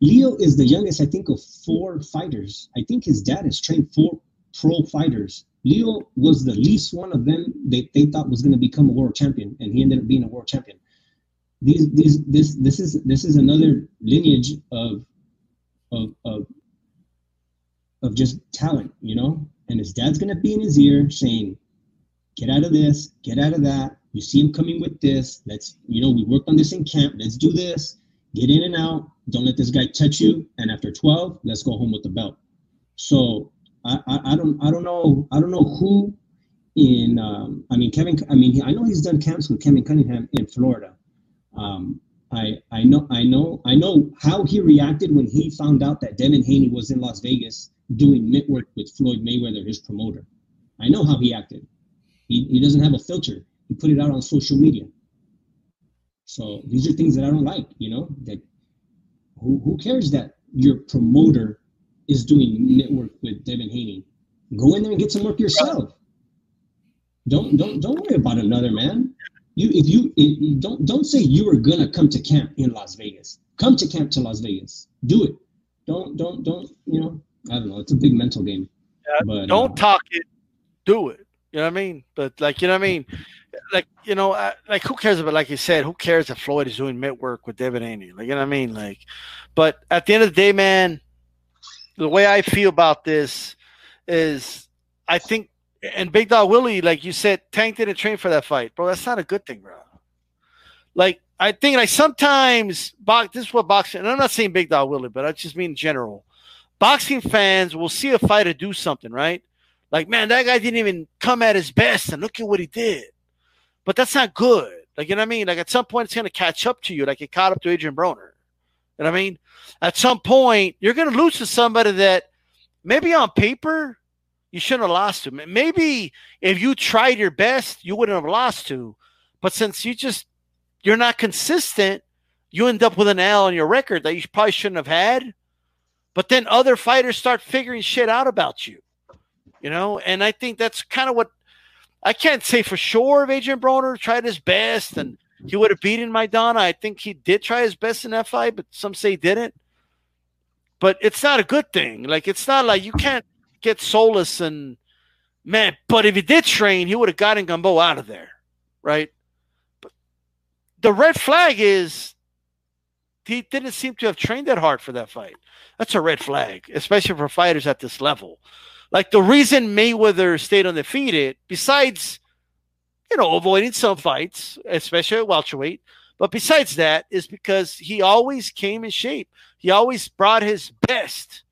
Leo is the youngest, I think, of four fighters. I think his dad has trained four pro fighters. Leo was the least one of them they, they thought was going to become a world champion, and he ended up being a world champion these these this this is this is another lineage of of of of just talent, you know. And his dad's gonna be in his ear saying, "Get out of this, get out of that. You see him coming with this. Let's, you know, we worked on this in camp. Let's do this. Get in and out. Don't let this guy touch you. And after 12, let's go home with the belt." So I, I, I don't I don't know I don't know who in um, I mean Kevin I mean I know he's done camps with Kevin Cunningham in Florida um, I I know I know I know how he reacted when he found out that Devin Haney was in Las Vegas doing work with Floyd Mayweather, his promoter. I know how he acted. He, he doesn't have a filter. He put it out on social media. So these are things that I don't like, you know, that who, who cares that your promoter is doing network with Devin Haney? Go in there and get some work yourself. Don't don't don't worry about another man you if you, if you don't don't say you are gonna come to camp in Las Vegas. Come to camp to Las Vegas. Do it. Don't don't don't you know? I don't know. It's a big mental game. Yeah, but don't uh, talk it. Do it. You know what I mean? But like you know what I mean? Like you know, like who cares about? Like you said, who cares if Floyd is doing mitt work with Devin Haney? Like you know what I mean? Like, but at the end of the day, man, the way I feel about this is, I think and Big Dog Willie, like you said, Tank didn't train for that fight, bro. That's not a good thing, bro. Like I think, like sometimes box. This is what boxing. And I'm not saying Big Dog Willie, but I just mean in general. Boxing fans will see a fighter do something, right? Like, man, that guy didn't even come at his best, and look at what he did. But that's not good. Like, you know what I mean? Like, at some point, it's going to catch up to you, like it caught up to Adrian Broner. You know what I mean? At some point, you're going to lose to somebody that maybe on paper you shouldn't have lost to. Maybe if you tried your best, you wouldn't have lost to. But since you just you're not consistent, you end up with an L on your record that you probably shouldn't have had. But then other fighters start figuring shit out about you, you know. And I think that's kind of what I can't say for sure if Adrian Broner tried his best and he would have beaten Maidana. I think he did try his best in that fight, but some say didn't. But it's not a good thing. Like it's not like you can't get Solis and man. But if he did train, he would have gotten Gamboa out of there, right? But the red flag is he didn't seem to have trained that hard for that fight. That's a red flag, especially for fighters at this level. Like the reason Mayweather stayed undefeated, besides you know avoiding some fights, especially at welterweight, but besides that, is because he always came in shape. He always brought his best.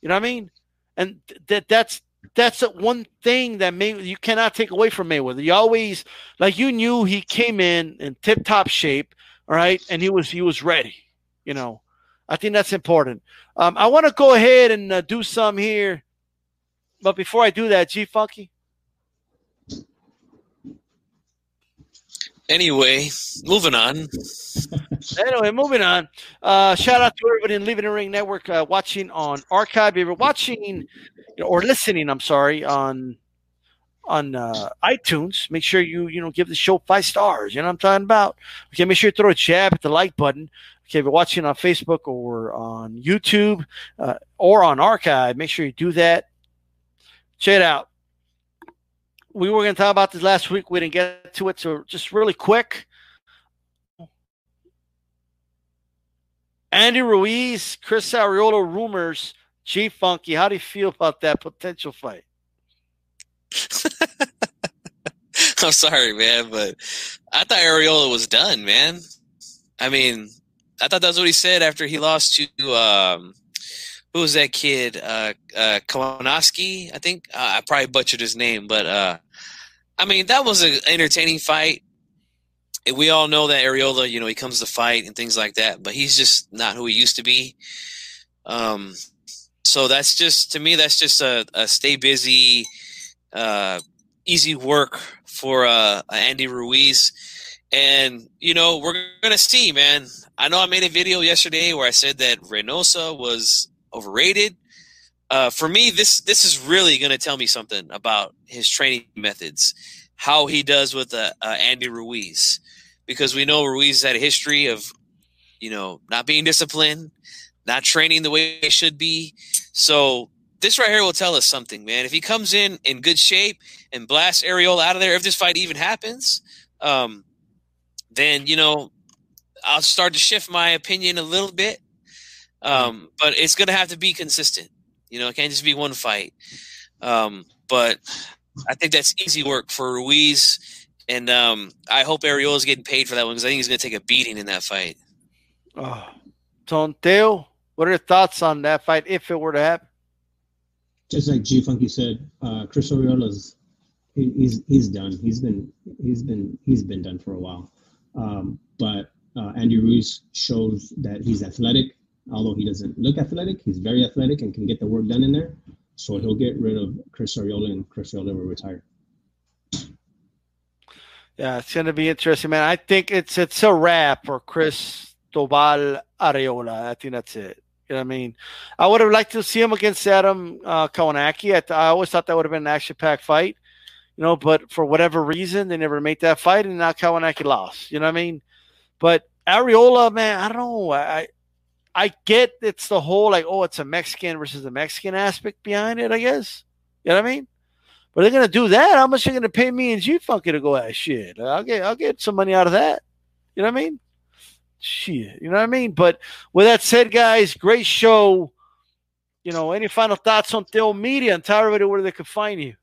You know what I mean? And that that's that's one thing that May, you cannot take away from Mayweather. You always like you knew he came in in tip top shape, all right, and he was he was ready. You know, I think that's important. Um, I want to go ahead and uh, do some here, but before I do that, G Funky. Anyway, moving on. anyway, moving on. Uh, shout out to everybody in Leaving the Ring Network uh, watching on archive. If you're watching or listening, I'm sorry, on on uh, iTunes, make sure you you know give the show five stars. You know what I'm talking about. Okay, make sure you throw a jab at the like button. Okay, if you're watching on Facebook or on YouTube uh, or on archive, make sure you do that. Check it out we were going to talk about this last week. We didn't get to it. So, just really quick Andy Ruiz, Chris Arreola rumors. G Funky, how do you feel about that potential fight? I'm sorry, man, but I thought Arreola was done, man. I mean, I thought that's what he said after he lost to um, who was that kid? Uh, uh, Kownacki, I think. Uh, I probably butchered his name, but uh, I mean, that was an entertaining fight. We all know that Arreola, you know, he comes to fight and things like that, but he's just not who he used to be. Um, so that's just to me, that's just a, a stay busy, uh, easy work for uh, Andy Ruiz. And you know, we're gonna see, man. I know I made a video yesterday where I said that Reynoso was overrated uh, for me, this this is really going to tell me something about his training methods, how he does with uh, uh, Andy Ruiz, because we know Ruiz had a history of, you know, not being disciplined, not training the way he should be. So this right here will tell us something, man. If he comes in in good shape and blasts Arreola out of there, if this fight even happens, um, then you know I'll start to shift my opinion a little bit. Um, but it's going to have to be consistent. You know, it can't just be one fight. Um, but I think that's easy work for Ruiz, and um, I hope Arreola's getting paid for that one because I think he's going to take a beating in that fight. Oh. Sonteo, what are your thoughts on that fight if it were to happen? Just like G Funky said, uh, Chris Arreola's he, he's he's done. He's been he's been he's been done for a while. Um, but uh, Andy Ruiz shows that he's athletic although he doesn't look athletic, he's very athletic and can get the work done in there. So he'll get rid of Chris Arreola and Chris Arreola will retire. Yeah, it's going to be interesting, man. I think it's it's a wrap for Chris Tobal Arreola. I think that's it. You know what I mean? I would have liked to see him against Adam uh, Kownacki. I, th- I always thought that would have been an action-packed fight, you know. But for whatever reason, they never made that fight, and now Kownacki lost. You know what I mean? But Arreola, man, I don't know. I I get it's the whole like, oh, it's a Mexican versus a Mexican aspect behind it, I guess. You know what I mean? But they're gonna do that. How much are they gonna pay me and G Funky to go at shit? I'll get I'll get some money out of that. You know what I mean? Shit. You know what I mean? But with that said, guys, great show. You know, any final thoughts on Sonteo Media and tell everybody where they can find you?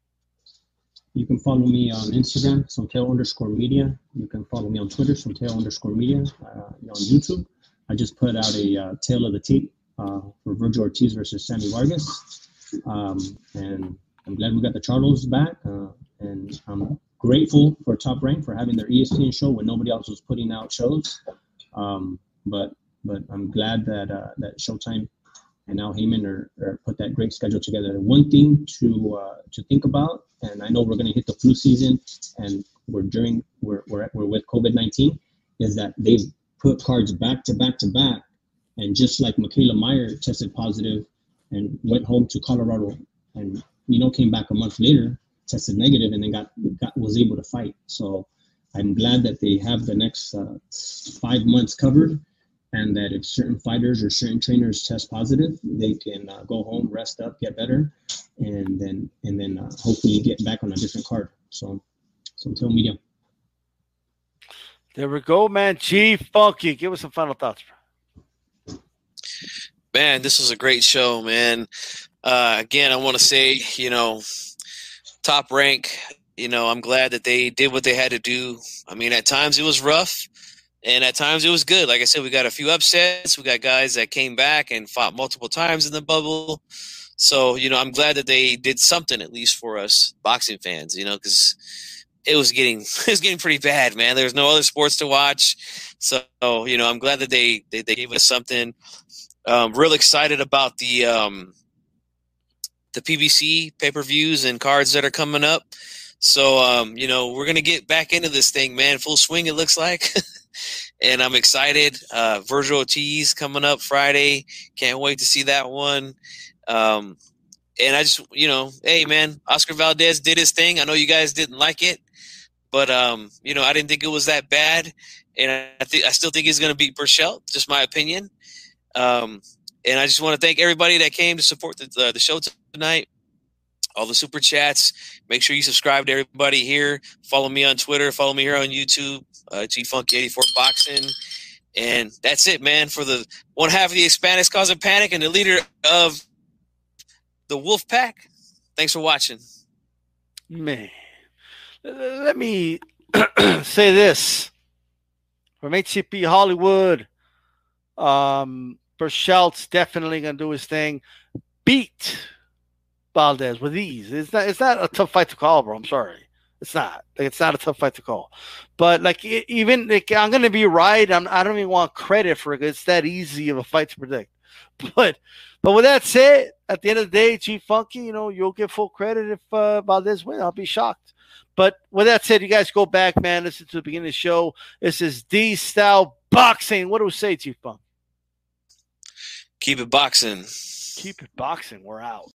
You can follow me on Instagram, Sonteo underscore media. You can follow me on Twitter, Sonteo underscore media. Uh, on YouTube, I just put out a uh, tail of the tape uh, for Vergil Ortiz versus Sammy Vargas, um, and I'm glad we got the Charlos back, uh, and I'm grateful for Top Rank for having their ESPN show when nobody else was putting out shows. Um, but but I'm glad that uh, that Showtime and Al Haymon are, are, put that great schedule together. One thing to uh, to think about, and I know we're going to hit the flu season, and we're during we're we're, we're with COVID nineteen, is that they've put cards back to back to back, and just like Mikaela Mayer tested positive and went home to Colorado, and you know came back a month later, tested negative, and then got, got was able to fight. So I'm glad that they have the next uh, five months covered, and that if certain fighters or certain trainers test positive, they can uh, go home, rest up, get better, and then and then uh, hopefully get back on a different card. So, so until media. There we go, man. Chief Funky, give us some final thoughts. Man, this was a great show, man. Uh, again, I want to say, you know, top rank. You know, I'm glad that they did what they had to do. I mean, at times it was rough, and at times it was good. Like I said, we got a few upsets. We got guys that came back and fought multiple times in the bubble. So, you know, I'm glad that they did something at least for us boxing fans. You know, because it was getting it was getting pretty bad, man. There's no other sports to watch, so you know I'm glad that they they, they gave us something. Um, real excited about the um, the PBC pay per views and cards that are coming up. So um, you know we're gonna get back into this thing, man. Full swing, it looks like. and I'm excited. Uh, Vergil Ortiz coming up Friday. Can't wait to see that one. Um, and I just, you know, hey man, Oscar Valdez did his thing. I know you guys didn't like it, but um, you know, I didn't think it was that bad, and I think I still think he's going to beat Berchelt. Just my opinion. Um, and I just want to thank everybody that came to support the, the, the show tonight. All the super chats. Make sure you subscribe to everybody here. Follow me on Twitter. Follow me here on YouTube. Uh, G Funk 84 Boxing. And that's it, man. For the one half of the Hispanics causing panic and the leader of the Wolf Pack. Thanks for watching. Man, let me say this from HCP Hollywood. Um, definitely going to do his thing. Beat Valdez with ease. It's not. It's not a tough fight to call, bro. I'm sorry. It's not. Like, it's not a tough fight to call. But like even like, I'm going to be right. I'm. I don't even want credit for it. It's that easy of a fight to predict. But but with that said, at the end of the day, Chief Funky, you know, you'll get full credit if uh, Valdez win. I'll be shocked. But with that said, you guys go back, man. Listen to the beginning of the show. This is D Style Boxing. What do we say, Chief Funk? Keep it boxing. Keep it boxing. We're out.